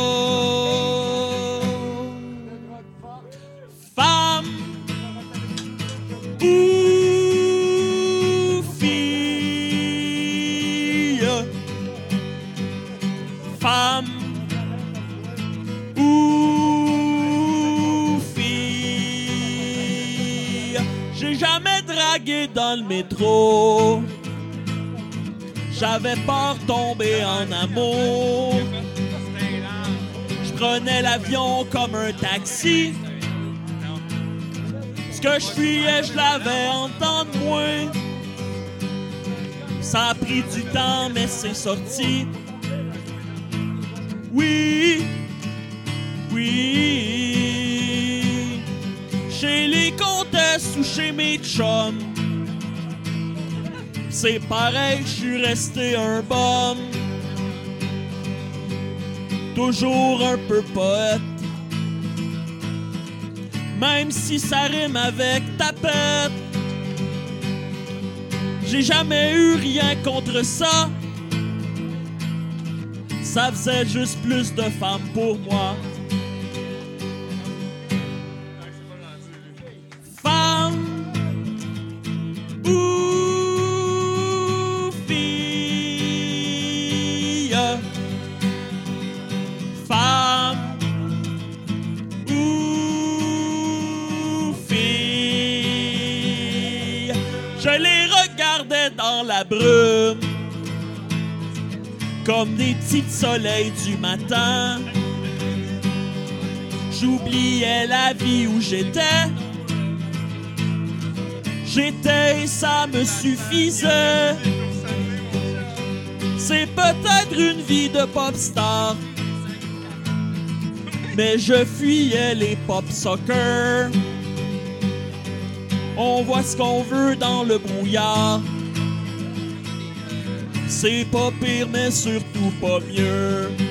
Dans le métro. J'avais peur de tomber en amour. Je prenais l'avion comme un taxi. Ce que je fuyais, je l'avais en temps de moins. Ça a pris du temps, mais c'est sorti. Oui, oui. Chez les comtesses ou chez mes chums. C'est pareil, je suis resté un bum. Toujours un peu poète. Même si ça rime avec tapette. J'ai jamais eu rien contre ça. ça faisait juste plus de femmes pour moi. Petits soleils du matin. J'oubliais la vie où j'étais. J'étais et ça me suffisait. C'est peut-être une vie de pop star. Mais je fuyais les pop soccer. On voit ce qu'on veut dans le brouillard. C'est pas pire, mais surtout pas mieux.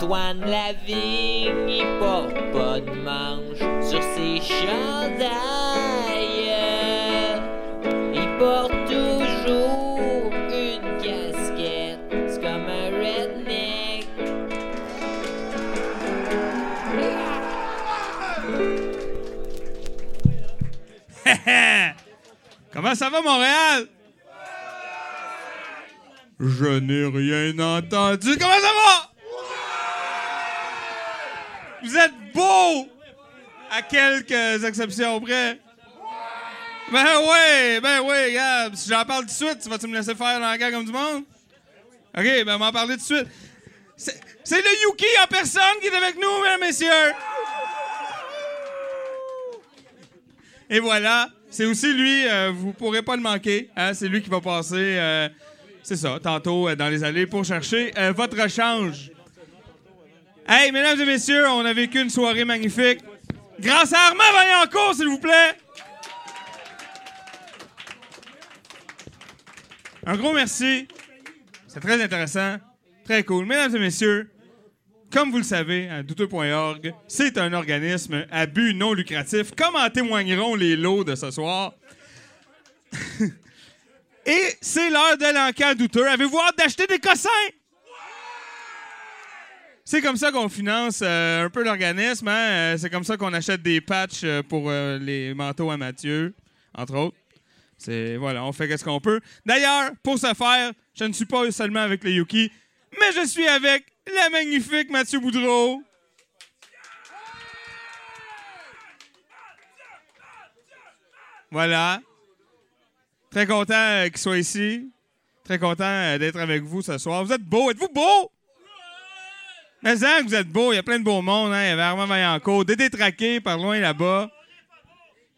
Antoine Lavigne, il porte pas de manche sur ses chandails. Il porte toujours une casquette, c'est comme un redneck. [LAUGHS] Comment ça va, Montréal? Je n'ai rien entendu. Comment ça va? Vous êtes beau! À quelques exceptions près. Ben oui, ben oui, Gab. Si j'en parle tout de suite, tu vas-tu me laisser faire dans la gueule comme du monde? OK, ben on va en parler tout de suite. C'est le Yuki en personne qui est avec nous, mesdames messieurs. Et voilà, c'est aussi lui, euh, vous pourrez pas le manquer. hein, c'est lui qui va passer, euh, c'est ça, tantôt euh, dans les allées pour chercher euh, votre change. Hey, mesdames et messieurs, on a vécu une soirée magnifique. Grâce à Armand Vaillancourt, s'il vous plaît. Un gros merci. C'est très intéressant. Très cool. Mesdames et messieurs, comme vous le savez, douteux.org, c'est un organisme à but non lucratif, comme en témoigneront les lots de ce soir. [LAUGHS] Et c'est l'heure de l'encan douteux. Avez-vous hâte d'acheter des cossins? C'est comme ça qu'on finance euh, un peu l'organisme. hein. Euh, C'est comme ça qu'on achète des patchs euh, pour les manteaux à Mathieu, entre autres. C'est voilà, on fait ce qu'on peut. D'ailleurs, pour ce faire, je ne suis pas seulement avec les Yuki, mais je suis avec la magnifique Mathieu Boudreau. Voilà. Très content qu'il soit ici. Très content d'être avec vous ce soir. Vous êtes beau. Êtes-vous beau? Mais que vous êtes beau. Il y a plein de beaux mondes. Hein? Il y avait Armand Vaillancourt. Dédé Traqué par loin là-bas.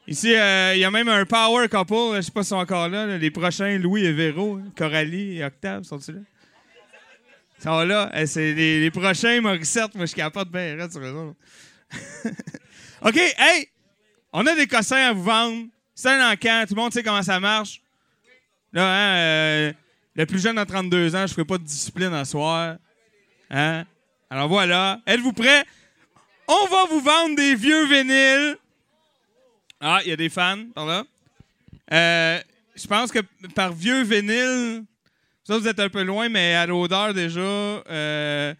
Ici, euh, il y a même un power couple. Je ne sais pas s'ils sont encore là, là, Les prochains, Louis et Véro. hein. Coralie et Octave, sont-ils là? Ils sont là. Eh, c'est les, prochains Morissette. Moi, je capote bien sur eux autres. [LAUGHS] OK, hey! On a des cossins à vous vendre. C'est un encan. Tout le monde sait comment ça marche. Là, hein, euh, le plus jeune à 32 ans, je ferai pas de discipline à soir. Hein? Alors voilà. Êtes-vous prêts? On va vous vendre des vieux vinyles. Ah, il y a des fans par là. Euh, je pense que par vieux vinyle, ça vous êtes un peu loin, mais à l'odeur déjà, euh,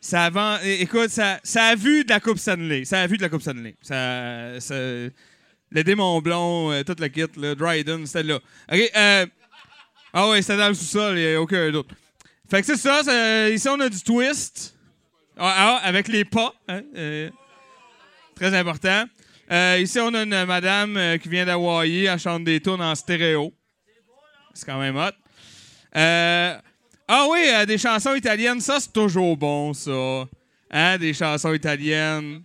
ça avant, écoute, ça, ça a vu de la Coupe Stanley. Ça a vu de la Coupe Stanley. Ça, ça- le démon blond, euh, toute la kit, le Dryden, c'était là. Euh, ah ouais, c'était dans le sous-sol, il n'y a aucun d'autre. Fait que c'est ça, ça- ici on a du twist. Ah, ah, avec les pas. hein, euh, très important. Euh, ici, on a une madame euh, qui vient d'Hawaii. Elle chante des tunes en stéréo. C'est quand même hot. Euh, ah oui, euh, des chansons italiennes, ça, c'est toujours bon, ça. Hein, des chansons italiennes.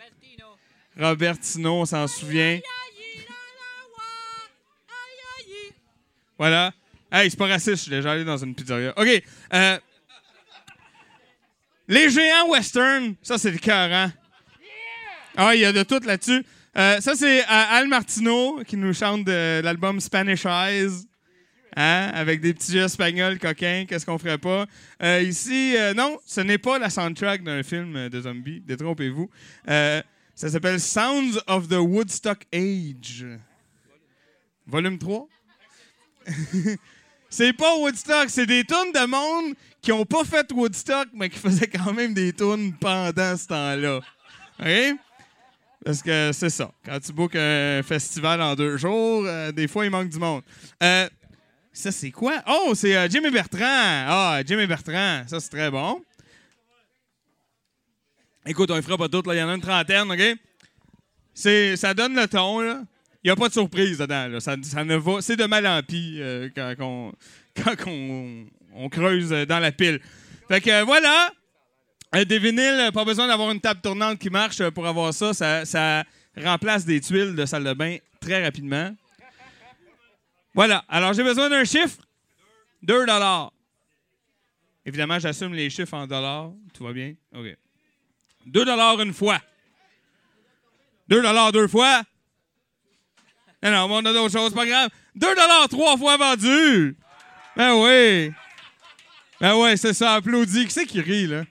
Robertino, on s'en souvient. Voilà. Hey, c'est pas raciste, je suis déjà allé dans une pizzeria. OK. euh, les géants western, ça, c'est le cœur, Ah, il y a de tout là-dessus. Euh, ça, c'est euh, Al Martino qui nous chante de l'album Spanish Eyes. Hein, avec des petits jeux espagnols coquins, qu'est-ce qu'on ferait pas? Euh, ici, non, ce n'est pas la soundtrack d'un film de zombies, détrompez-vous. Ça s'appelle Sounds of the Woodstock Age. Volume 3. [LAUGHS] c'est pas Woodstock, c'est des tunes de monde qui ont pas fait Woodstock, mais qui faisaient quand même des tunes pendant ce temps-là. OK? Parce que c'est ça. Quand tu bookes un festival en deux jours, euh, des fois, il manque du monde. Euh, ça, c'est quoi? Oh, c'est euh, Jimmy Bertrand. Ah, Jimmy Bertrand. Ça, c'est très bon. Écoute, on ne fera pas toutes. Il y en a une trentaine, OK? Ça donne le ton, là. N'y a pas de surprise dedans. Là. Ça, ne va... C'est de mal en pis euh, quand, qu'on- quand qu'on- on creuse dans la pile. Fait que euh, voilà. Euh, des vinyles, pas besoin d'avoir une table tournante qui marche pour avoir ça. ça. Ça remplace des tuiles de salle de bain très rapidement. Voilà. Alors, j'ai besoin d'un chiffre. 2 dollars. Évidemment, j'assume les chiffres en dollars. Tout va bien? OK. 2 dollars une fois. 2 dollars deux fois. Non, non, on a d'autres choses, pas grave. 2 dollars trois fois vendu. Ben oui. Ben ouais, c'est ça, applaudis. Qui c'est qui rit, là?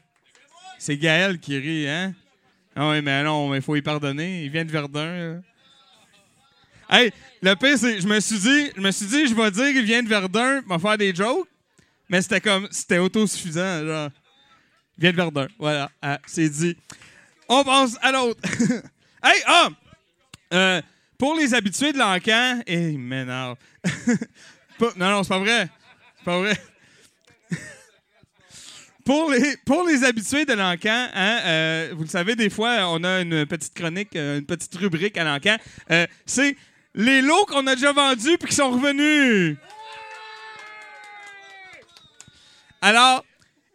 C'est Gaël qui rit, hein? Ah oui, mais non, mais il faut y pardonner. Il vient de Verdun, là. Hey, le pire, c'est je me suis dit, je me suis dit, je vais dire qu'il vient de Verdun, m'a faire des jokes, mais c'était comme, c'était autosuffisant, genre. Il vient de Verdun, voilà, Ah, c'est dit. On pense à l'autre. [LAUGHS] hey, ah! Euh, pour les habitués de l'encan, il m'énerve. [LAUGHS] Non, non, c'est pas vrai. C'est pas vrai. [LAUGHS] pour, les, pour les habitués de l'encan, hein, euh, vous le savez, des fois, on a une petite chronique, euh, une petite rubrique à l'encan. Euh, c'est les lots qu'on a déjà vendus puis qui sont revenus. Alors,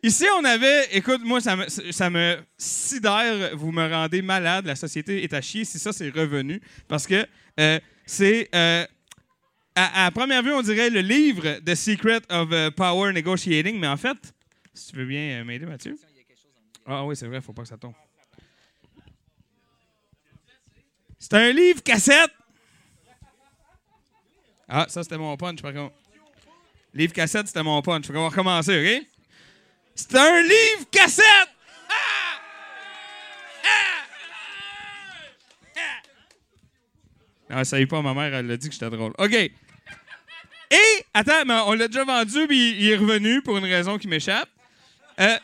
ici, on avait. Écoute, moi, ça me, sidère. Vous me rendez malade. La société est à chier si ça, c'est revenu. Parce que euh, c'est. euh, à, première vue, on dirait le livre The Secret of euh, Power Negotiating, mais en fait, si tu veux bien m'aider, Mathieu. Ah oui, c'est vrai, faut pas que ça tombe. C'est un livre cassette. Ah, ça, c'était mon punch, par contre. Livre cassette, c'était mon punch. Faut qu'on va recommencer, OK? C'est un livre cassette! Ah! Ah, ça y est pas, ma mère, elle a dit que j'étais drôle. OK. Et, attends, mais on l'a déjà vendu, puis il est revenu pour une raison qui m'échappe. Euh,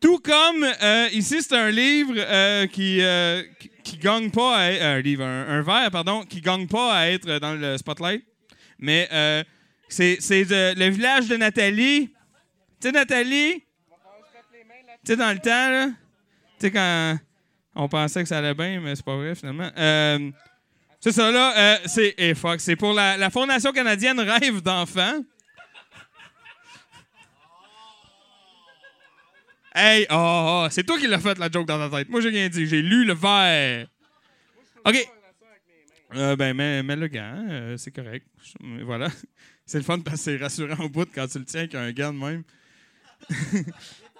tout comme, euh, ici, c'est un livre euh, qui, euh, qui, qui gagne pas à être, un livre, un, un verre, pardon, qui gagne pas à être dans le spotlight. Mais euh, c'est c'est de- le village de Nathalie. Tu sais, Nathalie? Tu sais, dans le temps, là? Tu sais, quand on pensait que ça allait bien, mais c'est pas vrai, finalement. Euh, c'est ça, là. euh, c'est eh, fuck, c'est pour la, la Fondation canadienne Rêve d'enfants. Hey, oh, oh, c'est toi qui l'as fait, la joke dans ta tête. Moi, j'ai rien dit. J'ai lu le verre. OK. Euh, ben, mets, le gant. euh, c'est correct. Voilà. [LAUGHS] C'est le fun parce que c'est rassurant au bout quand tu le tiens avec un gant de même.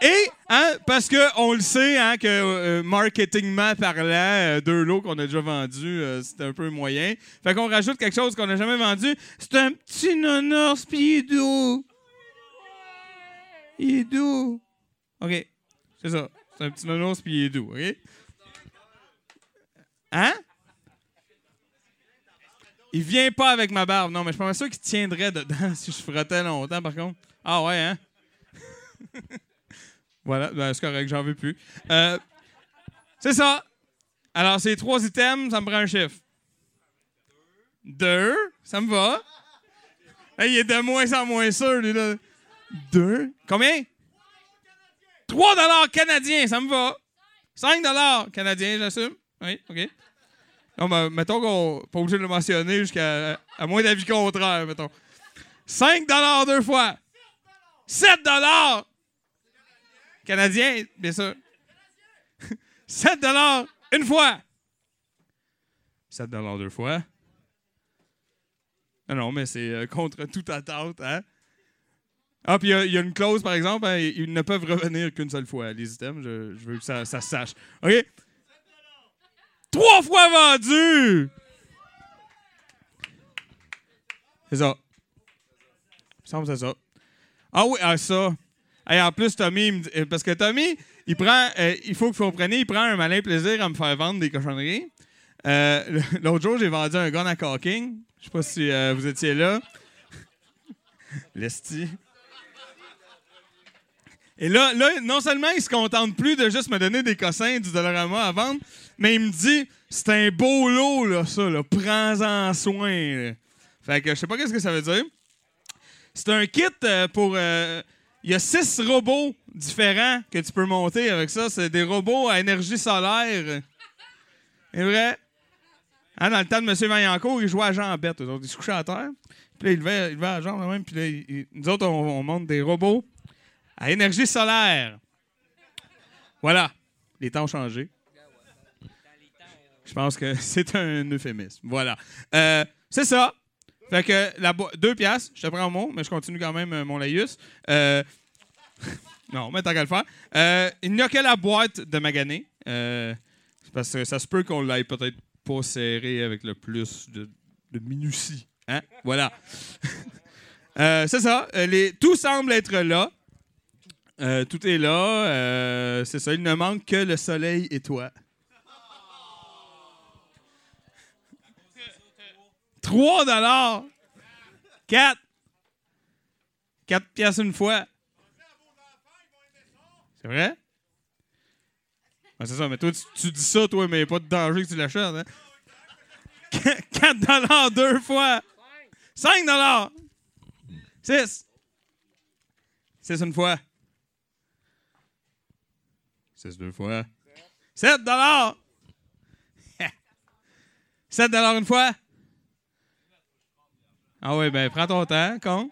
Et, hein, parce qu'on le sait, hein, que euh, marketingment parlant, euh, deux lots qu'on a déjà vendus, euh, c'était un peu moyen. Fait qu'on rajoute quelque chose qu'on n'a jamais vendu. C'est un petit nonos, puis il est doux. Il est doux. OK. C'est ça. C'est un petit nonos, puis il est doux. OK? Hein? Il vient pas avec ma barbe. Non, mais je suis pas sûr qu'il tiendrait dedans [LAUGHS] si je frottais longtemps, par contre. Ah ouais, hein? [LAUGHS] voilà, ben, c'est correct, j'en veux plus. Euh, c'est ça. Alors, c'est trois items, ça me prend un chiffre. Deux, ça me va. Hey, il est de moins en moins sûr, lui, là. Deux. Combien? 3 dollars canadiens, ça me va. 5 dollars canadiens, j'assume. Oui, OK. Non, mais mettons qu'on n'est pas obligé de le mentionner jusqu'à à moins d'avis contraire, mettons. 5 dollars deux fois. 7 dollars canadiens, bien sûr. [LAUGHS] 7 dollars une fois. 7 dollars deux fois. Non, non, mais c'est euh, contre toute attente, hein? Ah, puis il y a- une clause, par exemple, hein, ils ne peuvent revenir qu'une seule fois, les items. Je, veux que ça, ça se sache. OK? Trois fois vendu! C'est ça. Il me semble que c'est ça. Ah oui, ah ça. Hey, en plus, Tommy, me dit- parce que Tommy, il prend, euh, il faut que vous compreniez, il prend un malin plaisir à me faire vendre des cochonneries. Euh, [LAUGHS] L'autre jour, j'ai vendu un gun à caulking. Je sais pas si euh, vous étiez là. [LAUGHS] L'esti. Et là, là, non seulement il se contente plus de juste me donner des cossins du Dollarama à vendre, mais il me dit c'est un beau lot, là, ça, là. Prends-en soin. Fait que je sais pas qu'est-ce que ça veut dire. C'est un kit pour. Il y a six robots différents que tu peux monter avec ça. C'est des robots à énergie solaire. C'est vrai? Hein, dans le temps de M. Vaillancourt, il jouait à Jean Bête. Ils se couchaient à terre. Puis là, il levait, il la jambe même. Puis là, nous autres, on, on monte des robots à énergie solaire. Voilà. Les temps ont changé. Je pense que [LAUGHS] c'est un euphémisme. Voilà. Euh, c'est ça. Fait que la deux piastres, je te prends au mot, mais je continue quand même euh, mon laïus. Euh, [LAUGHS] non, mais tant qu'à le faire. Euh, il n'y a que la boîte de magané. Euh, parce que ça se peut qu'on l'aille peut-être pas serré avec le plus de, minutie. Hein? Voilà. [LAUGHS] C'est ça. Tout semble être là. Tout est là. C'est ça. Il ne manque que le soleil et toi. 3 dollars. 4. 4 piastres une fois. C'est vrai? Ah, c'est ça, mais toi, tu, dis ça, toi, mais pas de danger que tu l'achètes. Hein? 4 dollars deux fois. 5 dollars. 6. 6 une fois. 6 deux fois. 7 dollars. [LAUGHS] 7 dollars une fois. Ah oui, ben prends ton temps, con.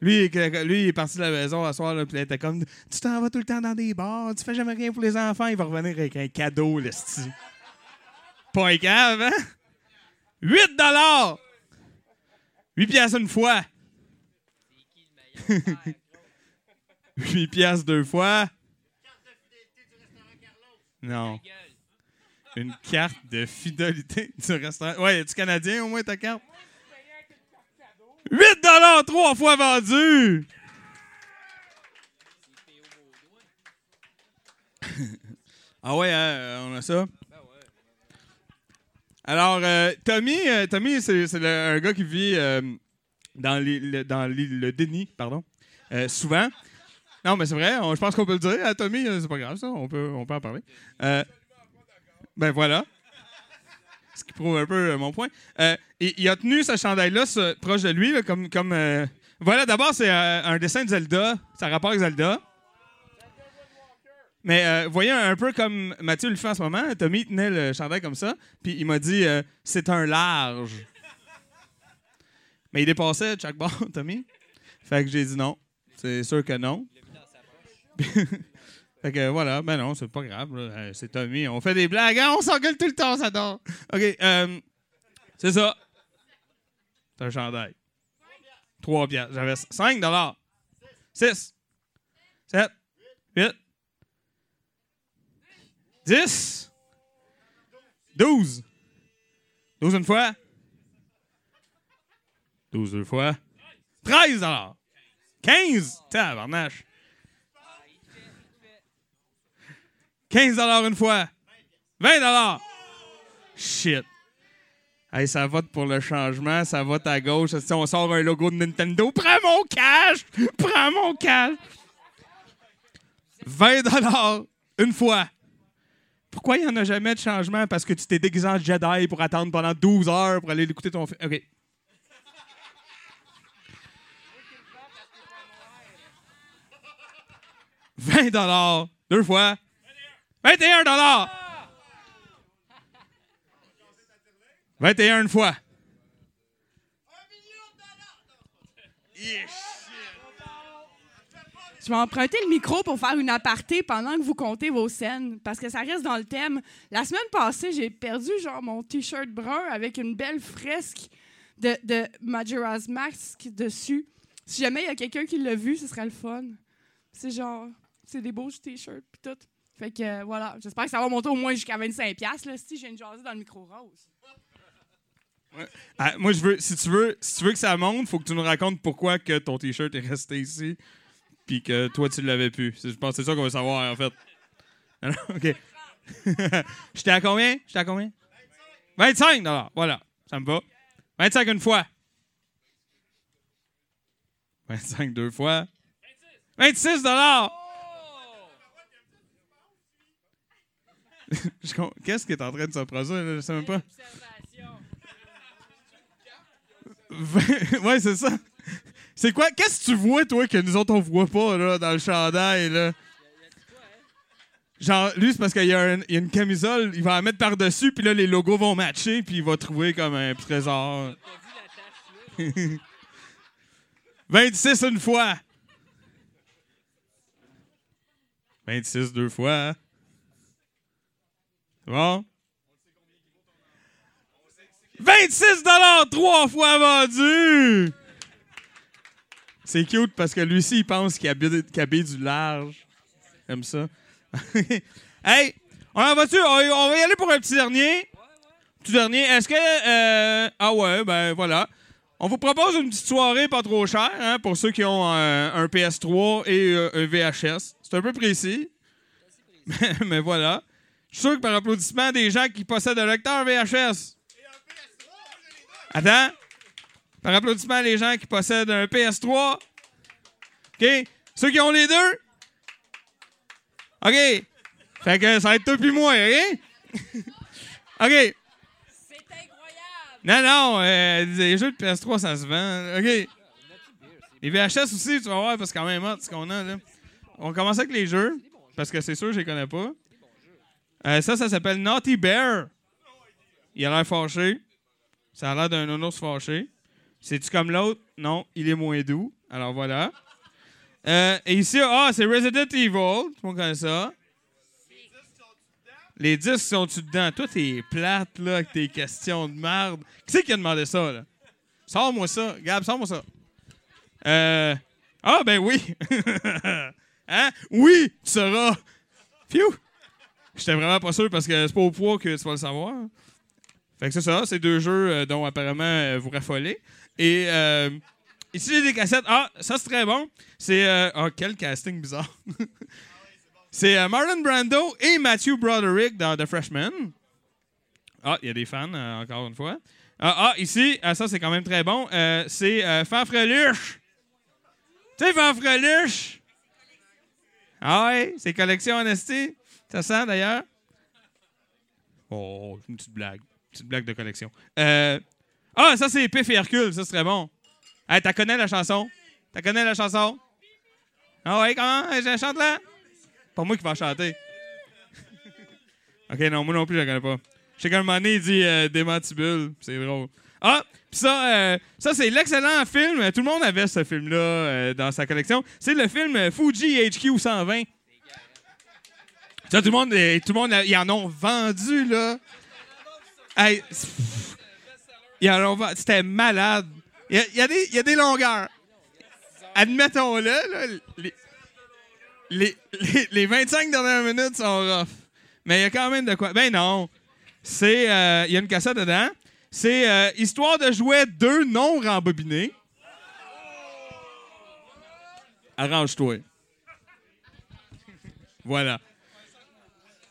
Lui, lui, il est parti de la maison à soir, là, puis il était comme Tu t'en vas tout le temps dans des bars, tu fais jamais rien pour les enfants, il va revenir avec un cadeau, le style. Pas cave, hein? 8 dollars! 8 piastres une fois. [LAUGHS] 8 piastres deux fois. Non. Une carte de fidélité du restaurant. Ouais, es-tu Canadien au moins ta carte? 8 dollars trois fois vendu! [LAUGHS] ah ouais, hein, on a ça. Alors, euh, Tommy, euh, Tommy c'est un gars qui vit euh, dans, le, dans le déni, pardon, souvent. Non, mais c'est vrai, je pense qu'on peut le dire. À Tommy, c'est pas grave, ça, on peut, on peut en parler. Ben voilà. Ce qui prouve un peu euh, mon point. Euh, il a tenu ce chandail-là proche de lui, comme. comme euh, Voilà, d'abord, c'est un dessin de Zelda. Ça rapport avec Zelda. Mais euh, voyez, un peu comme Mathieu le fait en ce moment, Tommy tenait le chandail comme ça, puis il m'a dit c'est un large. Mais il dépassait chaque bord, [LAUGHS] Tommy. Fait que j'ai dit non. C'est sûr que non. Fait que voilà, ben non, c'est pas grave. Euh, C'est Tommy. On fait des blagues, hein, on s'engueule tout le temps, ça dort. OK, euh, c'est ça. C'est un chandail. 3 piastres. J'avais 5 dollars. 6. 7, 8, 10, 12. 12 une fois. 12 deux fois. 13 15. Tabarnache. 15 une fois. 20 Shit. Hey, ça vote pour le changement, ça vote à gauche. Si on sort un logo de Nintendo, prends mon cash! Prends mon cash! 20 une fois. Pourquoi il n'y en a jamais de changement? Parce que tu t'es déguisé en Jedi pour attendre pendant 12 heures pour aller écouter ton film. OK. « 20 deux fois. 21 21 une fois. Je vais emprunter le micro pour faire une aparté pendant que vous comptez vos scènes, parce que ça reste dans le thème. La semaine passée, j'ai perdu genre mon t-shirt brun avec une belle fresque de, de Majora's Mask dessus. Si jamais il y a quelqu'un qui l'a vu, ce serait le fun. C'est genre, c'est des beaux t-shirts puis tout. Fait que euh, voilà, j'espère que ça va monter au moins jusqu'à 25 pièces là si j'ai une jasée dans le micro rose. Ah, moi, je veux, si tu veux, si tu veux que ça monte, faut que tu nous racontes pourquoi que ton t-shirt est resté ici, puis que toi tu l'avais. C'est- Je pense que c'est ça qu'on veut savoir en fait. Alors, ok. [LAUGHS] J'étais à combien? J'étais à combien? 25 Voilà, ça me va. 25 une fois. 25 deux fois. 26 Je [LAUGHS] Qu'est-ce qui est en train de se produire? Je sais même pas. [LAUGHS] Ouais, c'est ça. C'est quoi? Qu'est-ce que tu vois, toi, que nous autres, on voit pas, là, dans le chandail, là? Genre, lui, c'est parce qu'il y, y a une camisole, il va la mettre par-dessus, puis là, les logos vont matcher, puis il va trouver comme un trésor. [LAUGHS] 26 une fois. 26 deux fois. Bon? 26 trois fois vendu! C'est cute parce que lui aussi, il pense qu'il habite, habite du large. J'aime ça. [LAUGHS] hey, on va-tu? On, va y aller pour un petit dernier. Petit dernier. Est-ce que. euh, ah ouais, ben voilà. On vous propose une petite soirée pas trop chère hein, pour ceux qui ont euh, un PS3 et euh, un VHS. C'est un peu précis. [LAUGHS] mais voilà. Je suis sûr que par applaudissement des gens qui possèdent un lecteur VHS. Attends. Par applaudissement les gens qui possèdent un PS3. OK? Ceux qui ont les deux? OK. Fait que ça va être toi puis moi, OK? [LAUGHS] OK. Non, non, euh, les jeux de PS3, ça se vend. OK. Les VHS aussi, tu vas voir, parce que quand même hot, ce qu'on a, là. On commence avec les jeux, parce que c'est sûr, je les connais pas. Euh, ça, ça s'appelle Naughty Bear. Il a l'air fâché. Ça a l'air d'un nounours fâché. C'est-tu comme l'autre? Non, il est moins doux. Alors voilà. Euh, et ici, ah, c'est Resident Evil. Tout le monde connaît ça. Les disques sont-tu dedans? Toi, t'es plate, là, avec tes questions de merde. Qui c'est qui a demandé ça, là? Sors-moi ça. Gab, sors-moi ça. Euh... Ah, ben oui. [LAUGHS] hein? Oui, tu sauras. Phew! J'étais vraiment pas sûr parce que c'est pas au poids que tu vas le savoir. Fait que c'est ça, c'est deux jeux euh, dont apparemment euh, vous raffolez. Et euh, ici, j'ai des cassettes. Ah, ça c'est très bon. C'est. euh, Ah, quel casting bizarre. [LAUGHS] c'est Marlon Brando et Matthew Broderick dans The Freshman. Ah, il y a des fans, encore une fois. Ah, ah, ici, ah, ça c'est quand même très bon. C'est Fanfreluche. Tu sais, Fanfreluche? Ah ouais, c'est collection NST. Ça sent d'ailleurs? Oh, une petite blague. Petite blague de collection. Euh, Ah, ça c'est Pif et Hercule, ça serait bon. Hey, t'as connais la chanson? T'as connais la chanson? Ah ouais, comment? Hey, Je chante là? Pas moi qui va chanter. [LAUGHS] ok, non, moi non plus, je la connais pas. Je sais qu'à il dit euh. C'est drôle. Ah, puis ça, euh, ça c'est l'excellent film. Tout le monde avait ce film-là euh, dans sa collection. C'est le film euh, Fuji HQ 120. Ça, tout le monde, tout le monde, ils en ont vendu, là. En ont. C'était malade. Il y, a, des, y a des longueurs. Admettons-le, là. les- les, les, les 25 dernières minutes sont rough. Mais il y a quand même de quoi. Ben non. C'est. euh, Il y a une cassette dedans. C'est euh, histoire de jouer deux non rembobinés. Arrange-toi. Voilà.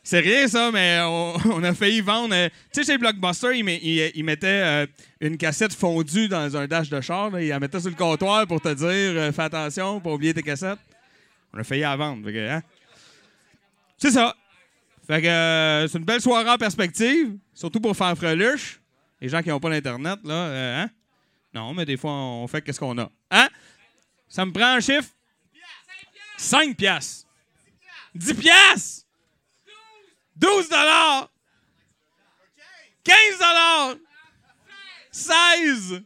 C'est rien, ça, mais [LAUGHS] on, a failli vendre. euh, tu sais, chez Blockbuster, ils, ils mettaient euh, une cassette fondue dans un dash de char. Ils la mettaient sur le comptoir pour te dire euh, fais attention, pas oublier tes cassettes. On a failli la vendre. hein. C'est ça. Fait que c'est une belle soirée en perspective, surtout pour faire freluche. Les gens qui n'ont pas l'Internet, là, hein? Non, mais des fois, on fait qu'est-ce qu'on a. Hein? Ça me prend un chiffre? 5 piastres. 10 piastres. 12 dollars. 15 dollars. 16.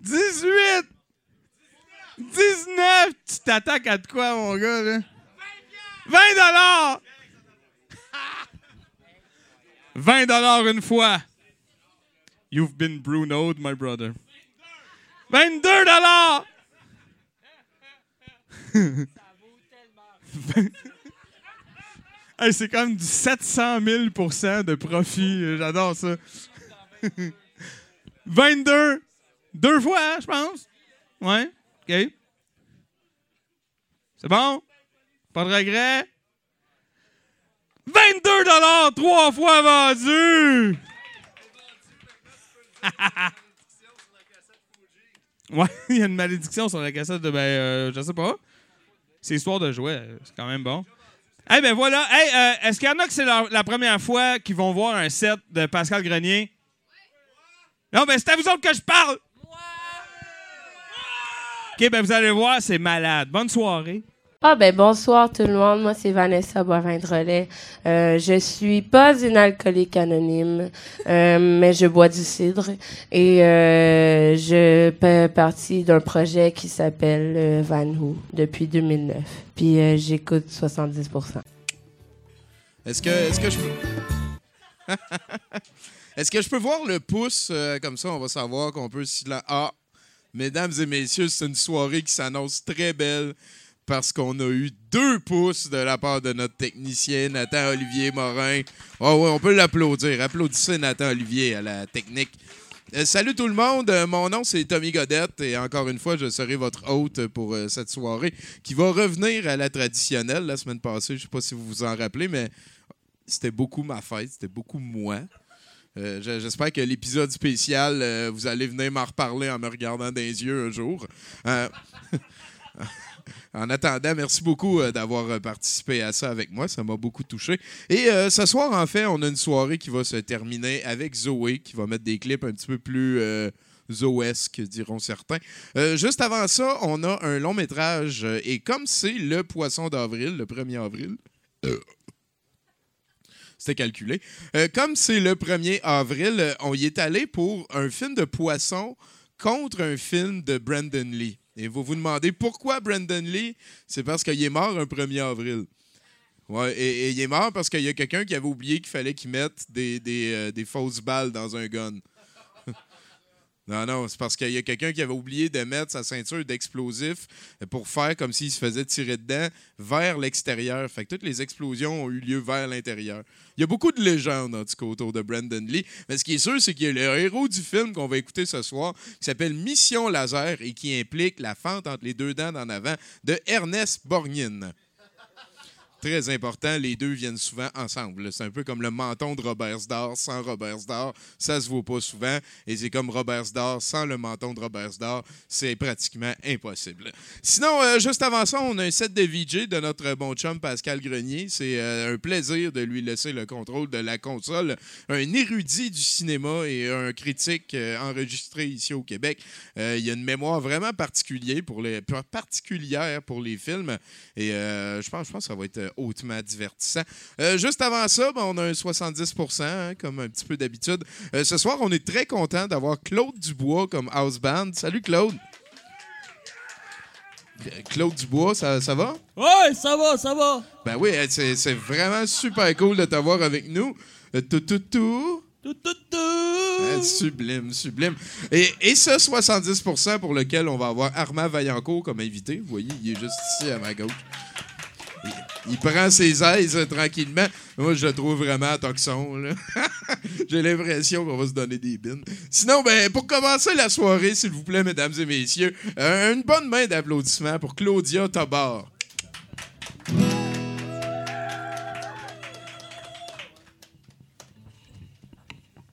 18. 19. Tu t'attaques à quoi, mon gars, là? 20 dollars. 20 dollars une fois. You've been Bruno'd, my brother. 22 dollars. [LAUGHS] [LAUGHS] Hey, c'est comme du 700 000% de profit. J'adore ça. [LAUGHS] 22. Deux fois, hein, je pense. Ouais. OK. C'est bon? Pas de regret? 22 dollars trois fois vendu! [LAUGHS] ouais, il y a une malédiction sur la cassette de, ben, euh, je sais pas. C'est histoire de jouer, c'est quand même bon. Eh ben voilà. Hey, euh, est-ce qu'il y en a que c'est la, la première fois qu'ils vont voir un set de Pascal Grenier? Non, ben c'est à vous autres que je parle! OK, ben vous allez voir, c'est malade. Bonne soirée. Ah ben bonsoir tout le monde, moi c'est Vanessa Boivin-Drolet. Euh, je suis pas une alcoolique anonyme, euh, mais je bois du cidre et euh, je fais partie d'un projet qui s'appelle euh, Van Who depuis 2009. Puis j'écoute 70%. Est-ce que, [LAUGHS] est-ce que je peux. Voir le pouce comme ça, on va savoir qu'on peut Ah, mesdames et messieurs, c'est une soirée qui s'annonce très belle parce qu'on a eu deux pouces de la part de notre technicien Nathan Olivier Morin. Oh ouais, on peut l'applaudir. Applaudissez Nathan Olivier à la technique. Euh, salut tout le monde, Euh, mon nom c'est Tommy Godette et encore une fois je serai votre hôte pour euh, cette soirée qui va revenir à la traditionnelle la semaine passée. Je sais pas si vous vous en rappelez, mais c'était beaucoup ma fête, c'était beaucoup moi. J'espère que l'épisode spécial, vous allez venir m'en reparler en me regardant les yeux un jour. [LAUGHS] En attendant, merci beaucoup euh, d'avoir euh, participé à ça avec moi. Ça m'a beaucoup touché. Et euh, ce soir, en fait, on a une soirée qui va se terminer avec Zoé, qui va mettre des clips un petit peu plus zoesques, diront certains. Juste avant ça, on a un long métrage. et comme c'est le poisson d'avril, le 1er avril, c'était calculé. Comme c'est le 1er avril, on y est allé pour un film de poisson contre un film de Brandon Lee. Et vous vous demandez pourquoi Brandon Lee? C'est parce qu'il est mort un 1er avril. Ouais, et, il est mort parce qu'il y a quelqu'un qui avait oublié qu'il fallait qu'il mette des, euh, des fausses balles dans un gun. Non, non, c'est parce qu'il y a quelqu'un qui avait oublié de mettre sa ceinture d'explosif pour faire comme s'il se faisait tirer dedans vers l'extérieur. Fait que toutes les explosions ont eu lieu vers l'intérieur. Il y a beaucoup de légendes, en tout cas, autour de Brandon Lee. Mais ce qui est sûr, c'est qu'il y a le héros du film qu'on va écouter ce soir, qui s'appelle Mission Laser et qui implique la fente entre les deux dents d'en avant de Ernest Borgnine. Très important, les deux viennent souvent ensemble. C'est un peu comme le menton de Robert Sdar sans Robert Sdar, ça se vaut pas souvent. Et c'est comme Robert Sdar sans le menton de Robert Sdar, c'est pratiquement impossible. Sinon, euh, juste avant ça, on a un set de VJ de notre bon chum Pascal Grenier. C'est euh, un plaisir de lui laisser le contrôle de la console. Un érudit du cinéma et un critique euh, enregistré ici au Québec. Il a une mémoire vraiment particulière pour les, films. Et je pense, que ça va être hautement divertissant. Euh, juste avant ça, ben, on a un 70% hein, comme un petit peu d'habitude. Euh, ce soir, on est très content d'avoir Claude Dubois comme house band. Salut Claude. Euh, Claude Dubois, ça, ça va? Ouais, ça va, ça va. Ben oui, euh, c'est vraiment super cool de t'avoir avec nous. Euh, tout, tout, tout. Ah, sublime, sublime. Et, et ce 70% pour lequel on va avoir Armand Vaillancourt comme invité. Vous voyez, il est juste ici à ma gauche. Il, prend ses aises euh, tranquillement. Moi, je le trouve vraiment à toxon. là. [LAUGHS] J'ai l'impression qu'on va se donner des bines. Sinon, ben, pour commencer la soirée, s'il vous plaît, mesdames et messieurs, euh, une bonne main d'applaudissements pour Claudia Tobar.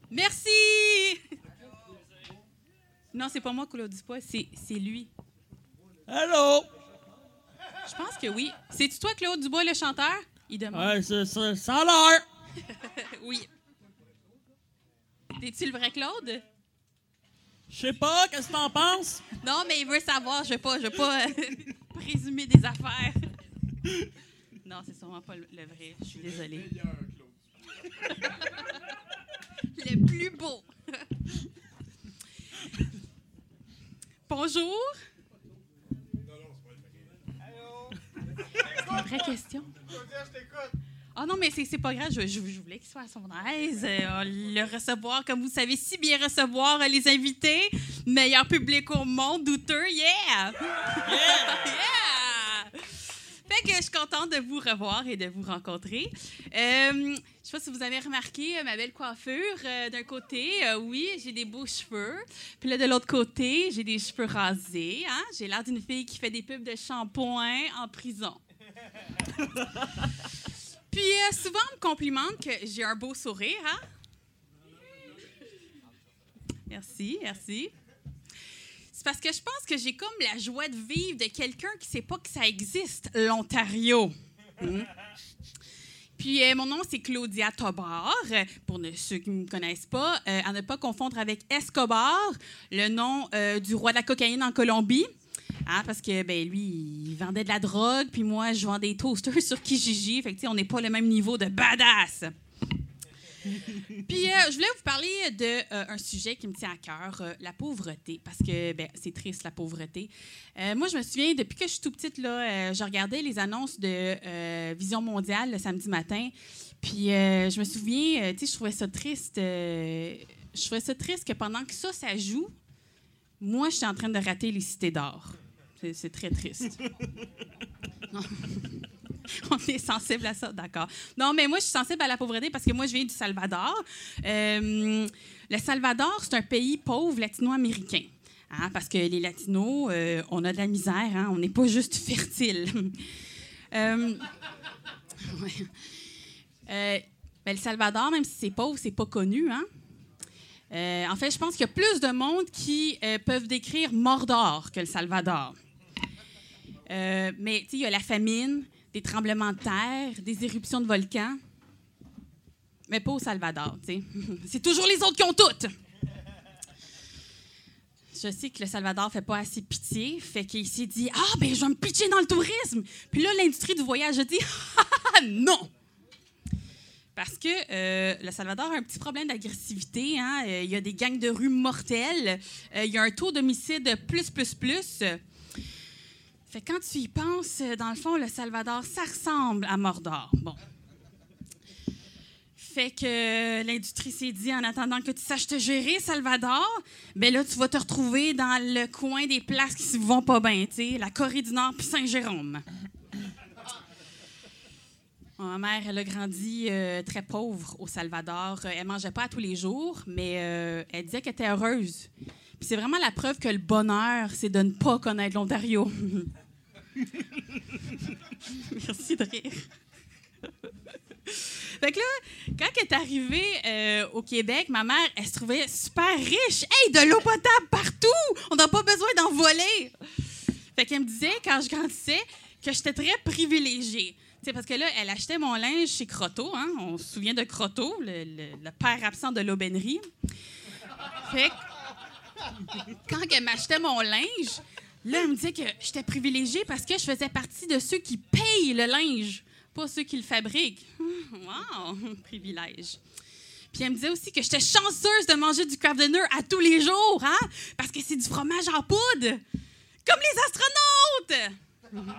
Merci! Non, c'est pas moi, Claude Dupois, c'est c'est lui. Allô? Je pense que oui. C'est-tu toi, Claude Dubois, le chanteur? Il demande. Ouais, c'est ça. Ça a l'air. [LAUGHS] oui. T'es-tu le vrai Claude? Je sais pas, qu'est-ce que t'en penses? Non, mais il veut savoir. Je vais pas, je vais pas euh, [LAUGHS] présumer des affaires. Non, c'est sûrement pas le, le vrai. Je suis désolée. le [LAUGHS] plus beau. Bonjour. C'est une vraie question. Ah non, mais c'est pas grave. Je, je- je voulais qu'il soit à son aise. euh, le recevoir, comme vous savez, si bien recevoir euh, les invités. Meilleur public au monde, douteux, yeah! Yeah! [LAUGHS] Fait que je suis contente de vous revoir et de vous rencontrer. Euh, je sais pas si vous avez remarqué euh, ma belle coiffure. Euh, D'un côté, oui, j'ai des beaux cheveux. Puis là, de l'autre côté, j'ai des cheveux rasés. Hein? J'ai l'air d'une fille qui fait des pubs de shampoing en prison. [LAUGHS] Puis souvent, on me complimente que j'ai un beau sourire. Hein? Merci, merci. C'est parce que je pense que j'ai comme la joie de vivre de quelqu'un qui sait pas que ça existe, l'Ontario. Hmm? Puis euh, mon nom, c'est Claudia Tobar. Pour ne- ceux qui ne me connaissent pas, euh, à ne pas confondre avec Escobar, le nom euh, du roi de la cocaïne en Colombie. Hein, parce que ben, lui, il vendait de la drogue, puis moi, je vends des toasters [LAUGHS] sur Kijiji. Fait que, on n'est pas le même niveau de badass. Puis, euh, je voulais vous parler d'un sujet qui me tient à cœur, euh, la pauvreté, parce que ben, c'est triste, la pauvreté. Euh, moi, je me souviens, depuis que je suis tout petite, là, euh, je regardais les annonces de euh, Vision mondiale le samedi matin. Puis, euh, je me souviens, euh, tu sais, je trouvais ça triste. euh, je trouvais ça triste que pendant que ça, ça joue, moi, je suis en train de rater les cités d'or. C'est très triste. [LAUGHS] [LAUGHS] On est sensible à ça, d'accord. Non, mais moi, je suis sensible à la pauvreté parce que moi, je viens du Salvador. Euh, le Salvador, c'est un pays pauvre latino-américain. hein, parce que les Latinos, euh, on a de la misère, hein, on n'est pas juste fertile. [LAUGHS] Euh, ben, le Salvador, même si c'est pauvre, c'est pas connu. Hein? En fait, je pense qu'il y a plus de monde qui peuvent décrire Mordor que le Salvador. Mais il y a la famine, des tremblements de terre, des éruptions de volcans. Mais pas au Salvador. [LAUGHS] C'est toujours les autres qui ont toutes. Je sais que le Salvador fait pas assez pitié, fait qu'il s'est dit Ah, ben, je vais me pitcher dans le tourisme. Puis là, l'industrie du voyage a dit [LAUGHS] Ah, non! Parce que euh, le Salvador a un petit problème d'agressivité. hein. Euh, Il y a des gangs de rue mortels. Euh, il y a un taux d'homicide plus, plus, plus. Fait quand tu y penses, euh, dans le fond, le Salvador, ça ressemble à Mordor. Bon. Fait que euh, l'industrie s'est dit, en attendant que tu saches te gérer, Salvador, ben là, tu vas te retrouver dans le coin des places qui ne vont pas bien, tu sais, la Corée du Nord puis Saint-Jérôme. Ma mère, elle a grandi euh, très pauvre au Salvador. Elle mangeait pas à tous les jours, mais elle disait qu'elle était heureuse. Puis c'est vraiment la preuve que le bonheur, c'est de ne pas connaître l'Ontario. [LAUGHS] Merci de rire. Fait que là, quand elle est arrivée euh, au Québec, ma mère, elle se trouvait super riche. Hey, de l'eau potable partout! On n'a pas besoin d'en voler! Fait qu'elle me disait, quand je grandissais, que j'étais très privilégiée. Tu sais, parce que là, elle achetait mon linge chez Croteau. Hein? On se souvient de Croteau, le père absent de l'aubainerie. Fait que quand elle m'achetait mon linge, là, elle me disait que j'étais privilégiée parce que je faisais partie de ceux qui payent le linge, pas ceux qui le fabriquent. Wow, [LAUGHS] privilège. Puis elle me disait aussi que j'étais chanceuse de manger du dinner à tous les jours, hein? Parce que c'est du fromage en poudre, comme les astronautes. [LAUGHS]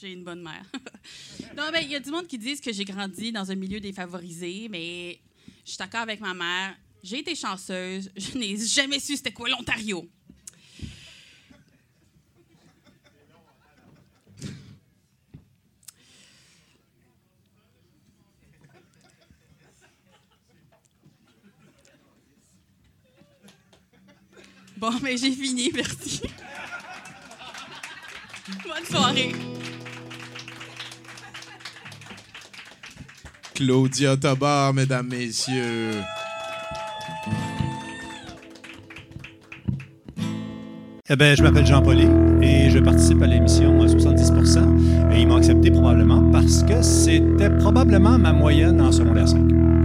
J'ai une bonne mère. [LAUGHS] Non, mais il y a du monde qui disent que j'ai grandi dans un milieu défavorisé, mais je suis d'accord avec ma mère. J'ai été chanceuse. [LAUGHS] Je n'ai jamais su c'était quoi l'Ontario. Bon, mais j'ai fini, merci. Bonne soirée. Claudia Tobar, mesdames, messieurs. Eh bien, je m'appelle Jean Pauly et je participe à l'émission à 70 Et ils m'ont accepté probablement parce que c'était probablement ma moyenne en secondaire 5.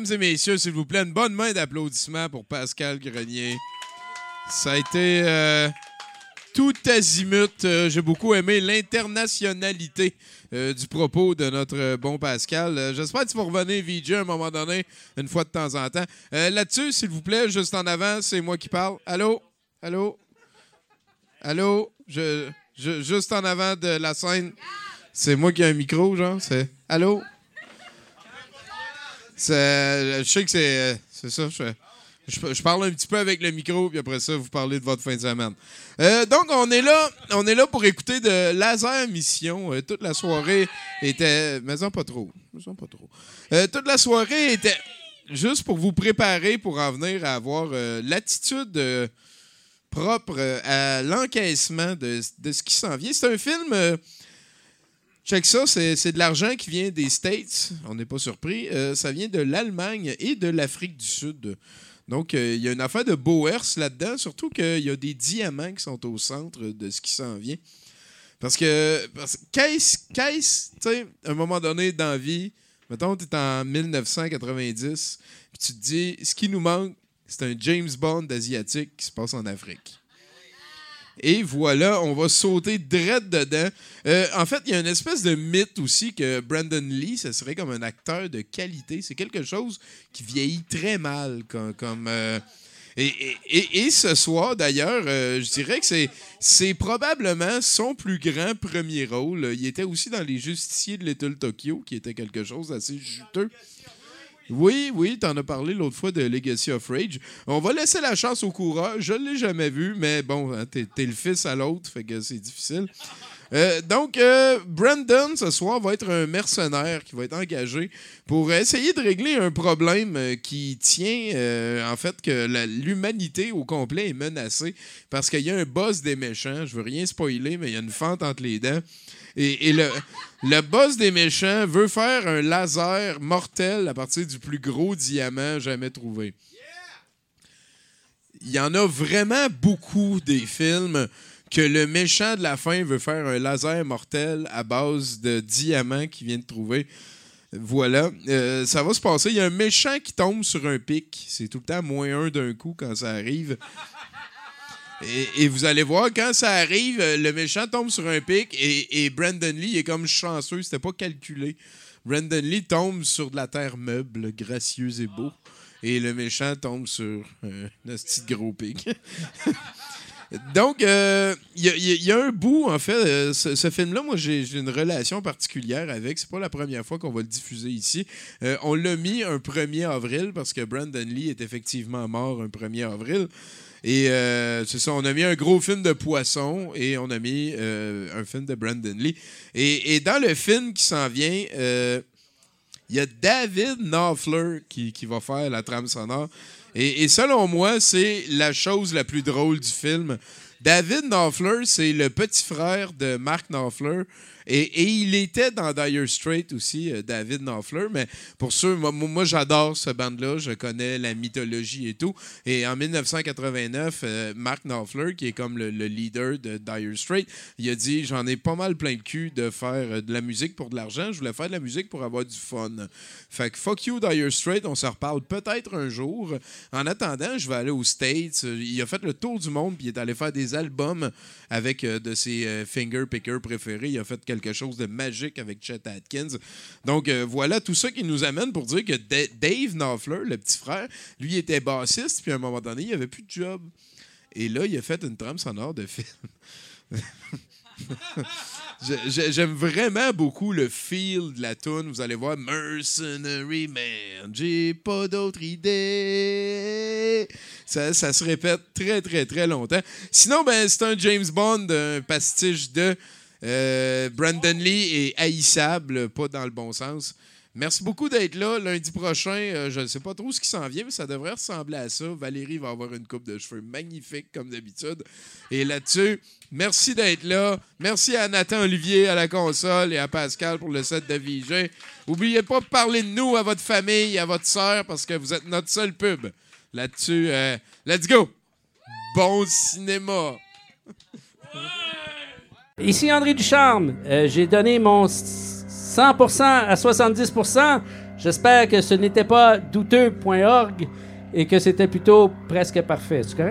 Mesdames et messieurs, s'il vous plaît, une bonne main d'applaudissements pour Pascal Grenier. Ça a été euh, tout azimut. Euh, J'ai beaucoup aimé l'internationalité euh, du propos de notre bon Pascal. J'espère que tu vas revenir, VJ, à un moment donné, une fois de temps en temps. Là-dessus, s'il vous plaît, juste en avant, c'est moi qui parle. Allô? Allô? Allô? Je- juste en avant de la scène, c'est moi qui ai un micro, genre. C'est Allô? C'est- Je sais que c'est c'est ça. Je, parle un petit peu avec le micro, puis après ça, vous parlez de votre fin de semaine. Euh, donc, on est là on est là pour écouter de Laser Mission. Euh, toute la soirée était... Mais en pas trop. Mais pas trop. Euh, toute la soirée était juste pour vous préparer pour en venir à avoir euh, l'attitude euh, propre euh, à l'encaissement de, de ce qui s'en vient. C'est un film... Check ça, c'est de l'argent qui vient des States. On n'est pas surpris. Euh, ça vient de l'Allemagne et de l'Afrique du Sud. Donc, euh, il y a une affaire de Boers là-dedans, surtout qu'il y a des diamants qui sont au centre de ce qui s'en vient. Parce que, parce, qu'est-ce, tu sais, à un moment donné dans la vie, mettons, tu es en 1990, puis tu te dis, ce qui nous manque, c'est un James Bond asiatique qui se passe en Afrique. Et voilà, on va sauter direct dedans. Euh, en fait, il y a une espèce de mythe aussi que Brandon Lee, ce serait comme un acteur de qualité. C'est quelque chose qui vieillit très mal. Comme, euh, et, ce soir, d'ailleurs, euh, je dirais que c'est, c'est probablement son plus grand premier rôle. Il était aussi dans Les Justiciers de Little Tokyo, qui était quelque chose d'assez juteux. Oui, oui, t'en as parlé l'autre fois de Legacy of Rage. On va laisser la chance au coureur. Je ne l'ai jamais vu, mais bon, hein, t'es, le fils à l'autre, fait que c'est difficile. Euh, donc, euh, Brandon, ce soir, va être un mercenaire qui va être engagé pour essayer de régler un problème euh, qui tient, en fait, que l'humanité au complet est menacée parce qu'il y a un boss des méchants. Je veux rien spoiler, mais il y a une fente entre les dents. Le boss des méchants veut faire un laser mortel à partir du plus gros diamant jamais trouvé. Il y en a vraiment beaucoup des films que le méchant de la fin veut faire un laser mortel à base de diamants qu'il vient de trouver. Voilà, Euh, ça va se passer. Il y a un méchant qui tombe sur un pic. C'est tout le temps moins un d'un coup quand ça arrive. Et, vous allez voir, quand ça arrive, euh, le méchant tombe sur un pic et, Brandon Lee est comme chanceux, c'était pas calculé. Brandon Lee tombe sur de la terre meuble, gracieuse et beau. Et le méchant tombe sur euh, un petit gros pic. [LAUGHS] Donc, euh, il il y a- un bout, en fait, euh, ce, film-là, moi, j'ai une relation particulière avec. C'est pas la première fois qu'on va le diffuser ici. Euh, on l'a mis un 1er avril parce que Brandon Lee est effectivement mort un 1er avril. Et euh, c'est ça, on a mis un gros film de poisson et on a mis euh, un film de Brandon Lee. Et, dans le film qui s'en vient, euh, il y a David Knopfler qui, qui va faire la trame sonore. Et, et selon moi, c'est la chose la plus drôle du film. David Knopfler, c'est le petit frère de Mark Knopfler. Et, il était dans Dire Straits aussi, euh, David Knopfler. Mais pour ceux, moi, j'adore ce band-là. Je connais la mythologie et tout. Et en 1989, euh, Mark Knopfler, qui est comme le, le leader de Dire Straits, il a dit J'en ai pas mal plein le cul de faire euh, de la musique pour de l'argent. Je voulais faire de la musique pour avoir du fun. Fait que fuck you, Dire Straits. On se reparle peut-être un jour. En attendant, je vais aller aux States. Il a fait le tour du monde puis il est allé faire des albums avec de ses finger pickers préférés. Il a fait quelque chose de magique avec Chet Atkins. Donc euh, voilà tout ça qui nous amène pour dire que Da- Dave Knopfler, le petit frère, lui était bassiste puis à un moment donné, il avait plus de job. Et là, il a fait une trame sonore de film. [LAUGHS] J'aime vraiment beaucoup le feel de la tune. Vous allez voir Mercenary Man, j'ai pas d'autre idée. Ça, ça se répète très, très, très longtemps. Sinon, ben, c'est un James Bond, un pastiche de euh, Brandon Lee et haïssable, pas dans le bon sens. Merci beaucoup d'être là. Lundi prochain, euh, je ne sais pas trop ce qui s'en vient, mais ça devrait ressembler à ça. Valérie va avoir une coupe de cheveux magnifique, comme d'habitude. Et là-dessus, merci d'être là. Merci à Nathan Olivier à la console et à Pascal pour le set de VG. N'oubliez pas de parler de nous à votre famille, à votre sœur, parce que vous êtes notre seul pub. Là-dessus, euh, let's go! Bon cinéma! [LAUGHS] Ici André Ducharme. Euh, J'ai donné mon s- 100% à 70%. J'espère que ce n'était pas douteux.org et que c'était plutôt presque parfait. C'est correct?